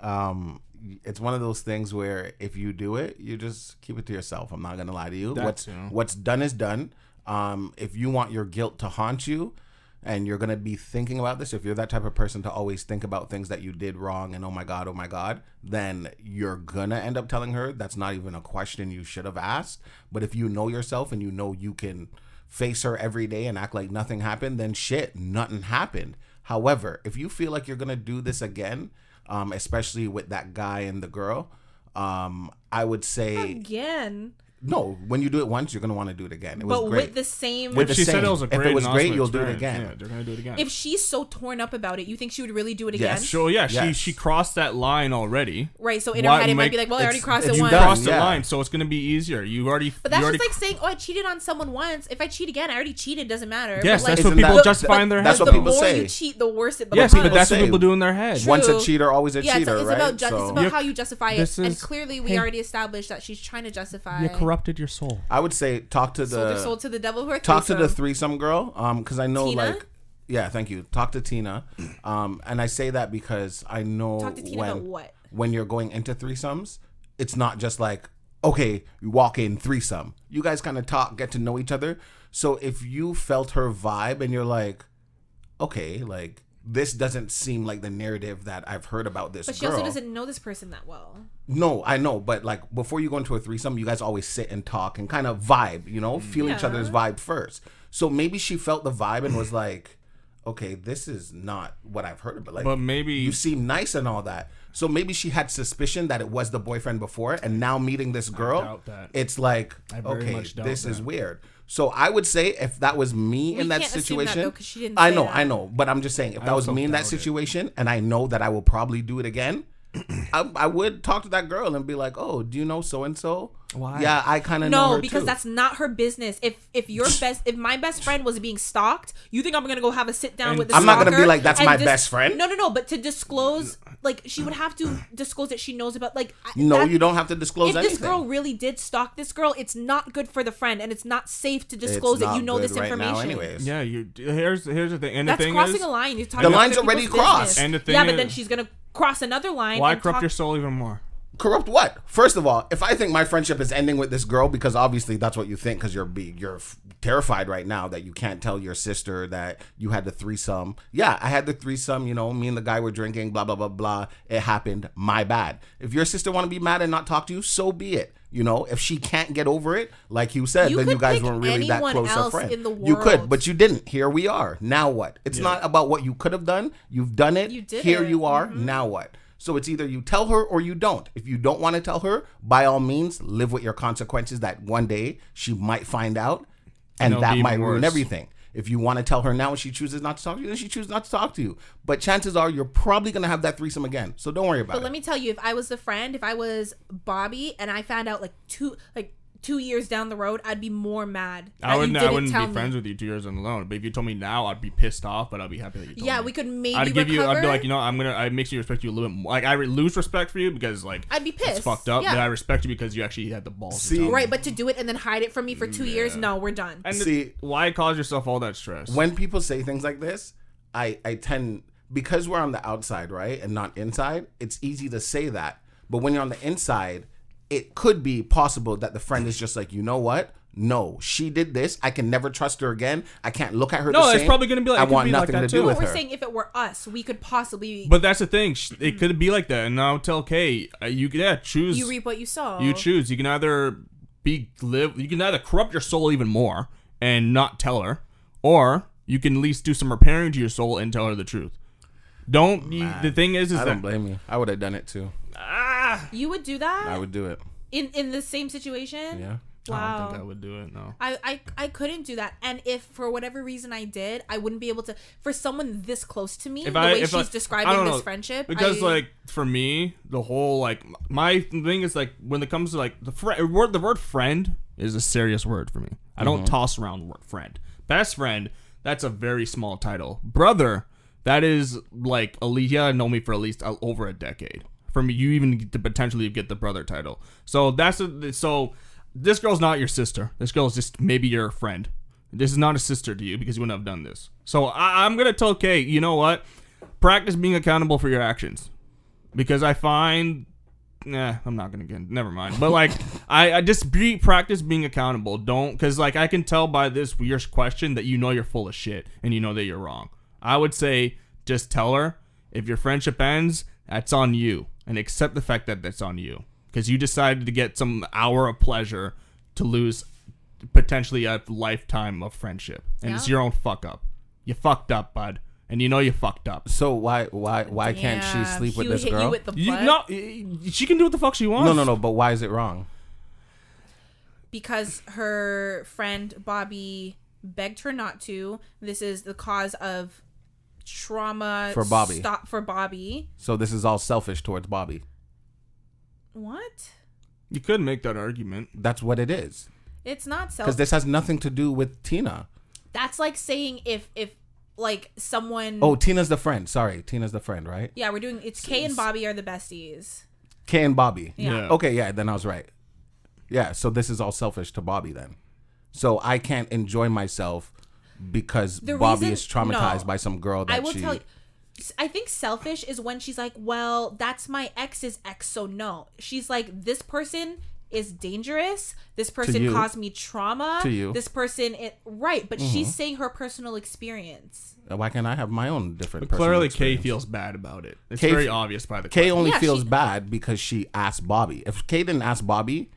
um, it's one of those things where if you do it, you just keep it to yourself. I'm not gonna lie to you. That what's too. what's done is done. Um, if you want your guilt to haunt you, and you're gonna be thinking about this, if you're that type of person to always think about things that you did wrong and oh my god, oh my god, then you're gonna end up telling her. That's not even a question you should have asked. But if you know yourself and you know you can face her every day and act like nothing happened, then shit, nothing happened. However, if you feel like you're gonna do this again, um, especially with that guy and the girl, um, I would say Again. No. When you do it once, you're gonna want to do it again. It was But great. with the same With if the she said it was a If it was great, you'll do it again. Yeah, they're gonna do it again. if she's so torn up about it, you think she would really do it again? Yes. so yeah, Yes. she she crossed that line already. Right. So in Why her head, it might be like, well, I already crossed it once. done. Crossed the line, so it's gonna be easier. You already. But that's you already, just like saying, "Oh, I cheated on someone once. If I cheat again, I already cheated. Doesn't matter." Yes, but like, that's what Isn't people that- justify in their head. That's head. what the people more say. you cheat, the worse it Yes, but that's what people do in their head. Once a cheater, always a yeah, it's, cheater, it's right? about it's about how you justify it, and clearly we already established that she's trying to justify. You corrupted your soul. I would say talk to sold her the soul to the devil. Her talk to the threesome. threesome girl, um, because I know Tina? like. Yeah, thank you. Talk to Tina, um, and I say that because I know Talk to Tina when about what? when you're going into threesomes, it's not just like okay, you walk in threesome. You guys kind of talk, get to know each other. So if you felt her vibe and you're like, okay, like this doesn't seem like the narrative that I've heard about this But she girl. also doesn't know this person that well. No, I know, but like before you go into a threesome, you guys always sit and talk and kind of vibe, you know, feel each other's vibe first. So maybe she felt the vibe and was like, okay, this is not what I've heard about. Like, But maybe you seem nice and all that. So maybe she had suspicion that it was the boyfriend before, and now meeting this girl, it's like, okay, this is weird. So I would say if that was me We in that can't assume that, situation, though, 'cause she didn't I know, that. I know, but I'm just saying if that was me in that doubt it. situation, and I know that I will probably do it again, I, I would talk to that girl and be like, "Oh, do you know so and so? Why? Yeah, I kind of know No, her because too. that's not her business. If if your best if my best friend was being stalked, you think I'm gonna go have a sit down And with the I'm not gonna be stalker like, "That's and my best friend." No, no, no. But to disclose, like she would have to disclose that she knows about like. No, that- you don't have to disclose anything. If anything. this girl really did stalk this girl, it's not good for the friend, and it's not safe to disclose that you know this information. Now anyways. yeah, you here's here's the thing. And That's the thing crossing is, a line. You're talking The about line's already crossed. business. And the thing yeah, but then she's gonna cross another line. why and corrupt talk- your soul even more? Corrupt what? First of all, if I think my friendship is ending with this girl because obviously that's what you think because you're be you're f- terrified right now that you can't tell your sister that you had the threesome. Yeah, I had the threesome. You know, me and the guy were drinking. Blah blah blah blah. It happened. My bad. If your sister want to be mad and not talk to you, so be it. You know, if she can't get over it, like you said, You then you guys weren't really that anyone close of else friends. in the You could, but you didn't. Here we are. Now what? It's not about what you could have done. You've done it. You did Here it. you are. Mm-hmm. Now what? So it's either you tell her or you don't. If you don't want to tell her, by all means, live with your consequences that one day she might find out and it'll that might ruin everything. If you want to tell her now and she chooses not to talk to you, then she chooses not to talk to you. But chances are you're probably going to have that threesome again. So don't worry about But it. But let me tell you, if I was the friend, if I was Bobby, and I found out like two like two years down the road, I'd be more mad. I wouldn't. I didn't wouldn't be me. friends with you two years on the loan. But if you told me now, I'd be pissed off. But I'd be happy that you told Yeah, me. we could maybe I'd give you. I'd be like, you know, I'm gonna. I makes me respect you a little bit more. Like I lose respect for you because like I'd be pissed. it's pissed. fucked up. Yeah. But I respect you because you actually had the balls. to See- tell me. Right, but to do it and then hide it from me for two years, no, we're done. And See- the, why cause yourself all that stress? when people say things like this, I I tend because we're on the outside, right, and not inside. It's easy to say that, but when you're on the inside, it could be possible that the friend is just like, you know what? No, she did this. I can never trust her again. I can't look at her. No, the it's same. probably gonna be like- I want be like nothing that to too. do with her. But We're her. saying if it were us, we could possibly But that's the thing. sh- It could be like that, and I'll tell Kay, uh, you yeah choose. you reap what you sow. you choose. You can either be live. You can either corrupt your soul even more and not tell her, or you can at least do some repairing to your soul and tell her the truth. Don't. You, the thing is, is I don't blame you. I would have done it too. ah, You would do that I would do it. in in the same situation. Yeah. I Wow. don't think I would do it. No. I, I I couldn't do that, and if for whatever reason I did, I wouldn't be able to. For someone this close to me, If the I- way if she's I- I describing don't this friendship, because I- like for me the whole like my thing is like when it comes to like the fr- word the word friend is a serious word for me i don't toss around the word friend best friend that's a very small title brother that is like at least know me for at least uh, over a decade me you even to potentially get the brother title. So that's a, so this girl's not your sister. This girl's just maybe your friend. This is not a sister to you because you wouldn't have done this. So I, i'm gonna tell kay you know what? Practice being accountable for your actions. Because I find nah I'm not gonna get never mind. But like I, I just be practice being accountable. Don't because like I can tell by this weird question that you know you're full of shit and you know that you're wrong. I would say just tell her if your friendship ends that's on you and accept the fact that that's on you because you decided to get some hour of pleasure to lose potentially a lifetime of friendship and it's your own fuck up you fucked up bud and you know you fucked up So why why why can't she Damn, sleep with Hugh this girl? You with the You no, she can do what the fuck she wants. no, no, no. But why is it wrong? because her friend Bobby begged her not to. This is the cause of trauma For Bobby. Stop for Bobby. So this is all selfish towards Bobby. What? You could make that argument. That's what it is. It's not self. Because this has nothing to do with Tina. That's like saying if if like someone. Oh, Tina's the friend. Sorry, Tina's the friend, right? Yeah, we're doing. It's Kay and Bobby are the besties. Kay and Bobby. Yeah. Okay, yeah, then I was right. Yeah, so this is all selfish to Bobby then. So I can't enjoy myself because The Bobby reason- is traumatized no. by some girl that I will she tell you. I think selfish is when she's like, "Well, that's my ex's ex, so no." She's like, "This person is dangerous. This person caused me trauma. To you. Mm-hmm. This person, it, right? But she's saying her personal experience. Why can't I have my own different? But clearly, personal Kay feels bad about it. It's Kay- very obvious by the Kay only Yeah, feels she- bad because she asked Bobby. If Kay didn't ask Bobby,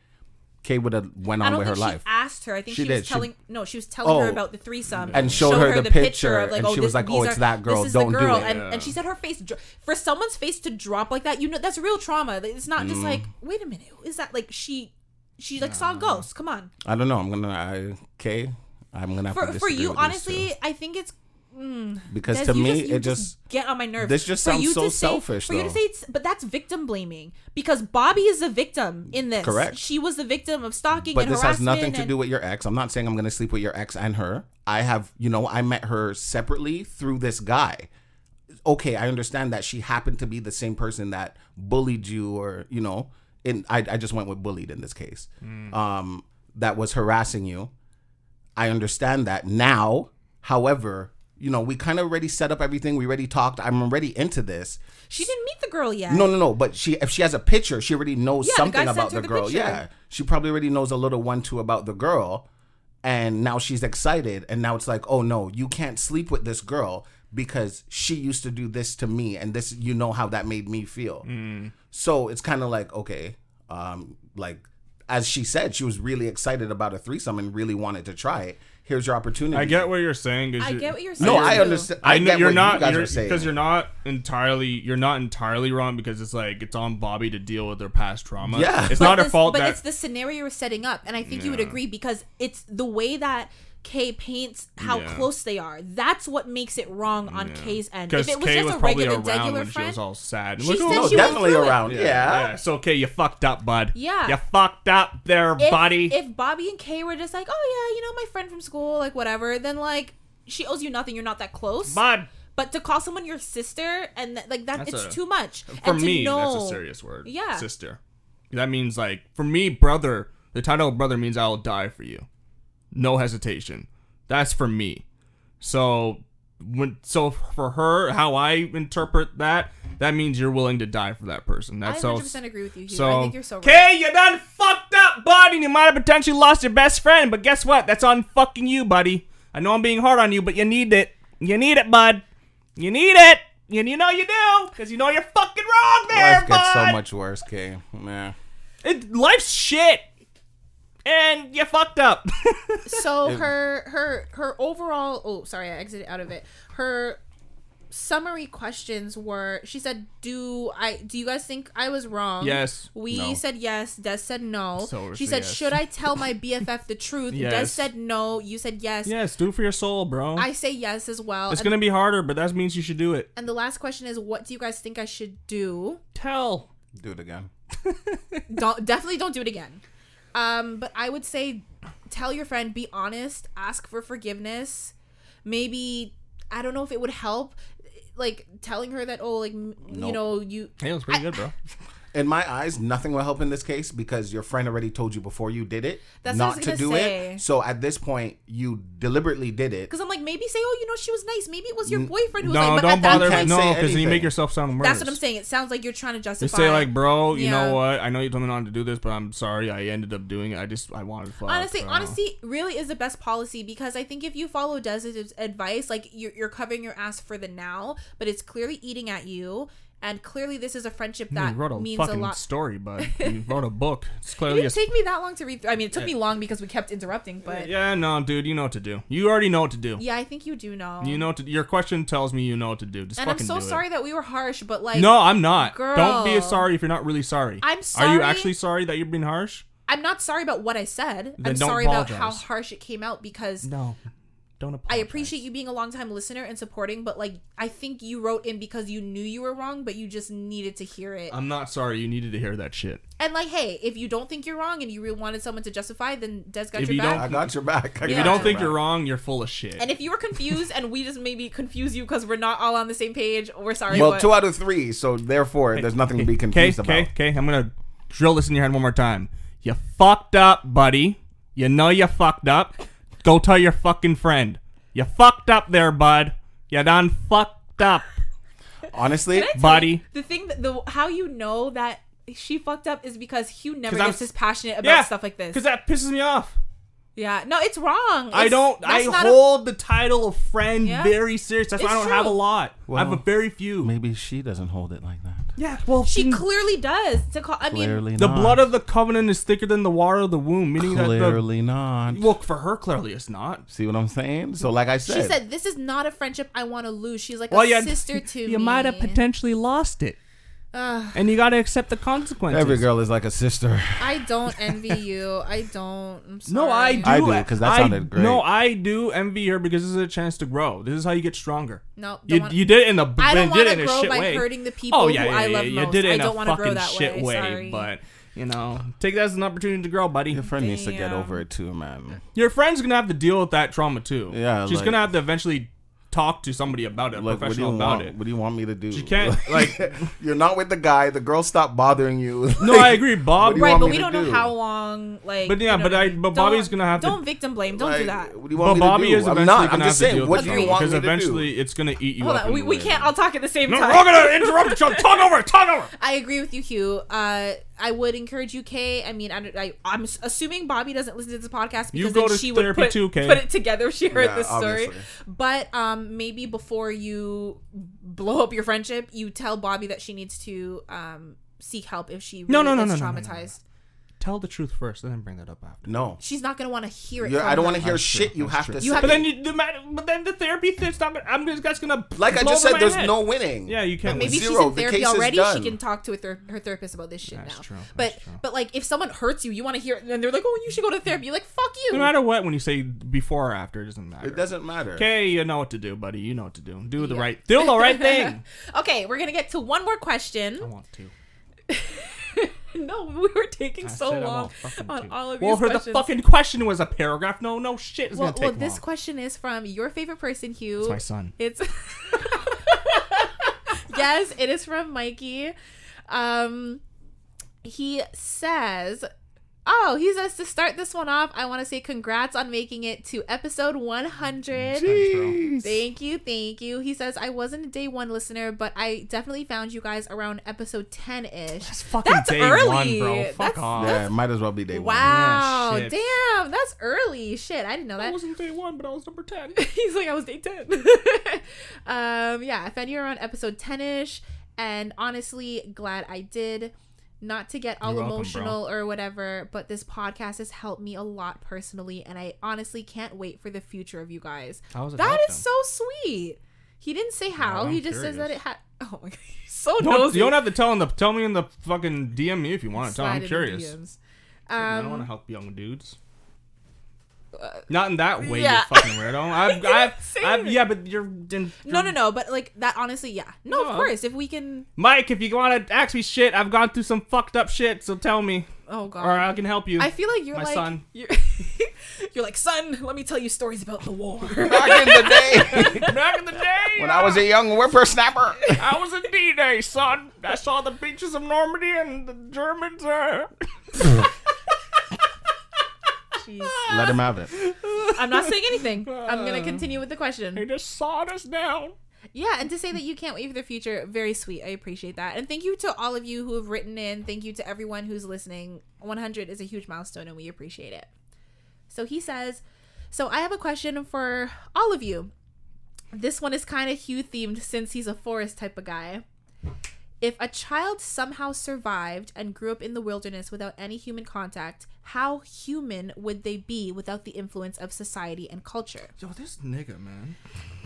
Kay would have went on with her think she life. asked her. I think She she, was did. She- telling. no, she was telling her Oh. about the threesome And showed her the picture, and she was like, "Oh, it's that girl. This is Don't the do girl. it." And, and she said her face dro- for someone's face to drop like that. You know, that's real trauma. It's not Mm. just like, wait a minute, is that like she? She like saw a ghost. Come on. I don't know. I'm gonna I, Kay. I'm gonna have For to for disagree you, with these honestly, two. I think it's because Des, to me just, you it just get on my nerves. this just For sounds you so to say- selfish, For you to say, it's, but that's victim blaming because Bobby is the victim in this. Correct. She was the victim of stalking But and this has harassment. nothing to do with your ex. I'm not saying I'm going to sleep with your ex and her. I have, you know, I met her separately through this guy. Okay, I understand that she happened to be the same person that bullied you, or you know, and I, I just went with bullied in this case. Um, that was harassing you. I understand that now. However, you know, we kind of already set up everything. We already talked. I'm already into this. She didn't meet the girl yet. No, no, no. But she, if she has a picture, she already knows Yeah, the something guy sent about her the the girl. picture. Yeah, she probably already knows a little one two about the girl, and now she's excited. And now it's like, oh no, you can't sleep with this girl because she used to do this to me, and this, you know how that made me feel. Mm. So it's kind of like, okay, um, like as she said, she was really excited about a threesome and really wanted to try it. Here's your opportunity. I get what you're saying. 'cause I you- get what you're saying. No, I understand. I, I know get you're what not you guys you're, are saying because you're not entirely you're not entirely wrong because it's like it's on Bobby to deal with their past trauma. Yeah. it's But not her this- fault But that it's the scenario we're setting up, and I think you would agree because it's the way that Kay paints how Yeah. close they are. That's what makes it wrong on Kay's end. If it was Kay just was a regular, around regular when she was all sad. She Look, said oh, she went definitely around. yeah, Yeah. yeah. So okay, you fucked up, bud. Yeah. you fucked up there, if, buddy. if Bobby and Kay were just like, oh yeah, you know, my friend from school, like whatever, then like she owes you nothing. You're not that close. bud. But to call someone your sister and th- like that, That's it's a- too much. For and to me, know, that's a serious word. Yeah. sister. That means like for me, brother. The title of brother means I will die for you, no hesitation. That's for me. So when so for her, how I interpret that, that means you're willing to die for that person. That's I That's 100 so. percent agree with you. Hugh. So, I think you're so right. okay, you done fucked up, buddy. and you might have potentially lost your best friend. But guess what? That's on fucking you, buddy. I know I'm being hard on you, but you need it. You need it, bud. You need it. And you know you do, because you know you're fucking wrong there, Life gets so much worse, Kay. Man. It, life's shit, and you fucked up. so her her her overall oh sorry i exited out of it her summary questions were she said do i do you guys think i was wrong Yes. we No. said yes des said no So she said yes. should i tell my bff the truth des Yes. said no you said yes yes, do it for your soul, bro. i say yes as well it's and, gonna be harder, but that means you should do it. and the last question is what do you guys think i should do Tell. Do it again. don't definitely don't do it again. Um, but I would say tell your friend, be honest, ask for forgiveness. Maybe I don't know if it would help, like telling her that oh, like m you know you. Hey, it was pretty good, bro. In my eyes, nothing will help in this case because your friend already told you before you did it That's not to do say. it. So at this point, you deliberately did it. Because I'm like maybe say oh you know she was nice. Maybe it was your boyfriend who was No, like. But don't at that bother. point, No, because then you make yourself sound worse. that's what I'm saying. It sounds like you're trying to justify. You justify. say like, bro, you Yeah. know what? I know you told me not to do this, but I'm sorry. I ended up doing it. I just I wanted to fuck. Honestly, bro. honesty really is the best policy because I think if you follow Des's advice, like you're, you're covering your ass for the now, but it's clearly eating at you, and clearly this is a friendship You that wrote a means a lot. story, but you wrote a book. It's It clearly a didn't take me that long to read through. I mean, it took me long because we kept interrupting, but yeah, no, dude, you know what to do. You already know what to do. Yeah, I think you do know. You know what to. Your question tells me you know what to do. Just and I'm so sorry it. that we were harsh, but like, No, I'm not. Girl, Don't be sorry if you're not really sorry. I'm sorry. Are you actually sorry that you're being harsh? I'm not sorry about what I said. Then I'm don't sorry about how harsh it came out because No, don't I appreciate you being a long time listener and supporting, but like, I think you wrote in because you knew you were wrong, but you just needed to hear it. I'm not sorry. You needed to hear that shit. and like, hey, if you don't think you're wrong and you really wanted someone to justify, then Des got If your you back. don't- I got your back. I If got you don't your think back. you're wrong, you're full of shit. and if you were confused and we just maybe confuse you because we're not all on the same page, we're sorry. well, but- two out of three, so therefore there's nothing to be Okay, confused about. okay, okay. I'm gonna drill this in your head one more time. You fucked up, buddy. You know you fucked up. Go tell your fucking friend. You fucked up there, bud. You done fucked up, Honestly, Can I tell buddy. you, the thing that the how you know that she fucked up is because Hugh never 'Cause I'm gets s- as passionate about Yeah, stuff like this. Because that pisses me off. Yeah, no, it's wrong. I don't. I that's not a- hold the title of friend Yeah. very serious. That's why I don't have a true. lot. I have a very few. Maybe she doesn't hold it like that. Yeah. Well, she clearly does. To call, I mean, Clearly the not. blood of the covenant is thicker than the water of the womb, meaning that Clearly not. the well for her clearly it's not. See what I'm saying? So, like I said, she said, "This is not a friendship I want to lose." She's like Well, a you sister to me. you might have potentially lost it, Ugh, and you got to accept the consequences. every girl is like a sister. I don't envy you. I don't. I'm sorry. No, I do. I do, 'cause that I- sounded great. No, I do envy her because this is a chance to grow. This is how you get stronger. No, don't You, want- you did it in a I don't want it to in a grow shit by way. hurting the oh, people oh yeah, who yeah, I yeah, love you most. did it I in don't a want to grow fucking that shit way. way, Sorry. but you know, take that as an opportunity to grow, buddy. Your friend needs to get over it too, man. Your friend's gonna have to deal with that trauma too. Yeah, she's like- gonna have to eventually talk to somebody about it, Like, what do you professional about want? it. What do you want me to do? She can't like. You're not with the guy. The girl stopped bothering you. no, I agree, Bob. Do you right, want but me we to don't know do? how long. Like, But yeah, you know but what I- mean? but Don't- Bobby's gonna have to- Don't victim blame. Don't Like, do that. What do you want But me Bobby to do? is I'm eventually not. I'm gonna just have to saying. deal What with do it you want because to eventually do? it's gonna eat you Hold up. on, we, in we the can't end. all talk at the same No, time. we're gonna interrupt each other. Talk over. Talk over. I agree with you, Hugh. Uh, I would encourage you, Kay. I mean, I, I, am assuming Bobby doesn't listen to this podcast because You go then to she would put, too, Kay. put it together if she heard Yeah, this story. obviously. But um, maybe before you blow up your friendship, you tell Bobby that she needs to um, seek help if she really No, no, no, is no, no, no, no, traumatized. Tell the truth first, and then bring that up after. No. She's not gonna want to hear it. You're, from I don't want to hear That's shit. true, You that's have true. to. You say have But then you, the matter, but then the therapy thing's not. gonna- I'm just that's gonna like I blow just over said, my there's head. no winning. Yeah, you can't. Maybe win. she's Zero. in The therapy case is already. She done. can talk to her, ther- her therapist about this shit That's now. true, But that's true. but like if someone hurts you, you want to hear it, and they're like, "Oh, you should go to therapy." You're like, "Fuck you." No matter what, when you say before or after, it doesn't matter. It doesn't matter. Okay, you know what to do, buddy. You know what to do. Do the Yeah. right. Do the right thing. okay, we're gonna get to one more question. I question. want to. no, we were taking I so long on all of Well, these her the fucking question was a paragraph. No, no shit. It's well, well, this long. question is from your favorite person, Hugh. It's my son. It's yes, it is from Mikey. Um, he says, "Oh, he says to start this one off. I want to say congrats on making it to episode 100. Jeez. Thank you, thank you." He says, "I wasn't a day one listener, but I definitely found you guys around episode 10 ish. That's fucking That's day early. one, bro. Fuck That's- off. Yeah, it might as well be day one. Wow, shit. damn, that's early. Shit, I didn't know that. I that." wasn't day one, but I was number ten. He's like, I was day 10. um, yeah, I found you around episode 10 ish. And honestly, glad I did. Not to get all welcome, emotional or whatever, but this podcast has helped me a lot personally. And I honestly can't wait for the future of you guys. How was it That them? so sweet. He didn't say how. I'm he just says that it had. Oh my god, so don't, nosy. you don't have to tell him the tell me in the fucking DM me if you want to tell. I'm curious. DMs. I don't Um, want to help young dudes. Not in that way, yeah. you fucking weirdo. I've, I've, I've, yeah, but you're, in, no, no, no. But like that, honestly, yeah. No, of course. If we can. Mike. If you want to ask me shit, I've gone through some fucked up shit, so tell me, Oh god. or I can help you. I feel like you're My like son. You're, you're like son. Let me tell you stories about the war. Back in the day, Back in the day, when I was a young whippersnapper. I was in D-Day, son. I saw the beaches of Normandy and the Germans. Uh... Jeez. Let him have it. I'm not saying anything. I'm gonna uh, continue with the question. They question. just sawed us down. Yeah, and to say that you can't wait for the future, very sweet. I appreciate that, and thank you to all of you who have written in. Thank you to everyone who's listening. 100 is a huge milestone, and we appreciate it. So he says, "So I have a question for all of you. This one is kind of Hugh themed since he's a forest type of guy." If a child somehow survived and grew up in the wilderness without any human contact, how human would they be without the influence of society and culture? Yo, this nigga, man.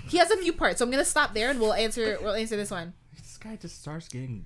He has a few parts, so I'm gonna stop there and we'll answer we'll answer this one. This guy just starts getting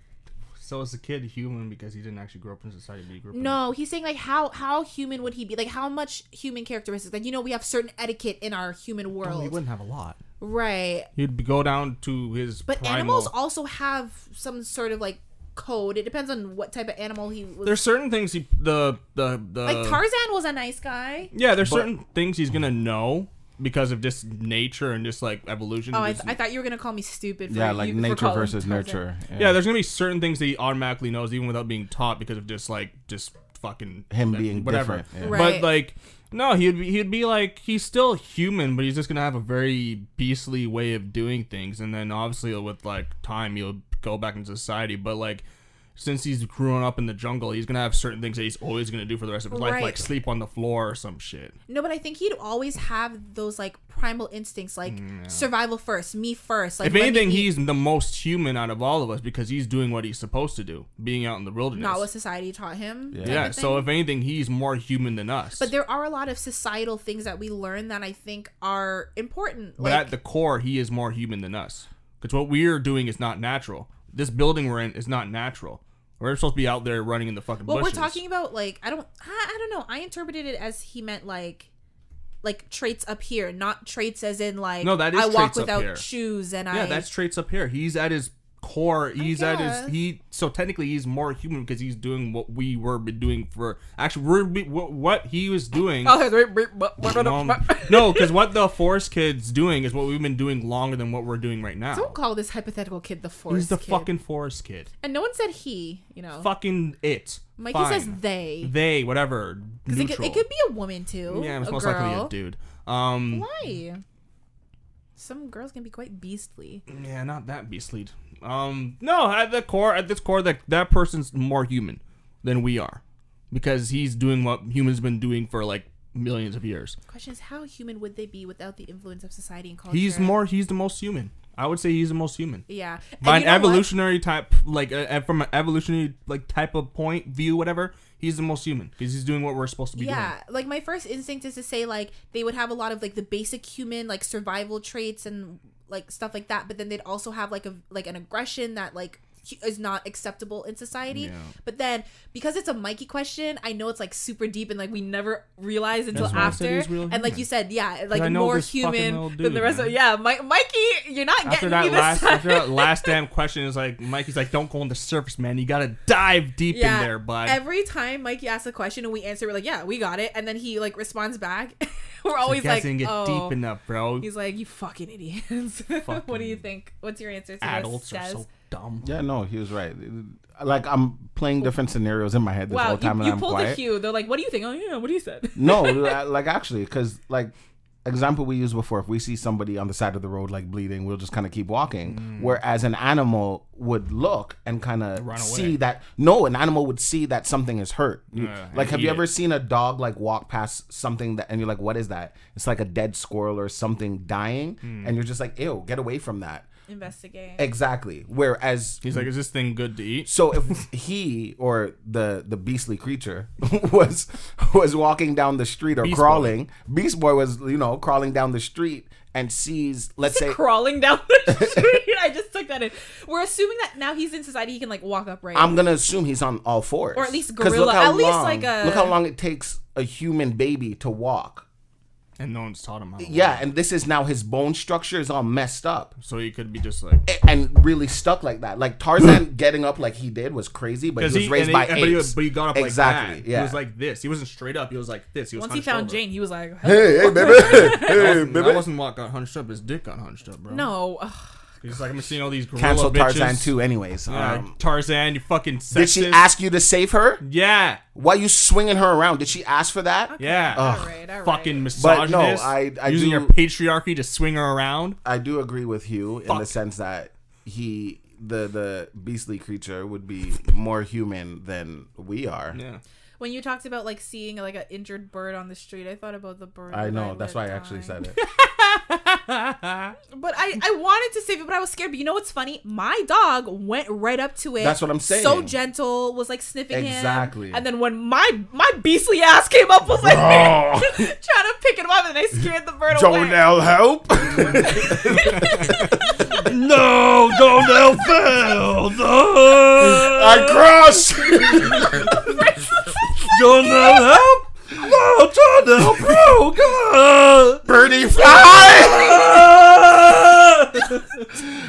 so as a kid human because he didn't actually grow up in society. But he grew up in- No, he's saying like how how human would he be? Like how much human characteristics? Like you know we have certain etiquette in our human Oh, he wouldn't have a lot. right? He'd go down to his. But primal- animals also have some sort of like code. It depends on what type of animal he was. There's certain things he the the the like Tarzan was a nice guy. Yeah, there's But- certain things he's gonna know because of just nature and just like evolution. Oh, I, th- I thought you were gonna call me stupid. For Yeah, like you, for nature calling versus Tarzan. nurture. yeah, there's gonna be certain things that he automatically knows even without being taught because of just like just fucking Him being whatever. yeah. Right. But like. No, he'd be, he'd be like he's still human, but he's just gonna have a very beastly way of doing things, and then obviously with like time he'll go back into society. But like since he's grown up in the jungle, he's gonna have certain things that he's always gonna do for the rest of his life, like sleep on the floor or some shit. No, but I think he'd always have those like primal instincts, like survival first, me first. Like if anything, he's the most human out of all of us because he's doing what he's supposed to do, being out in the wilderness. not what society taught him. Yeah. yeah. So if anything, he's more human than us. but there are a lot of societal things that we learn that I think are important. But Like, at the core, he is more human than us. Because what we're doing is not natural. This building we're in is not natural. We're supposed to be out there running in the fucking what bushes. we're talking about, like I don't, I, I don't know. I interpreted it as he meant like, like traits up here, not traits as in like No, that is I walk without shoes and Yeah, I. Yeah that's traits up here. He's at his core. He's at his he. So technically, he's more human because he's doing what we were doing for. Actually, we're what, what he was doing. Um, no, because what the forest kid's doing is what we've been doing longer than what we're doing right now. Don't call this hypothetical kid the forest. Kid. He's the kid. fucking forest kid. And no one said he. You know, Fucking it. Mikey Fine. says they. they. Whatever. Because it, could- it could be a woman too. yeah, it's most girl. likely a dude. Um. Why? Some girls can be quite beastly. Yeah, not that beastly. Um, no, at the core, at this core, that that person's more human than we are, because he's doing what humans been doing for like millions of years. Question is, how human would they be without the influence of society and culture? He's more. He's the most human. I would say he's the most human. Yeah. And By an know what? evolutionary type, like uh, from an evolutionary like type of point view, whatever, he's the most human because he's doing what we're supposed to be Yeah, doing. like my first instinct is to say like they would have a lot of like the basic human like survival traits and like stuff like that, but then they'd also have like a like an aggression that like is not acceptable in society. Yeah. But then because it's a Mikey question, I know it's like super deep and like we never realize until That's why I said after. And like you said, yeah, like more human little than the rest of yeah, Mi- Mikey, you're not After getting that me this last, time. after that last damn question is like, Mikey's like, don't go on the surface, man. You gotta dive deep in there, bud. Every time Mikey asks a question and we answer, we're like, "Yeah, we got it," and then he like responds back. we're always Guys like, didn't get "Oh." deep enough, bro. He's like, "You fucking idiots." what do you think? What's your answer to Adults this? are Des? so dumb. Yeah, no, he was right. Like I'm playing different scenarios in my head this Wow, whole time, you, and you I'm pulled quiet. a Hugh. They're like, "What do you think?" Oh yeah, what do you said? No, uh, like actually, because like example we used before, if we see somebody on the side of the road like bleeding, we'll just kind of keep walking. Whereas an animal would look and kind of Mm. See that no, an animal would see that something is hurt. You- Yeah, like, have you it. ever seen a dog like walk past something that and you're like, what is that? It's like a dead squirrel or something dying, Hmm. and you're just like, ew, get away from that. Investigate. Exactly. Whereas He's like, is this thing good to eat? so if he or the the beastly creature was was walking down the street or Beast crawling, Beast Boy was you know crawling down the street and sees let's say crawling down the street. I just took that in. We're assuming that now he's in society, he can like walk upright. I'm gonna assume he's on all fours Or at least 'Cause gorilla. look how At least like a- look how long it takes a human baby to walk. And no one's taught him how. To Yeah, walk. and this is now his bone structure is all messed up. So he could be just like. a- And really stuck like that. Like Tarzan getting up like he did was crazy, but he was he, raised and by he, but, he, apes. but he got up exactly. like that. Yeah. He was like this. He wasn't straight up. He was like this. He was Once he hunched found over. Jane, he was like, hey, hey, baby, That hey, wasn't, baby. that wasn't what got hunched up. His dick got hunched up, bro. "No." Ugh. He's like, I'm seeing all these gorilla Cancel bitches. Tarzan too, anyways. Yeah, Um, Tarzan, you fucking sexist. Did she ask you to save her? Yeah, Why you swinging her around? Did she ask for that? yeah. All right, all right. Fucking But no, misogynist. I- I using do- your patriarchy to swing her around. I do agree with you in Fuck. the sense that he, the the beastly creature, would be more human than we are. Yeah. When you talked about like seeing like an injured bird on the street, I thought about the bird. I that know. That's why let I actually said it. But I, I wanted to save it, but I was scared. But you know what's funny? My dog went right up to it. That's what I'm saying. So gentle, was like sniffing Exactly. him. And then when my my beastly ass came up, was like trying to pick him up, and I scared the bird Don't away. L help. no, don't help fail. I cross. Don't help. No, don't help. Oh, God. Birdie fly.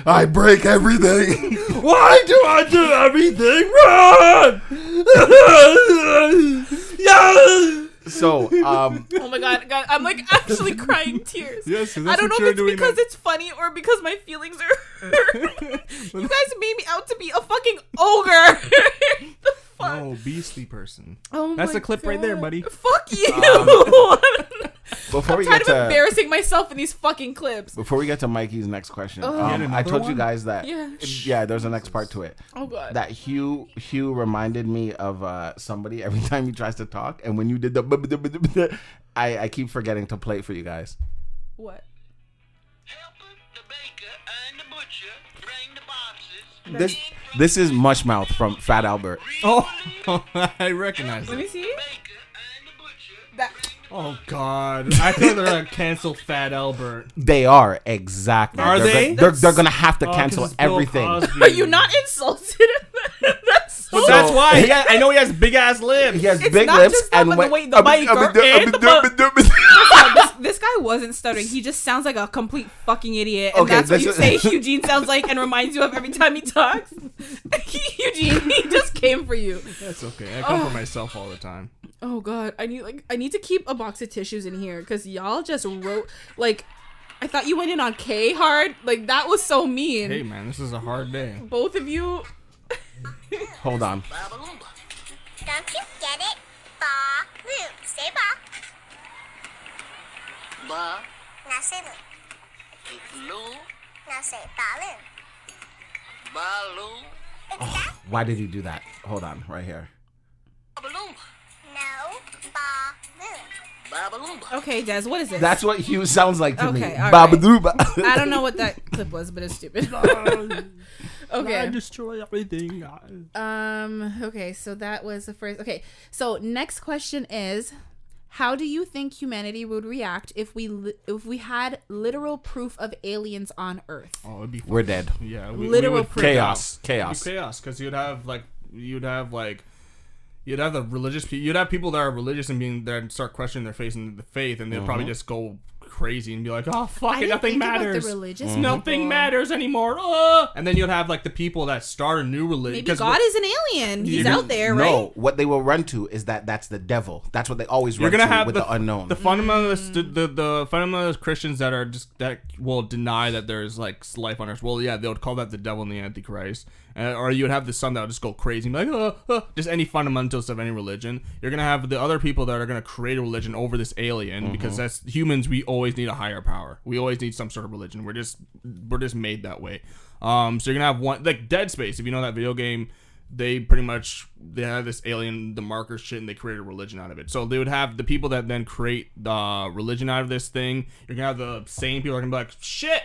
I break everything. Why do I do everything wrong? yeah. So, um, Oh my god, god, I'm like actually crying tears. Yes, 'cause I don't know if it's because that- it's funny or because my feelings are hurt. you guys made me out to be a fucking ogre. the fuck? Oh, beastly person. Oh That's my the clip right there, buddy. Fuck you. Um, Before we Tired get of to embarrassing myself in these fucking clips. before we get to Mikey's next question, Oh. You had um, I another told you one? guys that Yeah. yeah, there's a next part to it. Oh god. That Hugh Hugh reminded me of uh, somebody every time he tries to talk, and when you did the, I I keep forgetting to play it for you guys. what? This this is Mushmouth from Fat Albert. Oh, I recognize Let me it. see. Baker and That Oh God, I thought they're gonna cancel Fat Albert. They are exactly. Are they're they? Gonna, they're, they're gonna have to Oh, 'cause cancel everything. Are you not insulted? That's so that's why. He ha- I know he has big ass lips. He has It's big not lips just that, and but when- the way the mic or- and No, this, this guy wasn't stuttering. He just sounds like a complete fucking idiot, and Okay, that's what you is- say Eugene sounds like and reminds you of every time he talks. Eugene, he just came for you. That's okay. I come for oh. myself all the time. Oh god, I need like I need to keep a box of tissues in here because y'all just wrote like. I thought you went in on Kay hard. Like that was so mean. Hey man, this is a hard day. Both of you. Hold on. Don't you get it? Ba, loo. Say ba. Ba. Now say loo. Lu. Now say ba, loo. Balu. It's that? Oh, why did he do that? Hold on, right here. Babalumba. No. Ba, loo. Okay, Des, what is this? That's what Hugh sounds like to me. Okay, all right. Babadooba. I don't know what that clip was, but it's stupid. I okay. destroy everything. Um. Okay. So that was the first. Okay. So next question is, how do you think humanity would react if we li- if we had literal proof of aliens on Earth? Oh, it'd be We're dead. yeah. We, Literal we proof. Chaos. out. Chaos. Be chaos because you'd have like you'd have like you'd have the religious people. You'd have people that are religious and being there and start questioning their faith and the faith, and they'll probably just go crazy and be like, "Oh fuck I it, didn't nothing think about the matters." religious Nothing people. matters anymore. Ah! And then you'd have like the people that start a new religion. Maybe God is an alien. He's You out there, no, right? what they will run to is that that's the devil. That's what they always You're run gonna to have with the, the, unknown. the fundamentalist, the, the the fundamentalist Christians that are just that will deny that there's like life on Earth. Well, yeah, they would call that the devil and the Antichrist, uh, or you would have the some that would just go crazy, and be like, uh, uh, just any fundamentalist of any religion. You're gonna have the other people that are gonna create a religion over this alien because that's humans. We always need a higher power. We always need some sort of religion. We're just we're just made that way. Um, so you're gonna have one like Dead Space. If you know that video game they pretty much they have this alien the marker shit and they create a religion out of it so they would have the people that then create the religion out of this thing you're gonna have the same people that are gonna be like shit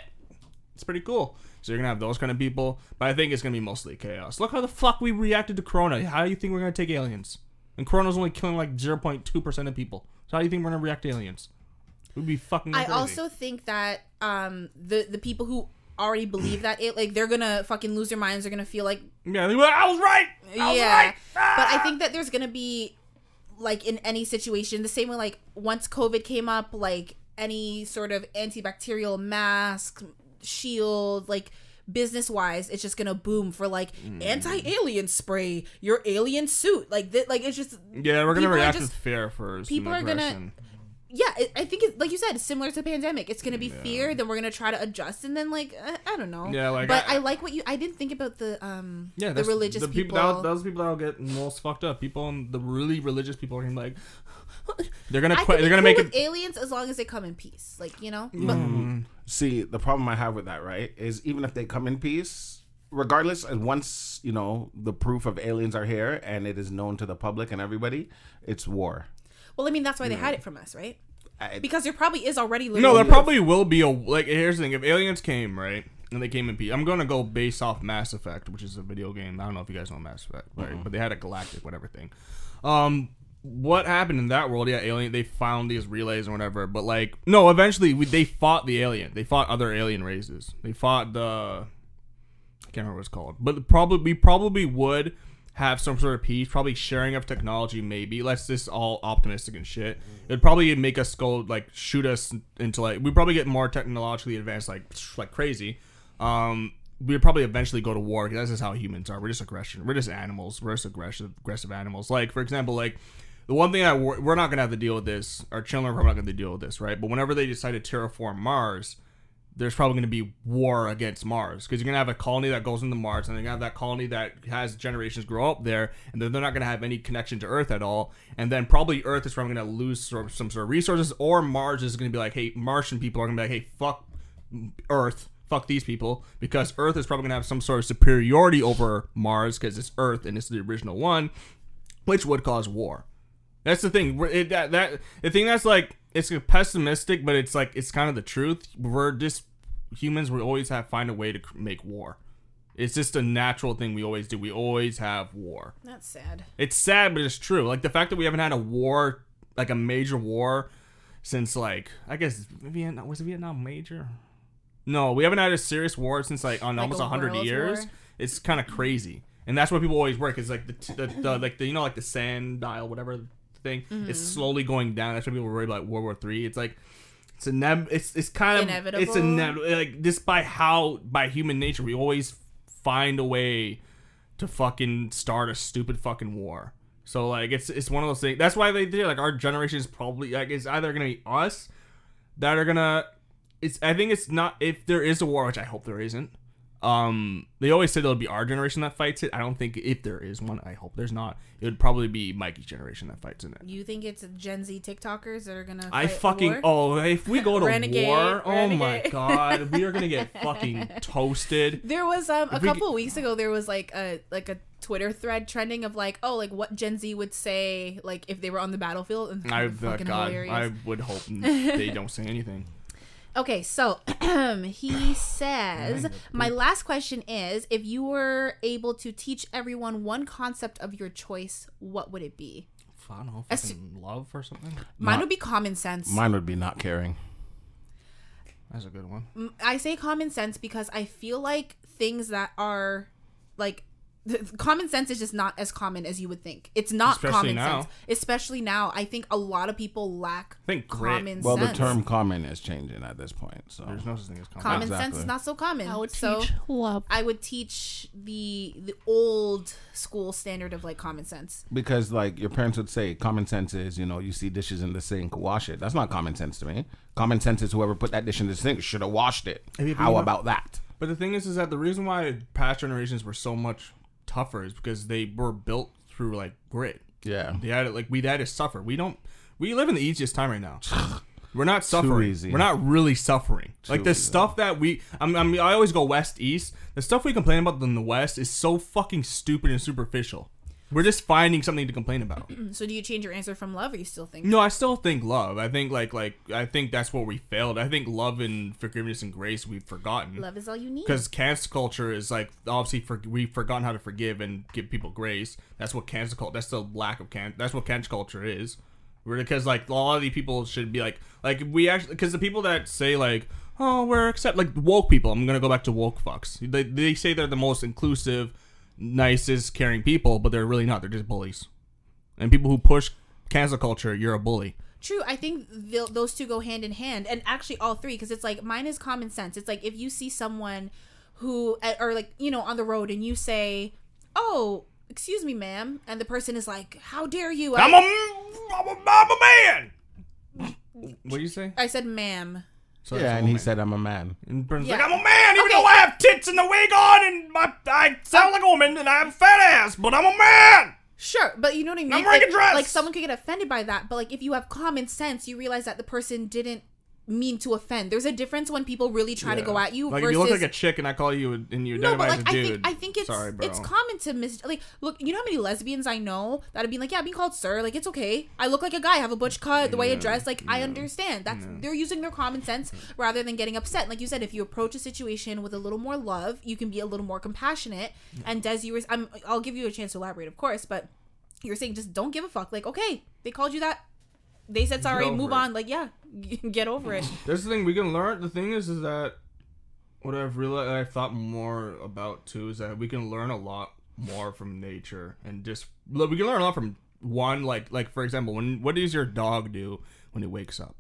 it's pretty cool so you're gonna have those kind of people but i think it's gonna be mostly chaos look how the fuck we reacted to corona how do you think we're gonna take aliens and corona's only killing like 0.2% of people so how do you think we're gonna react to aliens we'd be fucking I crazy. also think that um the the people who already believe that it like they're gonna fucking lose their minds. They're gonna feel like yeah like, i was right I was yeah. right. But I think that there's gonna be like in any situation the same way like once COVID came up, like any sort of antibacterial mask, shield, like business wise, it's just gonna boom for like Mm. anti-alien spray, your alien suit, like that. Like it's just yeah we're gonna react just- with fear first people are gonna- yeah. It, I think it, like you said, similar to pandemic. It's gonna be fear, then we're gonna try to adjust, and then like I, I don't know. Yeah, like, but I- I, like what you. I didn't think about the um Yeah, the religious the people. That, those people that'll get most fucked up. People, and the really religious people are gonna be like, they're gonna I quit. can They're gonna cool make it. aliens as long as they come in peace, like you know. But Mm. See, the problem I have with that, right, is even if they come in peace, regardless, and once you know the proof of aliens are here and it is known to the public and everybody, it's war. well, I mean that's why they hide it from us, right? I- Because there probably is already. No, there probably will be a like. Here's the thing: if aliens came, right, and they came in peace, I'm gonna go based off Mass Effect, which is a video game. I don't know if you guys know Mass Effect, right? But they had a galactic whatever thing. Um, what happened in that world? Yeah, alien. They found these relays or whatever. But like, no, eventually we, they fought the alien. They fought other alien races. They fought the. I can't remember what it's called, but probably we probably would have some sort of peace, probably sharing of technology, maybe. Let's just all optimistic and shit. It'd probably make us go like shoot us into like we probably get more technologically advanced like like crazy. Um, we'd probably eventually go to war. That's just how humans are. We're just aggression. We're just animals. We're just aggressive aggressive animals. Like for example, like the one thing that we're, not gonna have to deal with this. Our children are probably not gonna deal with this, right? But whenever they decide to terraform Mars, there's probably going to be war against Mars because you're going to have a colony that goes into Mars and then you have that colony that has generations grow up there and then they're not going to have any connection to Earth at all. And then probably Earth is probably going to lose some sort of resources or Mars is going to be like, hey, Martian people are going to be like, hey, fuck Earth. Fuck these people because Earth is probably gonna have some sort of superiority over Mars because it's Earth and it's the original one, which would cause war. That's the thing. It, that, that the thing that's like it's pessimistic, but it's like it's kind of the truth. We're just humans. We always have find a way to make war. It's just a natural thing we always do. We always have war. That's sad. It's sad, but it's true. Like the fact that we haven't had a war, like a major war, since like I guess Vietnam was Vietnam major. No, we haven't had a serious war since like on Like almost a hundred years. war? It's kind of crazy, and that's why people always work. Is like the, t- the, the like the you know like the sand dial whatever thing. Mm-hmm. It's slowly going down. That's why people worry about World War Three. It's like it's inev- It's it's kind of Inevitable? It's inevitable. Like by how by human nature we always find a way to fucking start a stupid fucking war. So like it's it's one of those things. That's why they did like our generation is probably like it's either gonna be us that are gonna. It's I think it's not if there is a war, which I hope there isn't. Um, they always say it'll be our generation that fights it. I don't think if there is one, I hope there's not. It would probably be Mikey's generation that fights in it. You think it's Gen Z TikTokers that are gonna? I fucking oh if we go to Renegade, war, oh my god, we are gonna get fucking toasted. There was um a If we couple weeks ago. There was like a like a Twitter thread trending of like oh like what Gen Z would say like if they were on the battlefield. And I, fucking God, hilarious. I would hope they don't say anything. Okay, so he says, My last question is if you were able to teach everyone one concept of your choice, what would it be? I don't know, As- fucking love or something. Mine Not- would be common sense. Mine would be not caring. That's a good one. M- I say common sense because I feel like things that are like common sense is just not as common as you would think. It's not Especially common now. sense, especially now. I think a lot of people lack I think grit. common Well, sense. the term common is changing at this point. So There's no such thing as common. Sense. Common Exactly. sense is not so common. I would so teach love. I would teach the the old school standard of like common sense. because like your parents would say, common sense is you know you see dishes in the sink, wash it. That's not common sense to me. Common sense is whoever put that dish in the sink should have washed it. How about that? But the thing is, is that the reason why past generations were so much tougher is because they were built through like grit. Yeah. They had to, like we had to suffer. We don't. We live in the easiest time right now. We're not suffering. We're not really suffering. like the easy. stuff that we. I mean, I always go west east. The stuff we complain about in the west is so fucking stupid and superficial. We're just finding something to complain about. So do you change your answer from love, or you still think? No, I still think love. I think like like I think that's where we failed. I think love and forgiveness and grace we've forgotten. Love is all you need. Because cancel culture is like obviously for, we've forgotten how to forgive and give people grace. That's what cancel culture. That's the lack of can. That's what cancel culture is. Because like a lot of these people should be like like we actually because the people that say like oh we're accept like woke people. I'm gonna go back to woke fucks. They they say they're the most inclusive, nicest, caring people, but they're really not. They're just bullies. And people who push cancel culture, you're a bully. True, I think those two go hand in hand, and actually all three, because it's like mine is common sense. It's like if you see someone who, eh, or like you know, on the road, and you say, "Oh, excuse me, ma'am," and the person is like, "How dare you?" I'm I, a I'm a, I'm a man. What do you say? I said, "Ma'am." Sorry, yeah, and he said, "I'm a man." And Brennan's Yeah. like, I'm a man, even Okay. though I have tits and a wig on, and my, I sound like a woman, and I have a fat ass, but I'm a man. Sure, but you know what I mean. I'm wearing a dress. Like someone could get offended by that, but like if you have common sense, you realize that the person didn't mean to offend. There's a difference when people really try to go at you Like versus if you look like a chick and I call you and you No, but as like a I dude. think I think it's sorry, it's common to mis like look. You know how many lesbians I know that have been like, yeah, being called sir, like it's okay. I look like a guy, I have a butch cut, the way I dress, like I understand. That's they're using their common sense rather than getting upset. Like you said, if you approach a situation with a little more love, you can be a little more compassionate. And Des, you were, I'm, I'll give you a chance to elaborate, of course, but you're saying just don't give a fuck. Like okay, they called you that. They said sorry, move it. on. Like yeah, get over it. That's the thing we can learn. The thing is, is that what I've realized, I've thought more about too, is that we can learn a lot more from nature and just look, we can learn a lot from one. Like, like for example, when what does your dog do when it wakes up?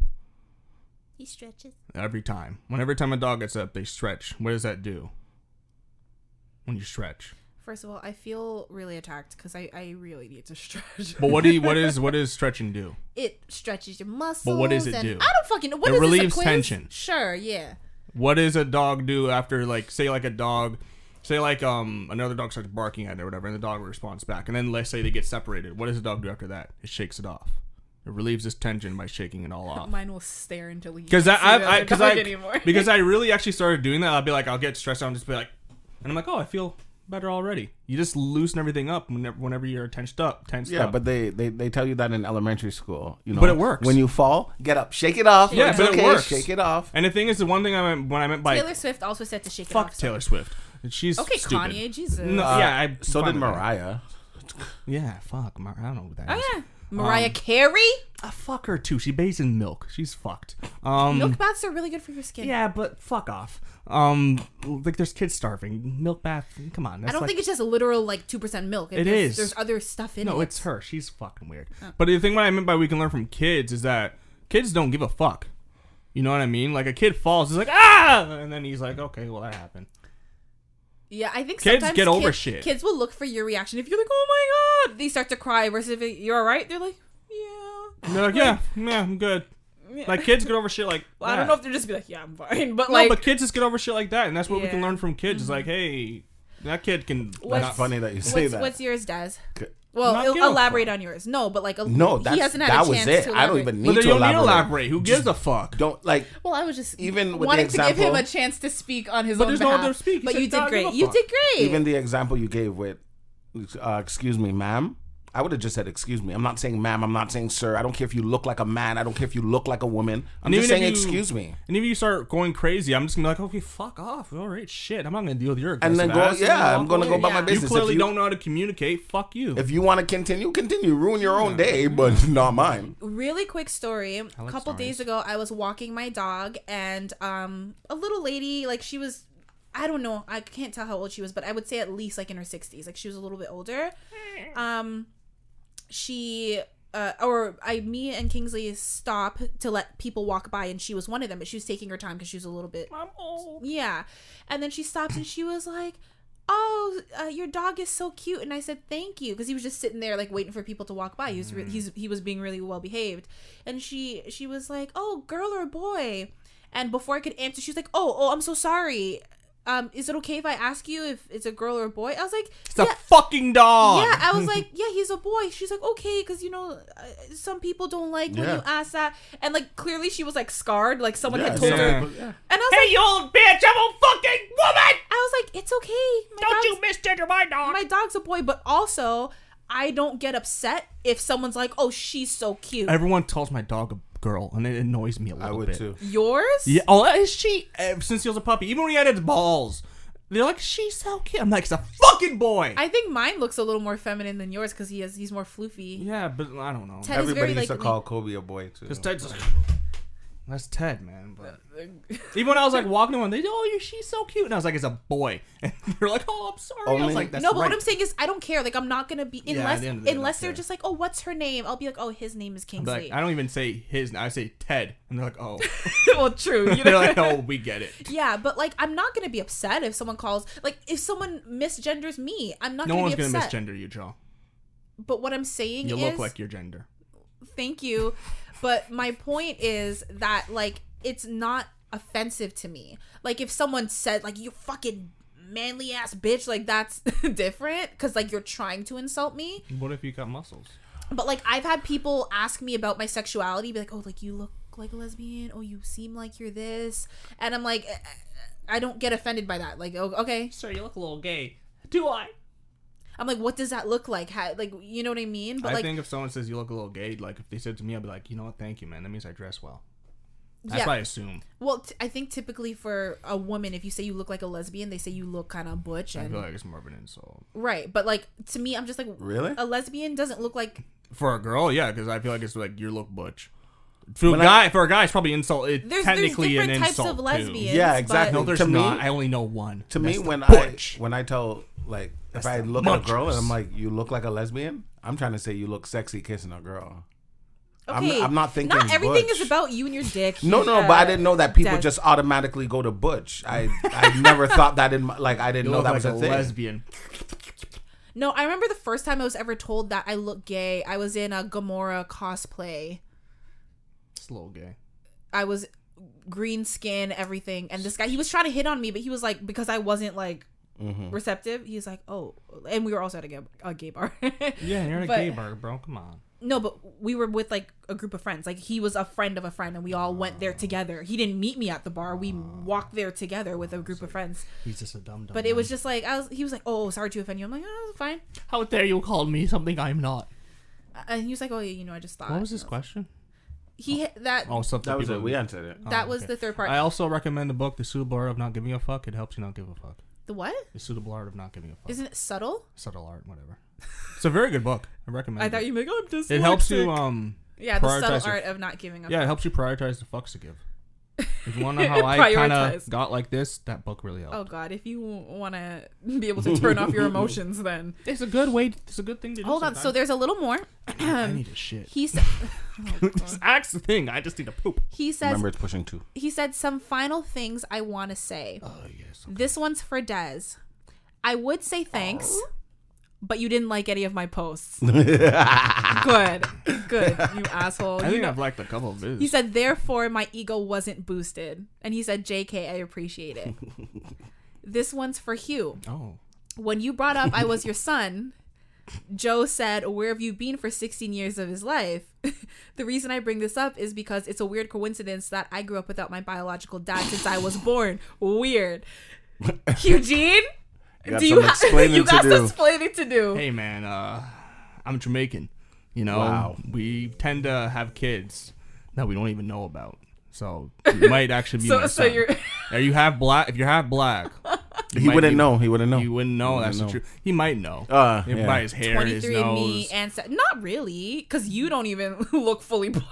He stretches. Every time, when every time a dog gets up, they stretch. What does that do? When you stretch. First of all, I feel really attacked because I, I really need to stretch. But what do you, what is what does stretching do? it stretches your muscles. But what does it and do? I don't fucking know. What It is this, relieves quiz? tension. Sure, yeah. What does a dog do after like say like a dog say like um another dog starts barking at it or whatever and the dog responds back and then let's say they get separated. What does a dog do after that? It shakes it off. It relieves this tension by shaking it all off. Mine will stare until he Because I, see I, I, I, because I really actually started doing that. I'll be like, I'll get stressed out and just be like, and I'm like, oh, I feel better already. You just loosen everything up whenever, whenever you're tensed up, tensed Yeah, up. but they, they they tell you that in elementary school. You know, But it works. When you fall, get up, shake it off. Yeah, It's but it works. Shake it off. and the thing is, the one thing I meant when I meant by Taylor Swift also said to shake it fuck off. Fuck Taylor Swift, she's Okay, stupid. Kanye, Jesus. No, Uh, yeah, I, so did with that. Mariah. Yeah, fuck. Mar- I don't know who that is. Oh yeah, Mariah Um, Carey. Uh, fuck her too. She bathes in milk. She's fucked. Um, Milk baths are really good for your skin. Yeah, but fuck off. Um, like there's kids starving. Milk bath. Come on. I don't like, think it's just a literal like two percent milk. It there's. There's other stuff in it. No, it's her. She's fucking weird. But the thing what I meant by we can learn from kids is that kids don't give a fuck. You know what I mean? Like a kid falls, he's like ah, and then he's like, okay, well that happened. Yeah, I think Kids sometimes get over kid- shit. Kids will look for your reaction. If you're like, "Oh my god," they start to cry. Versus if you're all right, they're like, "Yeah." And they're like, yeah, yeah, I'm good. Like kids get over shit like. Well, I don't know if they're just be like, "Yeah, I'm fine," but No, like, but kids just get over shit like that, and that's what we can learn from kids. Is mm-hmm. like, hey, that kid can. What's- That's funny that you say what's, that. what's yours, Des? C- Well, Not el- give a elaborate on yours. No, but like, a, no, he hasn't had that a was chance it. to I don't even need But to you need elaborate. to elaborate. Who gives a fuck? Don't like Well, I was just Even with the wanting to give him a chance to speak on his But own there's no behalf. other speak. He But said, you did great. You did great. even the example you gave with, uh, excuse me, ma'am. I would have just said, excuse me. I'm not saying ma'am. I'm not saying sir. I don't care if you look like a man. I don't care if you look like a woman. I'm And just saying, you- excuse me. And if you start going crazy, I'm just gonna be like, okay, fuck off. All right, shit. I'm not gonna deal with your And then go, ass, yeah, I'm gonna go away. about my Yeah. business. You clearly you- don't know how to communicate. Fuck you. If you want to continue, continue. Ruin your own day, but not mine. really quick story. A like couple stories. days ago, I was walking my dog, and um, a little lady, like she was, I don't know, I can't tell how old she was, but I would say at least like in her sixties. Like she was a little bit older. Um, she. Uh, or I, me and Kingsley stop to let people walk by, and she was one of them. But she was taking her time because she was a little bit I'm old. yeah. And then she stopped and she was like, "Oh, uh, your dog is so cute." And I said, "Thank you," because he was just sitting there like waiting for people to walk by. He was re- he's he was being really well behaved. And she she was like, "Oh, girl or boy?" And before I could answer, she was like, "Oh, oh, I'm so sorry. Um, is it okay if I ask you if it's a girl or a boy?" I was like, It's a fucking dog. yeah, I was like, yeah, he's a boy. She's like, okay, because you know, uh, some people don't like when Yeah. you ask that, and like clearly she was like scarred, like someone had Yeah, told her, yeah. and I was Hey, you old bitch! I'm a fucking woman. I was like, it's okay. My Don't dog's- you misgender my dog? My dog's a boy, but also I don't get upset if someone's like, "Oh, she's so cute." Everyone tells my dog a girl, and it annoys me a little I would bit. too. Yours? Yeah. Oh, is she? Uh, since he was a puppy, even when he had its balls, they're like, she's so cute. I'm like, it's a fucking boy. I think mine looks a little more feminine than yours because he has he's more floofy. yeah, but I don't know. Ted is Everybody very used like to call Kobe a boy too. Because Ted's like, that's Ted, man. But even when I was like walking around, they oh, you she's so cute, and I was like, it's a boy, and they're like, oh, I'm sorry. I Only- was like, that's no, but right. what I'm saying is, I don't care. Like, I'm not gonna be Yeah, at unless the end of the day, I unless don't they're care. just like, "Oh, what's her name?" I'll be like, "Oh, his name is I'd Kingsley." like, I don't even say his. I say Ted, and they're like, oh, well, true. You they're know? like, oh, we get it. yeah, but like, I'm not gonna be upset if someone calls. Like, if someone misgenders me, I'm not No gonna one's be gonna upset. misgender you, Joe. But what I'm saying You is, look like your gender. Thank you. But my point is that like it's not offensive to me. Like if someone said like you fucking manly ass bitch like that's different because like you're trying to insult me. What if you got muscles? but like i've had people ask me about my sexuality be like oh like you look like a lesbian. Oh you seem like you're this. And i'm like eh, i don't get offended by that. Like oh, okay. Sir, you look a little gay. Do I? I'm like what does that look like How, like you know what i mean but I like think if someone says you look a little gay, like if they said to me, I'd be like, you know what, thank you, man. That means I dress well. That's Yeah. what I assume. Well, t- I think typically for a woman, if you say you look like a lesbian, they say you look kind of butch I feel like it's more of an insult. right. But like to me, I'm just like Really? a lesbian doesn't look like For a girl, yeah, because I feel like it's like you look butch. For a When I- guy, for a guy, it's probably insult. It, there's there's technically different an types insult of too. lesbians. Yeah, but- exactly. No, there's To me- not. I only know one. to And me, when butch. I when I tell like if That's I the look at a girl and. I'm like, you look like a lesbian, I'm trying to say you look sexy kissing a girl. I'm- okay, I'm not thinking Not everything butch. is about you and your dick. No, no, uh, but I didn't know that people Dad. just automatically go to butch. I I never thought that in my, like I didn't you know look that like was a, a thing. lesbian. No, I remember the first time I was ever told that I look gay. I was in a Gamora cosplay. It's a little gay. I was green skin, everything. And this guy, he was trying to hit on me, but he was like, because I wasn't like Mm-hmm. receptive, he's like, oh, and we were also at a gay, a gay bar. Yeah, you're in a But- gay bar, bro. Come on. no, but we were with like a group of friends. Like he was a friend of a friend, and we all went there together. He didn't meet me at the bar. We walked there together with a group of friends. He's just a dumb dumb. But it was just like I was. He was like, "Oh, sorry to offend you." I'm like, "Oh, fine." How dare you call me something I'm not? And he was like, "Oh, yeah, you know, I just thought." What was his question? He that Oh, stuff That was it. We answered it. that Oh, was okay. the third part. I also recommend the book, The Suitable Art of Not Giving a Fuck. It helps you not give a fuck. the what? The Suitable Art of Not Giving a Fuck. Isn't it subtle? Subtle art, whatever. It's a very good book. I recommend. I it. thought you were like, "Oh, I'm just." It helps you. Um. yeah, the subtle your- art of not giving a Yeah, it helps you prioritize the fucks to give. If you want to know how I kind of got like this, that book really helped. Oh God, if you want to be able to turn off your emotions, then It's a good way. It's a good thing to do. hold on. So there's a little more. I need a shit. He said. That's the thing. I just need to poop. He says Remember, it's pushing two. he said some final things I want to say. Oh yes. This one's for Dez. I would say thanks, oh. But you didn't like any of my posts. good, good, you asshole. I You think know- I've liked a couple of his. he said, therefore, my ego wasn't boosted. And he said, JK, I appreciate it. this one's for Hugh. "Oh, When you brought up I was your son, Joe said, Where have you been for 16 years of his life? the reason I bring this up is because it's a weird coincidence that I grew up without my biological dad since I was born. Weird. Eugene? You got do some you, ha- explaining you to got do. some explaining to do. hey man, uh, I'm Jamaican. You know, Wow. we tend to have kids that we don't even know about. So you might actually be So- my so son. you're- Are you half black? If you're half black, you He wouldn't be- know. He wouldn't know. You wouldn't know. He That's wouldn't the know. truth. He might know. Uh, yeah. by his hair, his 23 and nose. me and not really because you don't even look fully black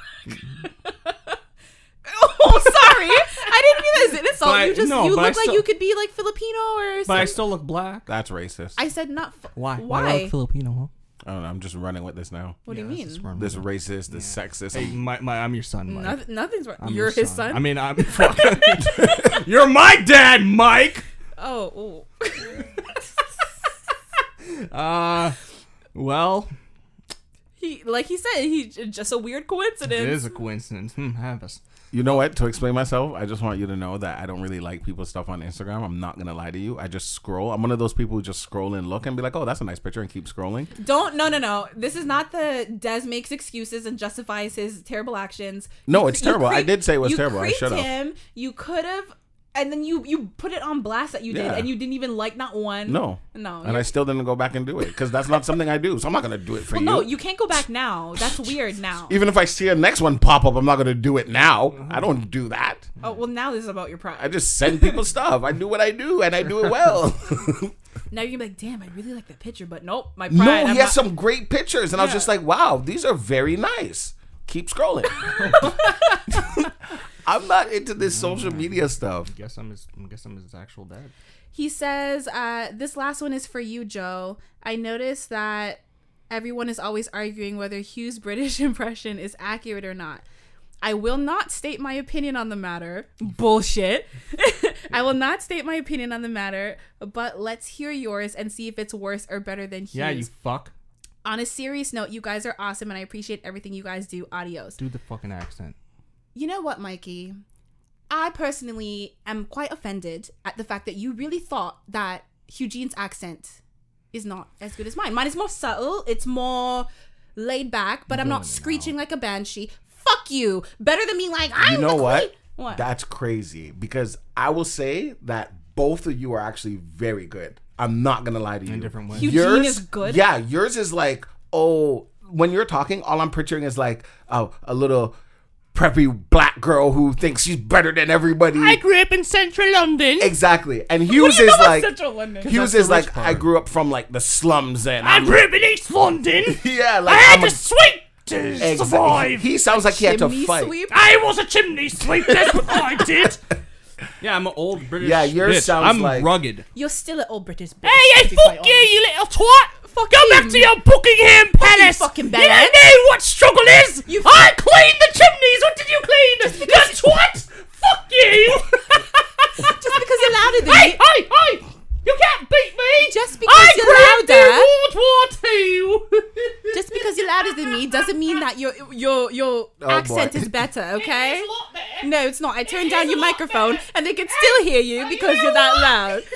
oh sorry i didn't mean that as an insult But you I- just no, you look I like still- you could be like filipino or something. but I still look black. That's racist. I said not f- Why? why Filipino? I don't know. I'm just running with this now. what do you mean This racist, this sexist. Hey, my, my, I'm your son, Mike. Noth- nothing's wrong I'm you're your his son, I mean, I'm. You're my dad, Mike. oh, oh. Uh, well, he like he said he just a weird it coincidence is a coincidence. Hmm, have us. You know what? To explain myself, I just want you to know that I don't really like people's stuff on Instagram. I'm not gonna lie to you. I just scroll. I'm one of those people who just scroll and look and be like, "Oh, that's a nice picture," and keep scrolling. don't no no no this is not the des makes excuses and justifies his terrible actions No, You it's cre- terrible. I did say it was terrible. I should have. you could have and then you you put it on blast that you did Yeah. and you didn't even like not one No, no and I still didn't go back and do it because that's not something I do. So I'm not gonna do it for well, you. no you can't go back now that's weird now Even if I see a next one pop up, I'm not gonna do it now. I don't do that. oh well now this is about your product. I pride just send people stuff. I do what I do, and I do it well. now you're gonna be like damn i really like that picture but nope my pride no, I'm he has not- some great pictures, and I was Yeah. just like, "Wow, these are very nice." Keep scrolling. I'm not into this social media stuff. Guess I'm his. Guess I'm his actual dad. He says, uh, This last one is for you, Joe. I noticed that everyone is always arguing whether Hugh's British impression is accurate or not. I will not state my opinion on the matter. Bullshit. I will not state my opinion on the matter, but let's hear yours and see if it's worse or better than Hugh's. Yeah, you fuck. On a serious note, you guys are awesome and I appreciate everything you guys do. Adios. Do the fucking accent. You know what, Mikey? I personally am quite offended at the fact that you really thought that Eugene's accent is not as good as mine. Mine is more subtle, it's more laid back, but I'm not screeching like a banshee. Fuck you. Better than me like I'm You know the what? queen. What? That's crazy because I will say that both of you are actually very good. I'm not gonna lie to you. In different ways. Eugene is good? Yeah, yours is like, oh, when you're talking, all I'm picturing is like oh, a little preppy black girl who thinks she's better than everybody. I grew up in central London. exactly. And Hugh's is like Central London. Hugh's is the rich like I grew up from like the slums and I'm, up in East London. yeah, like I'm a, sweep to exactly. He sounds like he had to Chimney fight. sweep? I was a chimney sweep. That's what I did. Yeah, I'm an old British. Yeah, yours bitch. sounds I'm like- rugged. You're still an old British bitch. Hey, to be quite honest. you little twat! Fuck Go back to your Buckingham Palace. fucking You don't know what struggle is. You- I cleaned the chimneys. What did you clean? You twat! Fuck you! Just because you're louder than hey, me. hey, hey! You can't beat me. Just because I you're created louder. World War Two. Just because you're louder than me doesn't mean that your your your Oh, accent boy. is better, okay? It's a lot. No, it's not. I turned down your microphone and they can still hear you because you're that loud.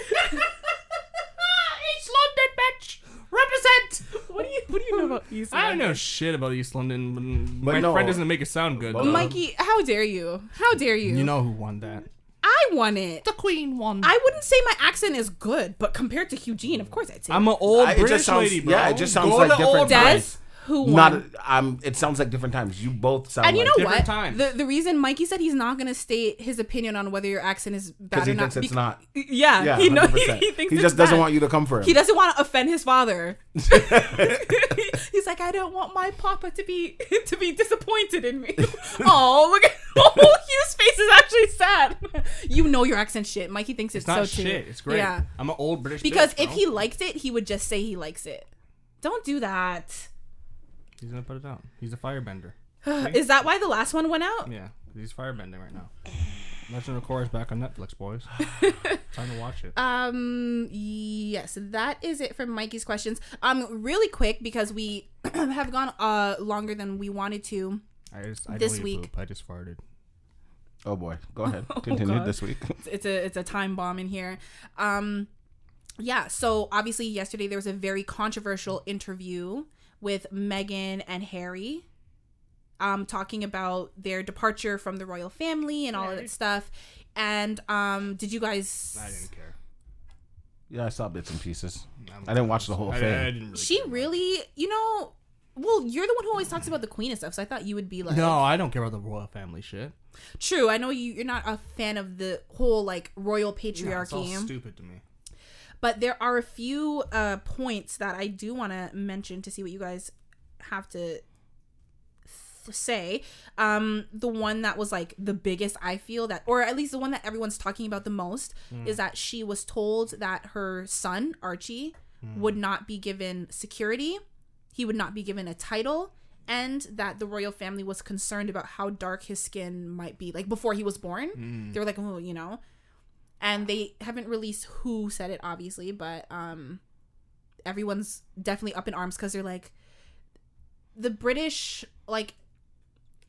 East London, bitch! Represent! What do you what do you know about East I don't know shit about East London, but, But my no. friend doesn't make it sound good. But- though. Uh, Mikey, how dare you? How dare you? you know who won that? I won it. The Queen won. I wouldn't say my accent is good, but compared to Eugene, of course I'd say. I'm an old I- it just British sounds- lady, bro. yeah, it just sounds Go like to different old Des, times. Who won? Not um. It sounds like different times. You both sound and you like know different what? times. The the reason Mikey said he's not gonna state his opinion on whether your accent is bad because or he not. thinks it's not. Yeah, Yeah, he, know, he, he thinks he it's just doesn't bad. want you to come for him. He doesn't want to offend his father. He's like, I don't want my papa to be to be disappointed in me. oh, look at oh, Hugh's face is actually sad. You know your accent shit. Mikey thinks it's, It's not so shit. too. It's great. Yeah, I'm an old British. because bitch, if bro. he liked it, he would just say he likes it. Don't do that. He's gonna put it out. He's a firebender. Is that why the last one went out? Yeah, he's firebending right now. Legend of Korra is back on Netflix, boys. Time to watch it. Um. Yes, that is it for Mikey's questions. Um, really quick because we have gone uh longer than we wanted to. I just, I this don't week- poop. I just farted. Oh boy, go ahead. Continue God. this week. It's a it's a time bomb in here. Um, yeah. So obviously yesterday there was a very controversial interview with Meghan and Harry. Um, talking about their departure from the royal family and all of that stuff. And um, did you guys? I didn't care. Yeah, I saw bits and pieces. I'm- I didn't watch the whole I, thing. I didn't really She care. really, you know, well, you're the one who always talks about the queen and stuff, so I thought you would be like, No, I don't care about the royal family shit. true. I know you, you're not a fan of the whole like royal Yeah, it's all patriarchy, stupid to me. But there are a few uh, points that I do want to mention to see what you guys have to th- say. Um, the one that was like the biggest, I feel that, or at least the one that everyone's talking about the most, is that she was told that her son Archie would not be given security, he would not be given a title. And that the royal family was concerned about how dark his skin might be. Like before he was born, they were like, "Oh, you know," and they haven't released who said it obviously but um everyone's definitely up in arms because they're like the british like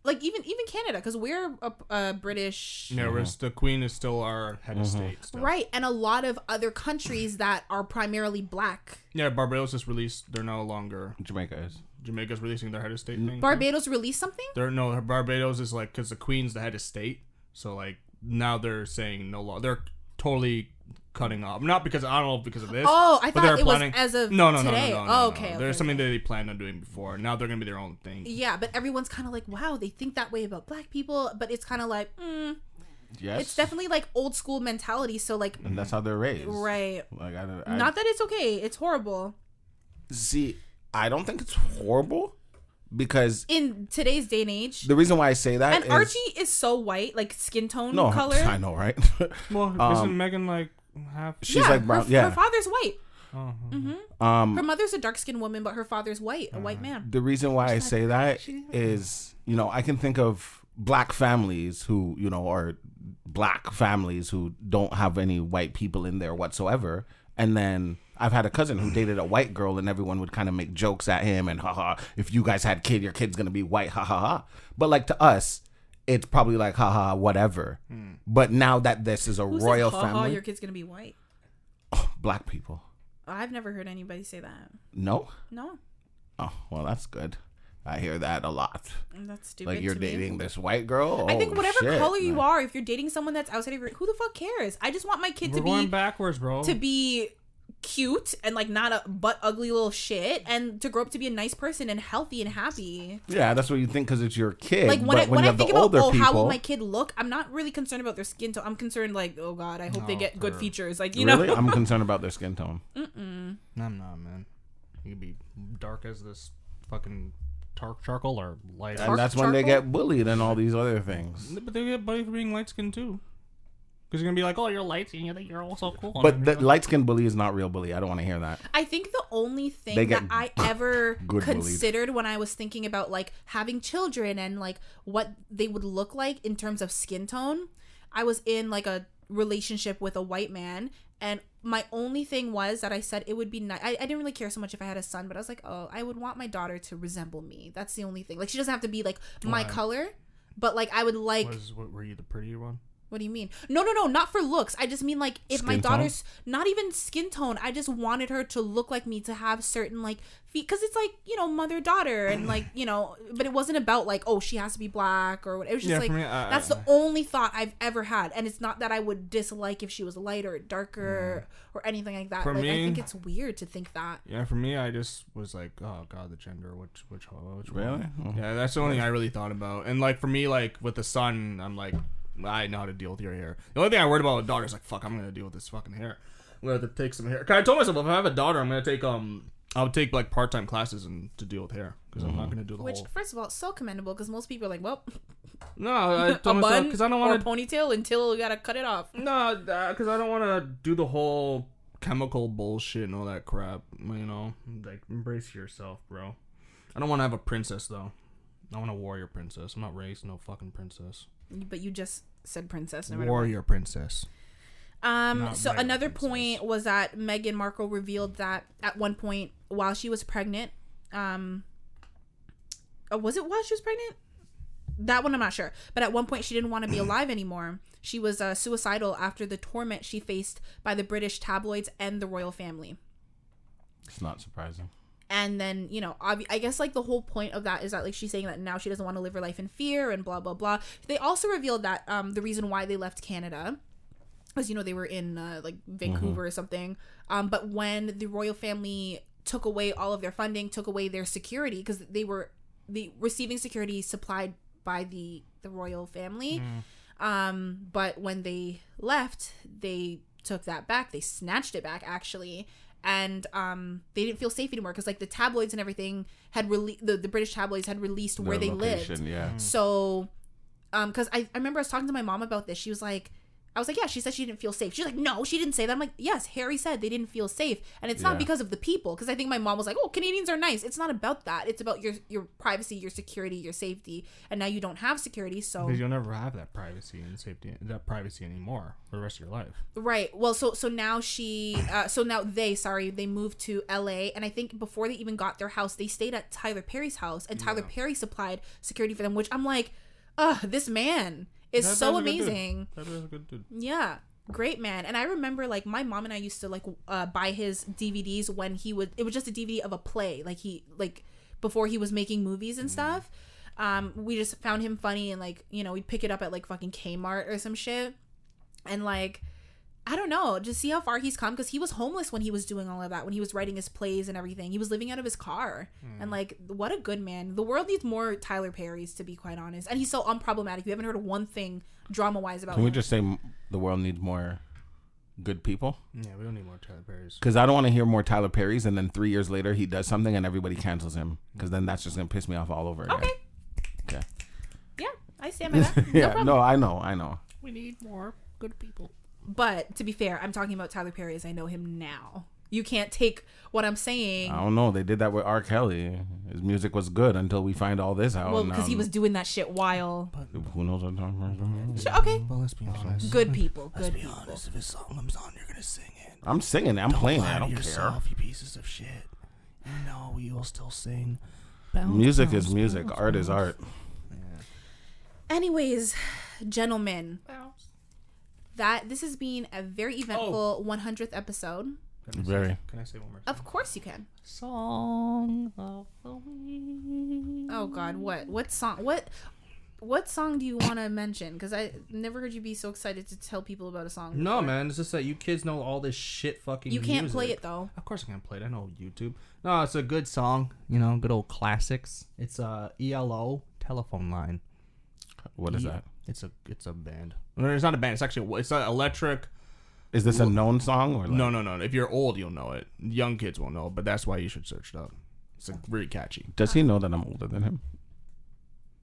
like even even canada because we're a, a british Yeah, whereas the queen is still our head of state. Still. right and a lot of other countries that are primarily black Yeah, Barbados just released. They're no longer. Jamaica is. Jamaica's releasing their head of state thing. barbados released something They're no Barbados is like because the queen's the head of state. So like now they're saying no law. They're totally cutting off. Not because I don't know because of this. Oh, I thought they're it was as of no, no, today. no, no, no, Oh, no, okay, no. okay, There's something that they planned on doing before. Now they're gonna be their own thing. yeah but everyone's kind of like wow they think that way about black people but it's kind of like mm, Yes. it's definitely like old school mentality so like And that's how they're raised. right Like I, don't- I not that it's okay it's horrible see. I don't think it's horrible because in today's day and age. the reason why I say that and is- Archie is so white, like skin tone no color. I know, right? Well, Um, isn't Meghan like half? She's yeah, like brown. Her, yeah. her father's white. Oh, um, Her mother's a dark skinned woman, but her father's white, a Uh-huh. white man. the reason why I say that is, you know, I can think of black families who, you know, are black families who don't have any white people in there whatsoever. And then I've had a cousin who dated a white girl and everyone would kind of make jokes at him and haha, if you guys had kid, your kid's gonna be white, ha ha ha. But like to us, it's probably like haha, whatever. Hmm. But now that this is a Who royal says, "Ha ha, family, your kid's gonna be white? Oh, black people. I've never heard anybody say that. No? No, Oh, well that's good. I hear that a lot. Mm, that's stupid. Like you're to me. dating this white girl. I think Oh, whatever shit. color you are, if you're dating someone that's outside of your, who the fuck cares? I just want my kid we're to going be backwards, bro. to be cute and like not a butt ugly little shit, and to grow up to be a nice person and healthy and happy. Yeah, that's what you think because it's your kid. like when but I when when you I have the think about older oh how will my kid look, I'm not really concerned about their skin tone. I'm concerned like oh god, I hope they Oh, get good features. Like you really, know, I'm concerned about their skin tone. Mm-mm. I'm not, man. You could be dark as this fucking dark charcoal or light. and that's when they get bullied and all these other things. But they get bullied for being light skinned too. Because you're gonna be like, oh, you're light skinned, you think you're also cool. But the light skin bully is not real bully. I don't want to hear that. I think the only thing They that get I ever good bullied. considered when I was thinking about like having children and like what they would look like in terms of skin tone, I was in like a relationship with a white man and my only thing was that I said it would be nice. I, I didn't really care so much if I had a son, but I was like, oh, I would want my daughter to resemble me. That's the only thing. Like she doesn't have to be like my Why? color, but like I would like Was what were you the prettier one? What do you mean? No, no, no, not for looks. I just mean like if my Skin tone? daughter's not even skin tone. I just wanted her to look like me to have certain like feet because it's like you know mother daughter and like you know, but it wasn't about like oh she has to be black or what. It was just Yeah, like for me, I- that's the only thought I've ever had, and it's not that I would dislike if she was lighter or darker or anything like that. For like I think it's weird to think that. Yeah, for me, I just was like, oh god, the gender, which which which Really? one? Oh. Yeah, that's the only thing I really thought about. And like for me, like with the son, I'm like, I know how to deal with your hair. The only thing I worried about with daughter is like, fuck, I'm gonna deal with this fucking hair. I'm gonna have to take some hair. 'Cause I told myself if I have a daughter, I'm gonna take um, I'll take like part time classes and to deal with hair because I'm not gonna do the whole Which, first of all, it's so commendable because most people are like, well, No, I a told myself bun because I don't or a want to. ponytail until you gotta cut it off. No, because I don't want to do the whole chemical bullshit and all that crap. You know, like embrace yourself, bro. I don't want to have a princess though. I want a warrior princess. I'm not raised no fucking princess. But you just said princess. No matter what. Warrior princess. Um. Not So regular another princess. point was that Meghan Markle revealed that at one point while she was pregnant, um, uh, was it while she was pregnant? That one I'm not sure. But at one point she didn't want to be alive anymore. She was uh, suicidal after the torment she faced by the British tabloids and the royal family. It's not surprising. And then you know, I guess like the whole point of that is that like she's saying that now she doesn't want to live her life in fear and blah blah blah. They also revealed that um the reason why they left Canada because you know they were in uh, like Vancouver or something. Um, but when the royal family took away all of their funding, took away their security because they were the receiving security supplied by the the royal family. Um, but when they left, they took that back. They snatched it back actually. And um, they didn't feel safe anymore because like the tabloids and everything had released the, the British tabloids had released where Their they lived. Yeah. So, um, because I, I remember I was talking to my mom about this. She was like, I was like, yeah, she said she didn't feel safe. She's like, no, she didn't say that. I'm like, yes, Harry said they didn't feel safe, and it's Yeah. not because of the people. Because I think my mom was like, oh, Canadians are nice. It's not about that. It's about your your privacy, your security, your safety. And now you don't have security, so Because you'll never have that privacy and safety, that privacy anymore for the rest of your life. Right. Well, so so now she, uh, so now they, sorry, they moved to L.A. And I think before they even got their house, they stayed at Tyler Perry's house, and Tyler Perry supplied security for them. Which I'm like, ugh, this man is so guy's a good dude. amazing. That is a good dude. Yeah, great man. And I remember like my mom and I used to like uh, buy his DVDs when he would. It was just a DVD of a play, like he like before he was making movies and stuff. Um, we just found him funny and like you know we'd pick it up at like fucking Kmart or some shit, and like. I don't know, just see how far he's come because he was homeless when he was doing all of that, when he was writing his plays and everything. He was living out of his car. And hmm. like, what a good man. The world needs more Tyler Perry's, to be quite honest. And he's so unproblematic. You haven't heard one thing drama wise about Can we just say the world needs more good people? Yeah, we don't need more Tyler Perry's. Because I don't want to hear more Tyler Perry's, and then three years later he does something and everybody cancels him. Because then that's just gonna piss me off all over again. Okay. Okay. Yeah, I stand by that. No yeah. problem. No, I know. I know. We need more good people. But to be fair, I'm talking about Tyler Perry as I know him now. You can't take what I'm saying. I don't know. They did that with R. Kelly. His music was good until we find all this out. well, because he was doing that shit while. Who knows what I'm talking about? Sure, okay. But let's be honest. Good people. Good people. Let's be people. honest. If his song comes on, you're gonna sing it. I'm singing. it. I'm playing it. I don't care. yourself, you pieces of shit. You know we will still sing. Bounce, Music bounce, is music. bounce, Art is bounce. art. Anyways, gentlemen, that this has been a very oh. eventful 100th episode. Can I say- Very. Can I say one more? Of course you can. Song of the week. Oh God, what? What song? What? What song do you want to mention? Because I never heard you be so excited to tell people about a song. No, man. It's just that you kids know all this shit fucking. You can't play music. it though. Of course I can't play it. I know YouTube. No, it's a good song. You know, good old classics. It's uh, a ELO telephone line. What is E- that? It's a it's a band. No, it's not a band. It's actually it's an electric. Is this a known song or like, No, no, no. If you're old, you'll know it. Young kids won't know, but that's why you should search it up. It's like really catchy. Does he know that I'm older than him?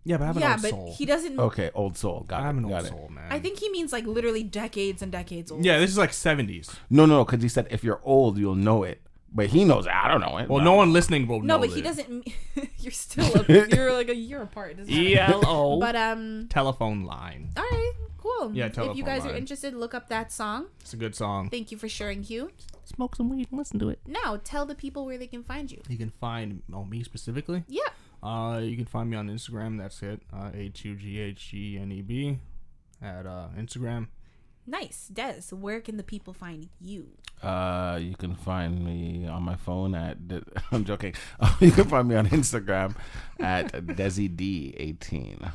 Yeah, but I have an Yeah, old but soul. he doesn't. Okay, old soul. Got I have it. an old Got it. soul, man. I think he means like literally decades and decades old. Yeah, this is like 70s. No, no, because he said if you're old, you'll know it. But he knows it. I don't know it. Well, no one listening will know. No, know but he it. doesn't. you're still. A, you're like a year apart. It doesn't matter. ELO But um. telephone line. All right. Cool. Yeah, If you guys are interested, look up that song. It's a good song. Thank you for sharing, Hugh. Smoke some weed and listen to it. Now tell the people where they can find you. You can find oh, me specifically Yeah. Uh, you can find me on Instagram. That's it. Uh, H U G H G N E B at uh, Instagram. Nice. Des, where can the people find you? Uh, you can find me on my phone at. De- I'm joking. you can find me on Instagram at DesiD18.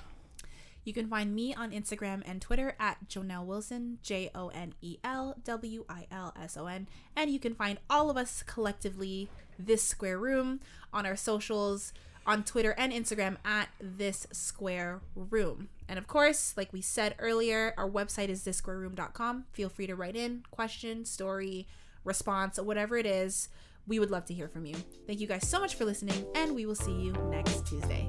You can find me on Instagram and Twitter at Jonelle Wilson, J O N E L W I L S O N. And you can find all of us collectively, This Square Room, on our socials, on Twitter and Instagram at This Square Room. And of course, like we said earlier, our website is thissquareroom.com. Feel free to write in question, story, response, whatever it is. We would love to hear from you. Thank you guys so much for listening, and we will see you next Tuesday.